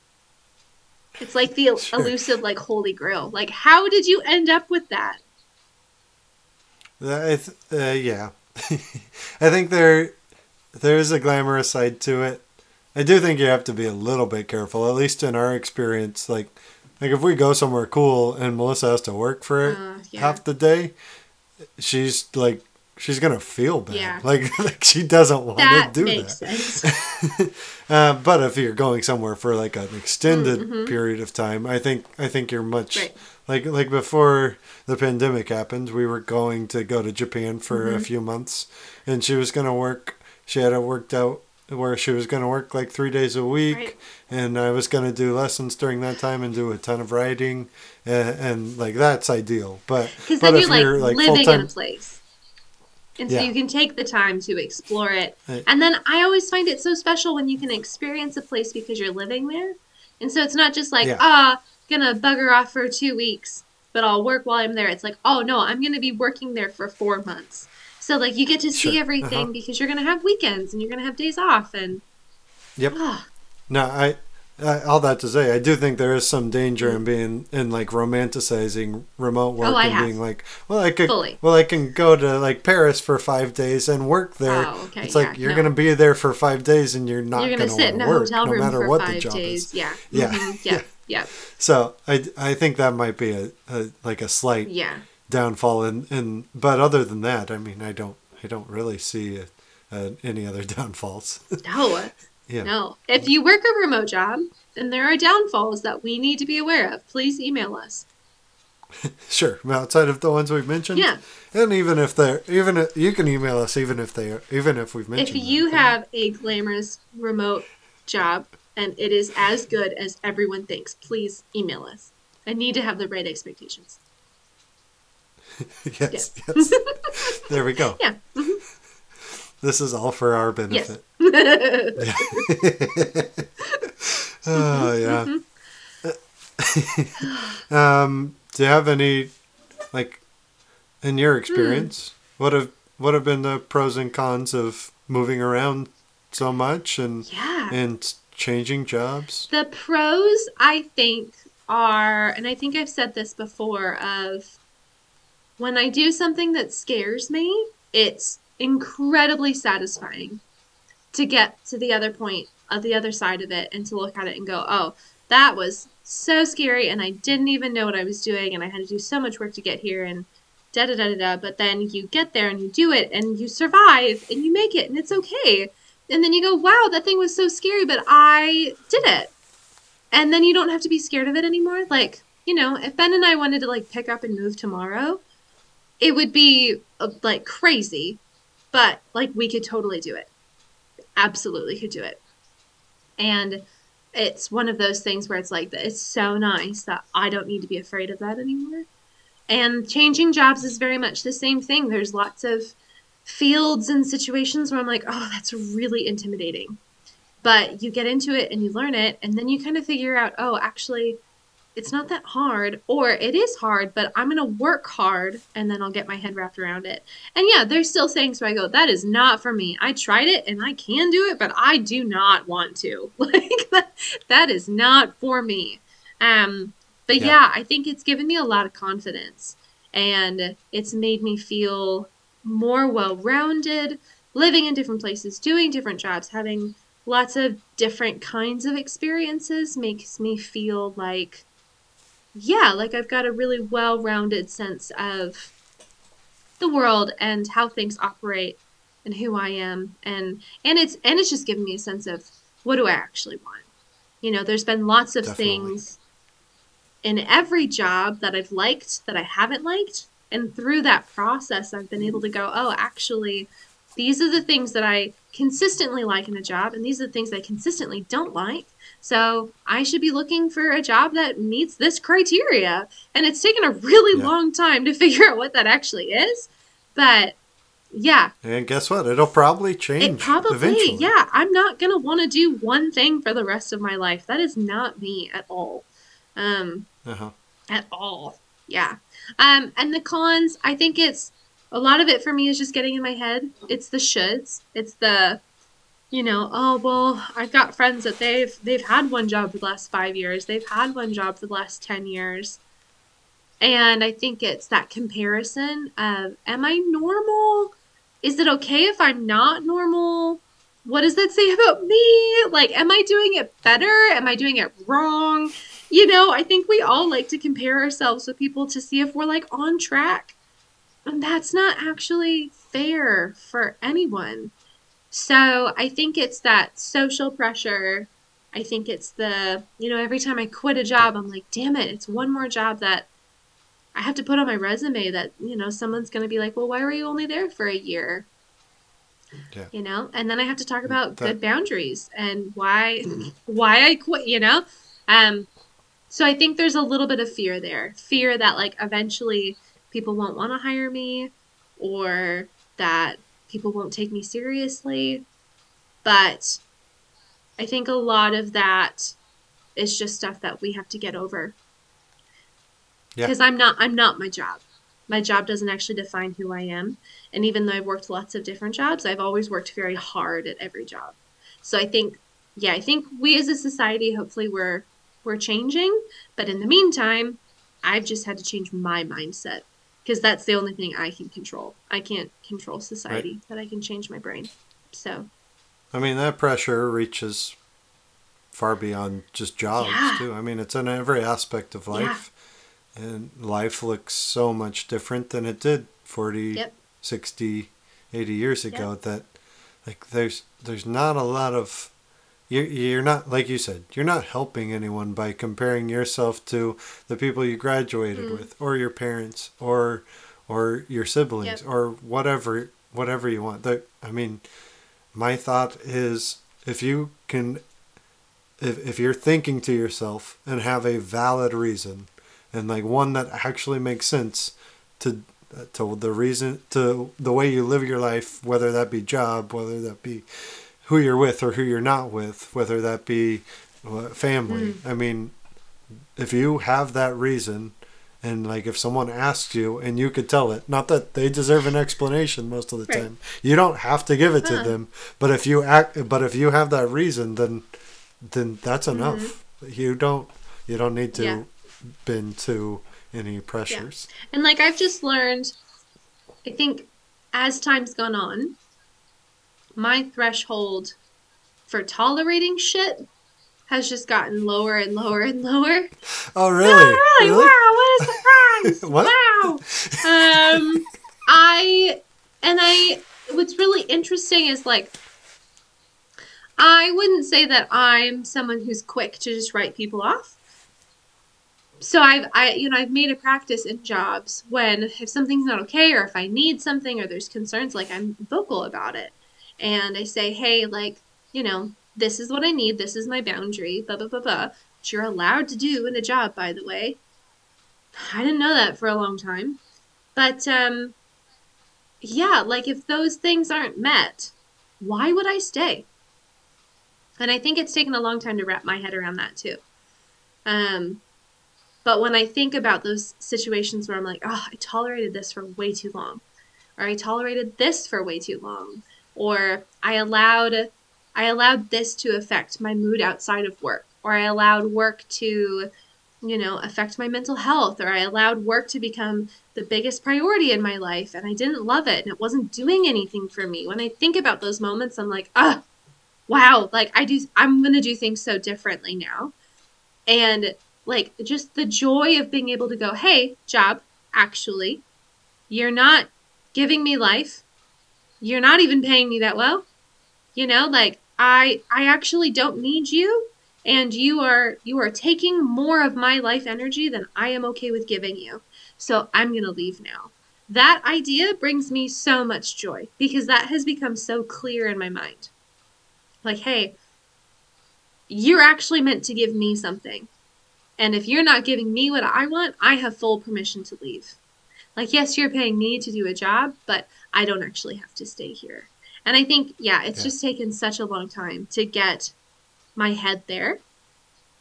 Speaker 2: it's like the
Speaker 1: Sure.
Speaker 2: elusive like holy grail like how did you end up with that
Speaker 1: th- uh, yeah, I think there there is a glamorous side to it. I do think you have to be a little bit careful, at least in our experience. Like, like if we go somewhere cool and Melissa has to work for it
Speaker 2: Uh, yeah.
Speaker 1: half the day, she's like she's gonna feel bad.
Speaker 2: Yeah.
Speaker 1: Like like she doesn't want
Speaker 2: that
Speaker 1: to do
Speaker 2: makes
Speaker 1: that.
Speaker 2: sense
Speaker 1: uh, but if you're going somewhere for like an extended
Speaker 2: Mhm.
Speaker 1: period of time, I think I think you're much
Speaker 2: Right.
Speaker 1: like like before the pandemic happened. We were going to go to Japan for a
Speaker 2: Mhm.
Speaker 1: few months, and she was gonna work. She had it worked out where she was gonna work like three days a week,
Speaker 2: Right.
Speaker 1: and I was gonna do lessons during that time and do a ton of writing, and, and like that's ideal. But
Speaker 2: Because
Speaker 1: but if
Speaker 2: you're
Speaker 1: you're
Speaker 2: like
Speaker 1: like
Speaker 2: living in a
Speaker 1: full-time-
Speaker 2: place. And so
Speaker 1: Yeah.
Speaker 2: you can take the time to explore it.
Speaker 1: Right.
Speaker 2: And then I always find it so special when you can experience a place because you're living there. And so it's not just like,
Speaker 1: Yeah.
Speaker 2: ah, gonna bugger off for two weeks, but I'll work while I'm there. It's like, oh no, I'm gonna be working there for four months. So like you get to see
Speaker 1: Sure,
Speaker 2: everything
Speaker 1: uh-huh.
Speaker 2: because you're gonna have weekends and you're gonna have days off and
Speaker 1: Yep.
Speaker 2: ah,
Speaker 1: No, I, I all that to say, I do think there is some danger in being in like romanticizing remote work
Speaker 2: Oh,
Speaker 1: and
Speaker 2: have.
Speaker 1: being like, well, I could,
Speaker 2: Fully.
Speaker 1: well, I can go to like Paris for five days and work there.
Speaker 2: Oh, okay,
Speaker 1: it's like you're
Speaker 2: no.
Speaker 1: gonna be there for five days and you're not
Speaker 2: you're gonna
Speaker 1: gonna,
Speaker 2: sit in a
Speaker 1: work,
Speaker 2: hotel
Speaker 1: no
Speaker 2: room
Speaker 1: matter
Speaker 2: for
Speaker 1: what the
Speaker 2: five
Speaker 1: job
Speaker 2: days.
Speaker 1: is.
Speaker 2: Yeah.
Speaker 1: Yeah.
Speaker 2: Mhm. Yeah. Yeah.
Speaker 1: So I, I think that might be a, a like a slight
Speaker 2: Yeah.
Speaker 1: downfall in, in but other than that, I mean, I don't I don't really see uh uh any other downfalls.
Speaker 2: No.
Speaker 1: Yeah.
Speaker 2: No. If you work a remote job and there are downfalls that we need to be aware of, please email us.
Speaker 1: Sure. Outside of the ones we've mentioned.
Speaker 2: Yeah.
Speaker 1: And even if they're even if, you can email us even if they are even if we've mentioned.
Speaker 2: If you
Speaker 1: them.
Speaker 2: have a glamorous remote job and it is as good as everyone thinks, please email us. I need to have the right expectations.
Speaker 1: yes, yes. there we go.
Speaker 2: Yeah. Mm-hmm.
Speaker 1: This is all for our benefit.
Speaker 2: Yes.
Speaker 1: Oh yeah.
Speaker 2: Mm-hmm.
Speaker 1: um, do you have any, like, in your
Speaker 2: Hmm.
Speaker 1: experience, what have what have been the pros and cons of moving around so much and
Speaker 2: yeah.
Speaker 1: and changing jobs?
Speaker 2: The pros, I think, are, and I think I've said this before, of when I do something that scares me, it's incredibly satisfying to get to the other point of the other side of it and to look at it and go, oh, that was so scary and I didn't even know what I was doing and I had to do so much work to get here and da da da da da. But then you get there and you do it and you survive and you make it and it's okay. And then you go, wow, that thing was so scary, but I did it. And then you don't have to be scared of it anymore. Like, you know, if Ben and I wanted to like pick up and move tomorrow, it would be uh, like crazy, but like we could totally do it. Absolutely could do it. And it's one of those things where it's like, it's so nice that I don't need to be afraid of that anymore. And changing jobs is very much the same thing. There's lots of fields and situations where I'm like, oh, that's really intimidating. But you get into it and you learn it, and then you kind of figure out, oh, actually, it's not that hard, or it is hard, but I'm going to work hard and then I'll get my head wrapped around it. And yeah, there's still things where I go, that is not for me. I tried it and I can do it, but I do not want to. Like, that, that is not for me. Um, but
Speaker 1: Yeah.
Speaker 2: yeah, I think it's given me a lot of confidence and it's made me feel more well rounded, living in different places, doing different jobs, having lots of different kinds of experiences makes me feel like yeah, like I've got a really well rounded sense of the world and how things operate and who I am and and it's and it's just given me a sense of what do I actually want. You know, there's been lots of
Speaker 1: Definitely.
Speaker 2: things in every job that I've liked that I haven't liked and through that process I've been able to go, "Oh, actually these are the things that I consistently like in a job and these are the things I consistently don't like." So I should be looking for a job that meets this criteria. And it's taken a really
Speaker 1: Yeah.
Speaker 2: long time to figure out what that actually is. But yeah,
Speaker 1: And guess what? It'll probably change.
Speaker 2: it probably,
Speaker 1: eventually.
Speaker 2: yeah, I'm not going to want to do one thing for the rest of my life. That is not me at all. Um,
Speaker 1: Uh-huh.
Speaker 2: at all. Yeah. Um, and the cons, I think it's a lot of it for me is just getting in my head. It's the shoulds. It's the, you know, oh well, I've got friends that they've they've had one job for the last five years. They've had one job for the last ten years. And I think it's that comparison of am I normal? Is it okay if I'm not normal? What does that say about me? Like, am I doing it better? Am I doing it wrong? You know, I think we all like to compare ourselves with people to see if we're like on track. And that's not actually fair for anyone. So I think it's that social pressure. I think it's the, you know, every time I quit a job, I'm like, damn it, it's one more job that I have to put on my resume that, you know, someone's going to be like, well, why were you only there for a year?
Speaker 1: Yeah.
Speaker 2: You know, and then I have to talk about
Speaker 1: That-
Speaker 2: good boundaries and why why I quit, you know? Um so I think there's a little bit of fear there. Fear that like eventually people won't want to hire me or that people won't take me seriously. But I think a lot of that is just stuff that we have to get over.
Speaker 1: Yeah.
Speaker 2: Because I'm not I'm not my job. My job doesn't actually define who I am. And even though I've worked lots of different jobs, I've always worked very hard at every job. So I think, yeah, I think we as a society, hopefully, we're we're changing. But in the meantime, I've just had to change my mindset because that's the only thing I can control. I can't control society, right. but I can change my brain. So,
Speaker 1: I mean, that pressure reaches far beyond just jobs yeah. too. I mean, it's in every aspect of life. Yeah. And life looks so much different than it did 40, yep. 60, 80 years ago yep. that like there's there's not a lot of you're, you're not like you said you're not helping anyone by comparing yourself to the people you graduated mm. with or your parents or or your siblings yep. or whatever whatever you want that i mean my thought is if you can if, if you're thinking to yourself and have a valid reason and like one that actually makes sense to to the reason to the way you live your life whether that be job whether that be who you're with or who you're not with whether that be uh, family mm. i mean if you have that reason and like if someone asks you and you could tell it not that they deserve an explanation most of the right. time you don't have to give it to uh-huh. them but if you act but if you have that reason then then that's mm-hmm. enough. Mm-hmm. You don't you don't need to yeah. bend to any pressures.
Speaker 2: Yeah. And like I've just learned I think as time's gone on, my threshold for tolerating shit has just gotten lower and lower and lower.
Speaker 1: Oh really? Oh,
Speaker 2: really? really? Wow, what a surprise. what? Wow. Um I and I what's really interesting is like I wouldn't say that I'm someone who's quick to just write people off. So I've I you know I've made a practice in jobs when if something's not okay or if I need something or there's concerns like I'm vocal about it and I say hey like you know this is what I need. This is my boundary blah blah blah blah which you're allowed to do in a job by the way. I didn't know that for a long time. But um yeah like if those things aren't met why would I stay? And I think it's taken a long time to wrap my head around that too. Um, but when I think about those situations where I'm like, oh, I tolerated this for way too long, or I tolerated this for way too long, or I allowed I allowed this to affect my mood outside of work, or I allowed work to, you know, affect my mental health, or I allowed work to become the biggest priority in my life and I didn't love it and it wasn't doing anything for me. When I think about those moments, I'm like, ah, wow, like I do, I'm going to do things so differently now. And like just the joy of being able to go, hey, job, actually, you're not giving me life. You're not even paying me that well. You know, like I I actually don't need you and you are you are taking more of my life energy than I am okay with giving you. So I'm going to leave now. That idea brings me so much joy because that has become so clear in my mind. Like, hey, you're actually meant to give me something. And if you're not giving me what I want, I have full permission to leave. Like, yes, you're paying me to do a job, but I don't actually have to stay here. And I think, yeah, it's yeah. just taken such a long time to get my head there.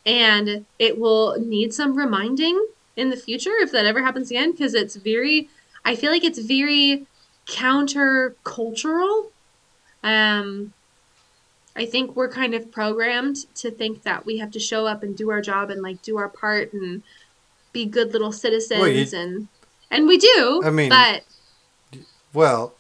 Speaker 2: And it will need some reminding in the future if that ever happens again, because it's very, I feel like it's very counter cultural. Um, I think we're kind of programmed to think that we have to show up and do our job and like do our part and be good little citizens well, you, and and we do. I mean, but
Speaker 1: well,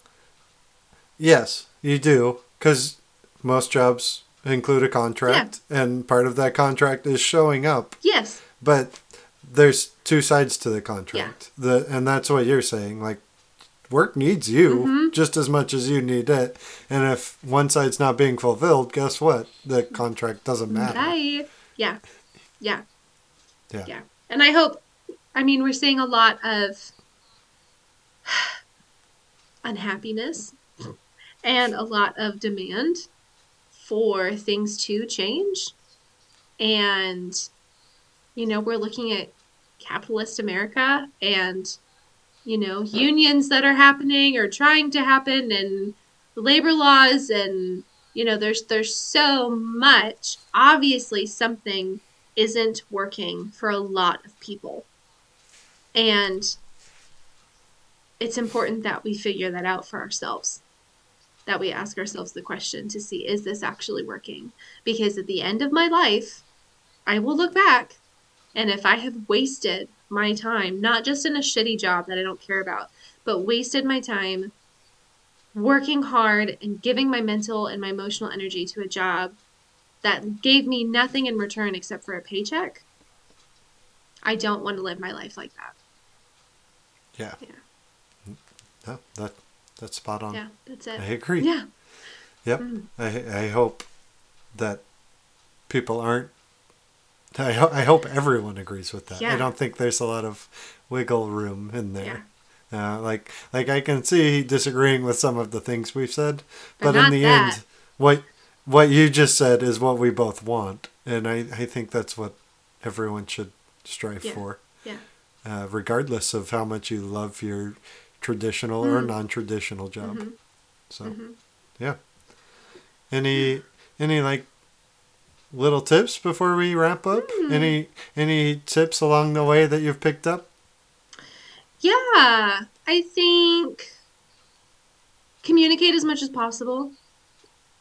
Speaker 1: yes, you do because most jobs include a contract, yeah. and part of that contract is showing up.
Speaker 2: Yes,
Speaker 1: but there's two sides to the contract. Yeah. The and that's what you're saying. Like work needs you mm-hmm. just as much as you need it. And if one side's not being fulfilled, guess what? The contract doesn't matter.
Speaker 2: Bye. Yeah. Yeah. Yeah. Yeah. And I hope, I mean, we're seeing a lot of unhappiness and a lot of demand for things to change. And, you know, we're looking at capitalist America and you know, unions that are happening or trying to happen and labor laws and you know, there's there's so much. Obviously something isn't working for a lot of people. And it's important that we figure that out for ourselves. That we ask ourselves the question to see is this actually working? Because at the end of my life, I will look back and if I have wasted my time, not just in a shitty job that I don't care about, but wasted my time working hard and giving my mental and my emotional energy to a job that gave me nothing in return except for a paycheck, I don't want to live my life like that.
Speaker 1: Yeah.
Speaker 2: Yeah.
Speaker 1: No, that that's spot on.
Speaker 2: Yeah, that's it.
Speaker 1: I agree.
Speaker 2: Yeah.
Speaker 1: Yep.
Speaker 2: Mm.
Speaker 1: I I hope that people aren't. I, ho- I hope everyone agrees with that.
Speaker 2: Yeah.
Speaker 1: I don't think there's a lot of wiggle room in there. Uh, like like I can see disagreeing with some of the things we've said,
Speaker 2: But
Speaker 1: but, in the
Speaker 2: that.
Speaker 1: end, what what you just said is what we both want, and I I think that's what everyone should strive
Speaker 2: Yeah.
Speaker 1: for,
Speaker 2: Yeah.
Speaker 1: uh, regardless of how much you love your traditional or
Speaker 2: Mm.
Speaker 1: non-traditional job.
Speaker 2: Mhm.
Speaker 1: So,
Speaker 2: Mhm.
Speaker 1: yeah. Any any like little tips before we wrap up?
Speaker 2: Hmm.
Speaker 1: Any any tips along the way that you've picked up?
Speaker 2: Yeah, I think communicate as much as possible.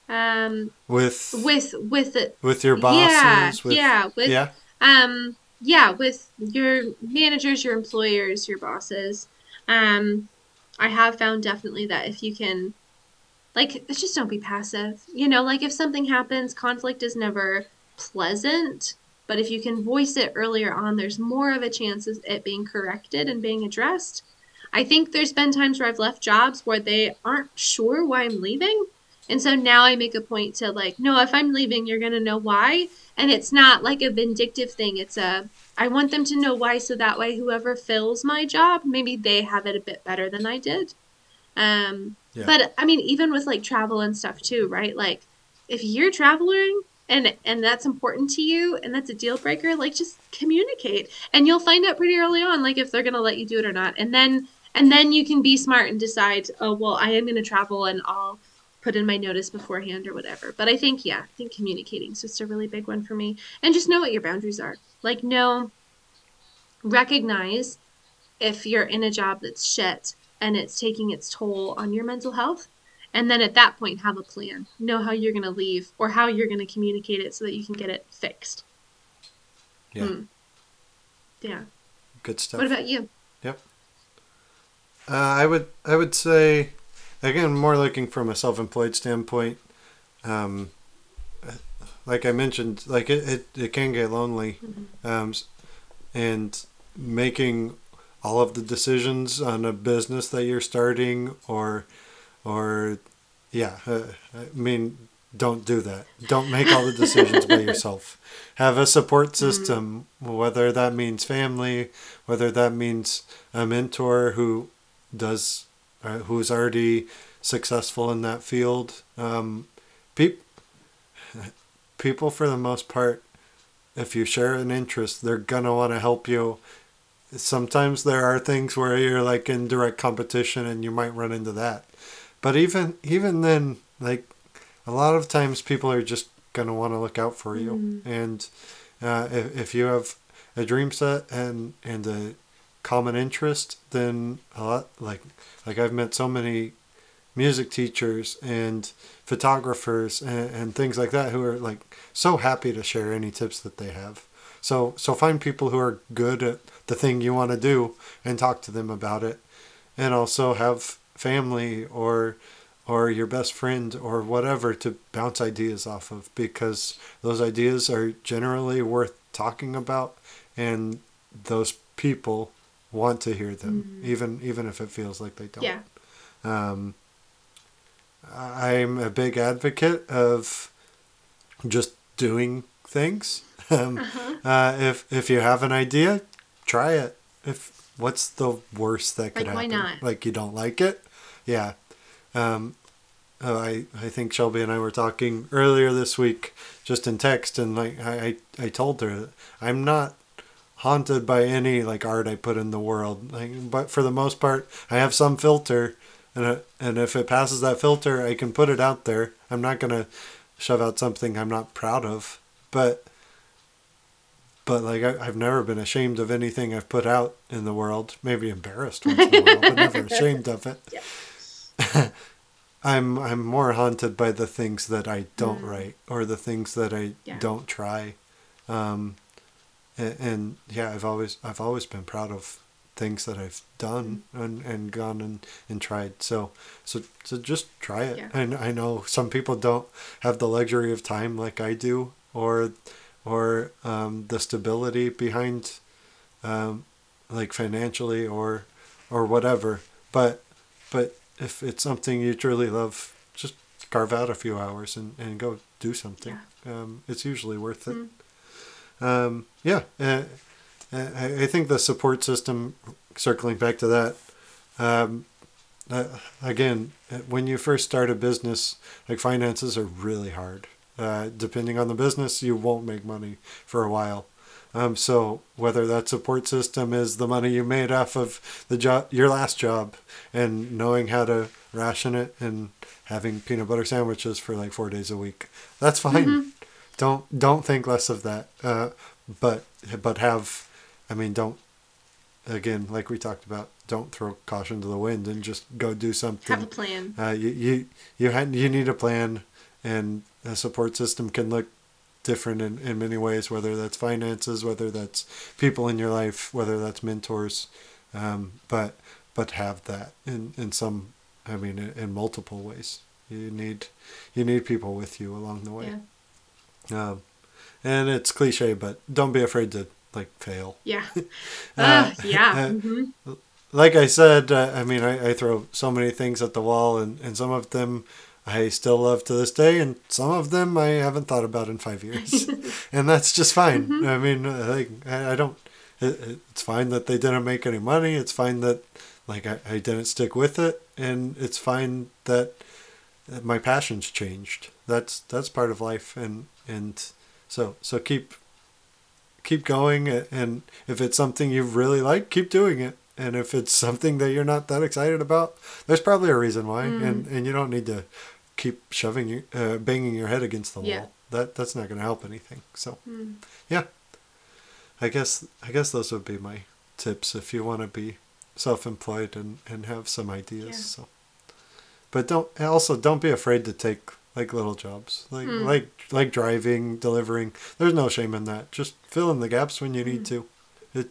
Speaker 2: Um,
Speaker 1: With
Speaker 2: with with it.
Speaker 1: with your
Speaker 2: Yeah,
Speaker 1: bosses? with,
Speaker 2: yeah, with
Speaker 1: yeah.
Speaker 2: um, yeah, with your managers, your employers, your bosses. Um, I have found definitely that if you can, like, just don't be passive. You know, like if something happens, conflict is never pleasant. But if you can voice it earlier on, there's more of a chance of it being corrected and being addressed. I think there's been times where I've left jobs where they aren't sure why I'm leaving. And so now I make a point to like, no, if I'm leaving, you're going to know why. And it's not like a vindictive thing. It's a, I want them to know why so that way whoever fills my job, maybe they have it a bit better than I did. Um,
Speaker 1: Yeah.
Speaker 2: But I mean, even with like travel and stuff too, right? Like if you're traveling and and that's important to you and that's a deal breaker, like just communicate. And you'll find out pretty early on like if they're going to let you do it or not. And then and then you can be smart and decide, oh well, I am going to travel and I'll put in my notice beforehand or whatever. But I think yeah, I think communicating is just a really big one for me. And just know what your boundaries are. Like know recognize if you're in a job that's shit and it's taking its toll on your mental health and then at that point have a plan know how you're going to leave or how you're going to communicate it so that you can get it fixed
Speaker 1: Yeah.
Speaker 2: Hmm. yeah
Speaker 1: Good stuff.
Speaker 2: what about you Yep.
Speaker 1: Uh, I would I would say again more looking from a self-employed standpoint. Um, like I mentioned, like it, it, it can get lonely, um, and making all of the decisions on a business that you're starting or or yeah, uh, I mean don't do that. Don't make all the decisions by yourself. Have a support system, whether that means family, whether that means a mentor who does uh, who's already successful in that field. Um, peop, people, for the most part, if you share an interest, they're gonna want to help you. Sometimes there are things where you're like in direct competition, and you might run into that. But even even then, like a lot of times, people are just gonna want to look out for you, and uh, if, if you have a dream set and and a common interest, then lot like like I've met so many music teachers and photographers and, and things like that who are like so happy to share any tips that they have. So so find people who are good at the thing you want to do and talk to them about it, and also have family or or your best friend or whatever to bounce ideas off of because those ideas are generally worth talking about and those people want to hear them even even if it feels like they don't
Speaker 2: yeah
Speaker 1: um, I'm a big advocate of just doing things. Um,
Speaker 2: uh-huh.
Speaker 1: uh, if if you have an idea, try it. If what's the worst that could
Speaker 2: Like, why
Speaker 1: happen?
Speaker 2: not?
Speaker 1: Like you don't like it, yeah. Um, oh, I I think Shelby and I were talking earlier this week, just in text, and like I I, I told her I'm not haunted by any like art I put in the world. Like, but for the most part, I have some filter, and and if it passes that filter, I can put it out there. I'm not gonna shove out something I'm not proud of. But but like I, I've never been ashamed of anything I've put out in the world. Maybe embarrassed once in a while, but never ashamed of it.
Speaker 2: Yeah.
Speaker 1: I'm I'm more haunted by the things that I don't write or the things that I
Speaker 2: Yeah.
Speaker 1: don't try. Um, and, and yeah, I've always I've always been proud of things that I've done and, and gone and, and tried. So so so just try it.
Speaker 2: Yeah.
Speaker 1: And I know some people don't have the luxury of time like I do or or um, the stability behind um, like financially or or whatever. But but if it's something you truly love, just carve out a few hours and, and go do something. Um, it's usually worth it. Um, yeah, uh, uh, I, think the support system, circling back to that, um, uh, again, uh, when you first start a business, like finances are really hard. Uh, depending on the business, you won't make money for a while. Um, so whether that support system is the money you made off of the job, your last job, and knowing how to ration it and having peanut butter sandwiches for like four days a week, that's fine. Don't don't think less of that. Uh, but but have, I mean, don't again like we talked about. Don't throw caution to the wind and just go do something.
Speaker 2: Have a plan.
Speaker 1: Uh, you you you, had, you need a plan, and a support system can look different in, in many ways. Whether that's finances, whether that's people in your life, whether that's mentors, um, but but have that in in some. I mean, in, in multiple ways. You need you need people with you along the way.
Speaker 2: Yeah.
Speaker 1: Um, and it's cliche, but don't be afraid to like fail.
Speaker 2: Yeah.
Speaker 1: Uh,
Speaker 2: Uh, yeah.
Speaker 1: uh,
Speaker 2: hmm
Speaker 1: like I said, uh, I mean, I, I throw so many things at the wall, and, and some of them I still love to this day, and some of them I haven't thought about in five years, and that's just fine. I mean, uh, like I, I don't. It, it's fine that they didn't make any money. It's fine that like I, I didn't stick with it, and it's fine that my passions changed. That's that's part of life, and and so so keep keep going and if it's something you really like keep doing it. And if it's something that you're not that excited about there's probably a reason why. And and you don't need to keep shoving your uh, banging your head against the wall.
Speaker 2: Yeah.
Speaker 1: that that's not going to help anything. So
Speaker 2: Mm.
Speaker 1: yeah. I guess i guess those would be my tips if you want to be self-employed and and have some ideas
Speaker 2: Yeah.
Speaker 1: so. But don't also don't be afraid to take like little jobs like
Speaker 2: Hmm.
Speaker 1: like like driving delivering there's no shame in that just fill in the gaps when you need to it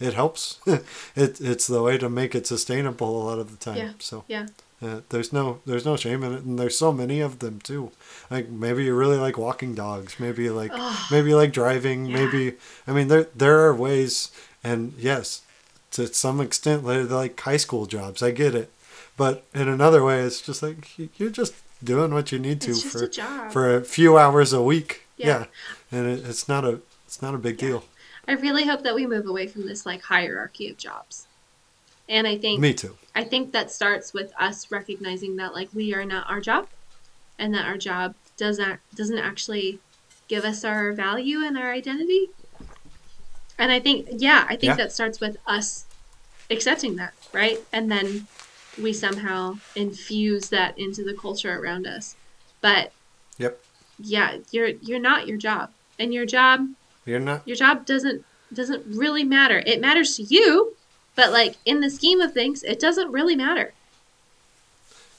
Speaker 1: it helps it it's the way to make it sustainable a lot of the time
Speaker 2: Yeah.
Speaker 1: so
Speaker 2: Yeah.
Speaker 1: uh, there's no there's no shame in it and there's so many of them too like maybe you really like walking dogs maybe like
Speaker 2: Oh.
Speaker 1: maybe you like driving
Speaker 2: Yeah.
Speaker 1: maybe i mean there there are ways and yes to some extent they're like high school jobs i get it but in another way it's just like you're just doing what you need to for
Speaker 2: a
Speaker 1: for a few hours a week
Speaker 2: Yeah.
Speaker 1: yeah, and it, it's not a it's not a big
Speaker 2: Yeah.
Speaker 1: deal
Speaker 2: I really hope that we move away from this like hierarchy of jobs. And I think
Speaker 1: me too
Speaker 2: I think that starts with us recognizing that like we are not our job and that our job doesn't doesn't actually give us our value and our identity. And I think yeah, I think
Speaker 1: Yeah.
Speaker 2: that starts with us accepting that, right? And then we somehow infuse that into the culture around us. But
Speaker 1: yep
Speaker 2: yeah, you're you're not your job. And your job
Speaker 1: you're not
Speaker 2: your job doesn't doesn't really matter. It matters to you, but like in the scheme of things, it doesn't really matter.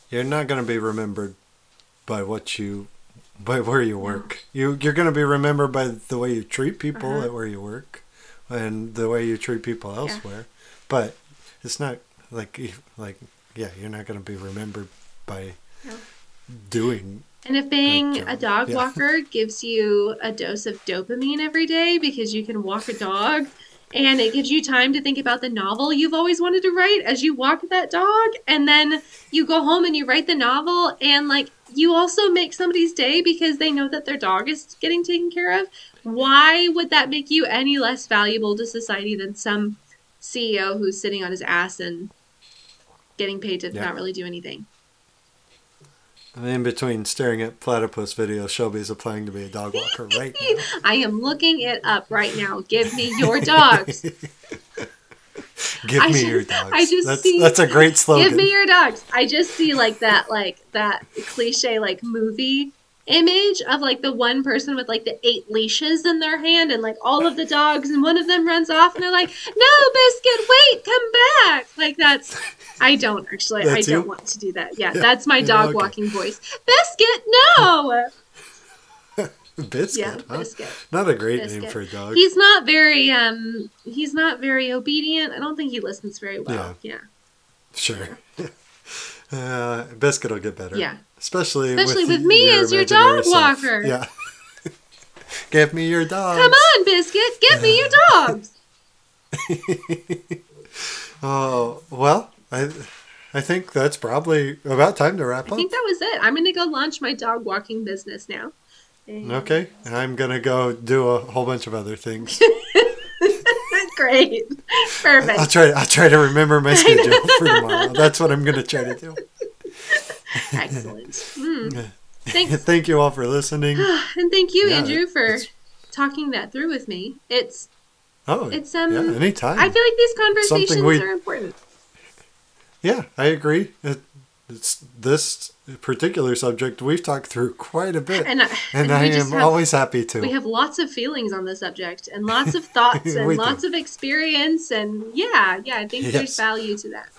Speaker 1: You're not going to be remembered by what you, by where you work. You you're going to be remembered by the way you treat people
Speaker 2: Uh-huh.
Speaker 1: at where you work, and the way you treat people elsewhere. But it's not like like yeah, you're not going to be remembered by
Speaker 2: No.
Speaker 1: doing.
Speaker 2: And if being
Speaker 1: job.
Speaker 2: a dog
Speaker 1: Yeah.
Speaker 2: walker gives you a dose of dopamine every day because you can walk a dog and it gives you time to think about the novel you've always wanted to write as you walk that dog and then you go home and you write the novel and like you also make somebody's day because they know that their dog is getting taken care of why would that make you any less valuable to society than some ceo who's sitting on his ass and getting paid to
Speaker 1: Yeah.
Speaker 2: not really do anything
Speaker 1: And in between staring at platypus videos, Shelby's applying to be a dog walker right now.
Speaker 2: I am looking it up right now. Give me your dogs.
Speaker 1: Give
Speaker 2: I
Speaker 1: me
Speaker 2: just-
Speaker 1: your dogs.
Speaker 2: I just
Speaker 1: that's
Speaker 2: see-
Speaker 1: that's a great slogan.
Speaker 2: Give me your dogs. I just see like that, like that cliche, like movie image of like the one person with like the eight leashes in their hand and like all of the dogs and one of them runs off and they're like, "No, biscuit, wait, come back." Like that's I don't actually. I don't want to do that. Yeah, that's my
Speaker 1: Yeah,
Speaker 2: dog
Speaker 1: okay.
Speaker 2: walking voice. Biscuit, no.
Speaker 1: Biscuit,
Speaker 2: Yeah,
Speaker 1: huh?
Speaker 2: biscuit.
Speaker 1: Not a great name for a dog.
Speaker 2: He's not very um he's not very obedient. I don't think he listens very well. Yeah.
Speaker 1: Sure. Uh, Biscuit will get better.
Speaker 2: Yeah.
Speaker 1: Especially,
Speaker 2: Especially
Speaker 1: with,
Speaker 2: with me as your dog walker.
Speaker 1: Yeah. Give me your dog.
Speaker 2: Come on, Biscuit, get me your dogs.
Speaker 1: Oh well, I I think that's probably about time to wrap
Speaker 2: I
Speaker 1: up.
Speaker 2: I think that was it. I'm gonna go launch my dog walking business now. And-
Speaker 1: Okay, And I'm gonna go do a whole bunch of other things.
Speaker 2: Great. Perfect.
Speaker 1: I'll try. I'll try to remember my schedule for tomorrow. That's what I'm gonna try to do.
Speaker 2: Excellent. Mm. Thanks.
Speaker 1: Thank you all for listening.
Speaker 2: And thank you,
Speaker 1: Yeah,
Speaker 2: Andrew, for
Speaker 1: it's-
Speaker 2: talking that through with me. It's
Speaker 1: Oh,
Speaker 2: it's um
Speaker 1: yeah, anytime.
Speaker 2: I feel like these conversations
Speaker 1: we-
Speaker 2: are important.
Speaker 1: Yeah, I agree. It, it's this particular subject we've talked through quite a bit,
Speaker 2: And, I-
Speaker 1: and
Speaker 2: and
Speaker 1: I am
Speaker 2: have,
Speaker 1: always happy to.
Speaker 2: we have lots of feelings on the subject and lots of thoughts and
Speaker 1: We do.
Speaker 2: lots of experience and yeah, yeah, I think
Speaker 1: Yes.
Speaker 2: there's value to that.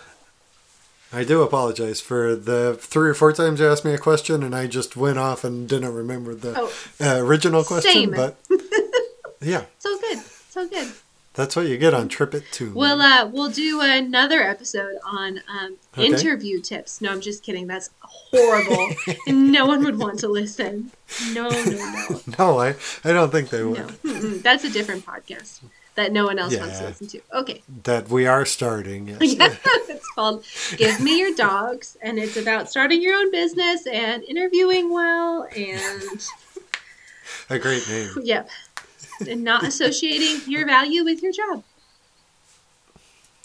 Speaker 1: I do apologize for the three or four times you asked me a question, and I just went off and didn't remember the
Speaker 2: Oh,
Speaker 1: uh, original question.
Speaker 2: Same.
Speaker 1: But yeah,
Speaker 2: so good. So good.
Speaker 1: that's what you get on Trip It Too.
Speaker 2: We'll uh we'll do another episode on um
Speaker 1: Okay.
Speaker 2: interview tips. No, I'm just kidding. That's horrible. no one would want to listen. No, no, no.
Speaker 1: no, I I don't think they would.
Speaker 2: No. That's a different podcast that no one else wants to listen to. Okay.
Speaker 1: That we are starting. Yes.
Speaker 2: Yeah, it's called Give Me Your Dogs, and it's about starting your own business and interviewing well and,
Speaker 1: a great name.
Speaker 2: yep, and not associating your value with your job.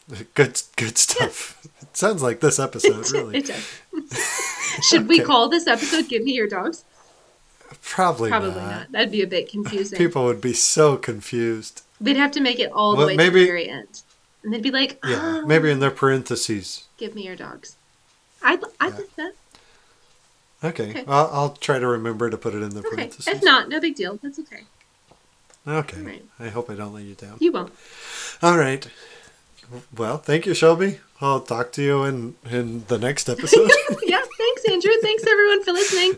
Speaker 1: Good good stuff. It sounds like this episode really.
Speaker 2: It does. Should we call this episode Give Me Your Dogs?
Speaker 1: Probably,
Speaker 2: Probably
Speaker 1: not.
Speaker 2: not. That'd be a bit confusing.
Speaker 1: People would be so confused.
Speaker 2: They'd have to make it all the
Speaker 1: Well,
Speaker 2: way to
Speaker 1: maybe-
Speaker 2: the very end. And they'd be like,
Speaker 1: Yeah,
Speaker 2: oh,
Speaker 1: maybe in their parentheses.
Speaker 2: give me your dogs. I'd, I'd
Speaker 1: Yeah.
Speaker 2: like that.
Speaker 1: Okay,
Speaker 2: Okay.
Speaker 1: I'll, I'll try to remember to put it in the
Speaker 2: Okay.
Speaker 1: parentheses.
Speaker 2: If not, no big deal. That's okay.
Speaker 1: Okay.
Speaker 2: Alright.
Speaker 1: I hope I don't let you down.
Speaker 2: You won't.
Speaker 1: All right. Well, thank you, Shelby. I'll talk to you in in the next episode.
Speaker 2: yeah, thanks, Andrew. Thanks, everyone, for listening.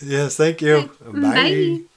Speaker 1: yes, thank you.
Speaker 2: Okay. Bye.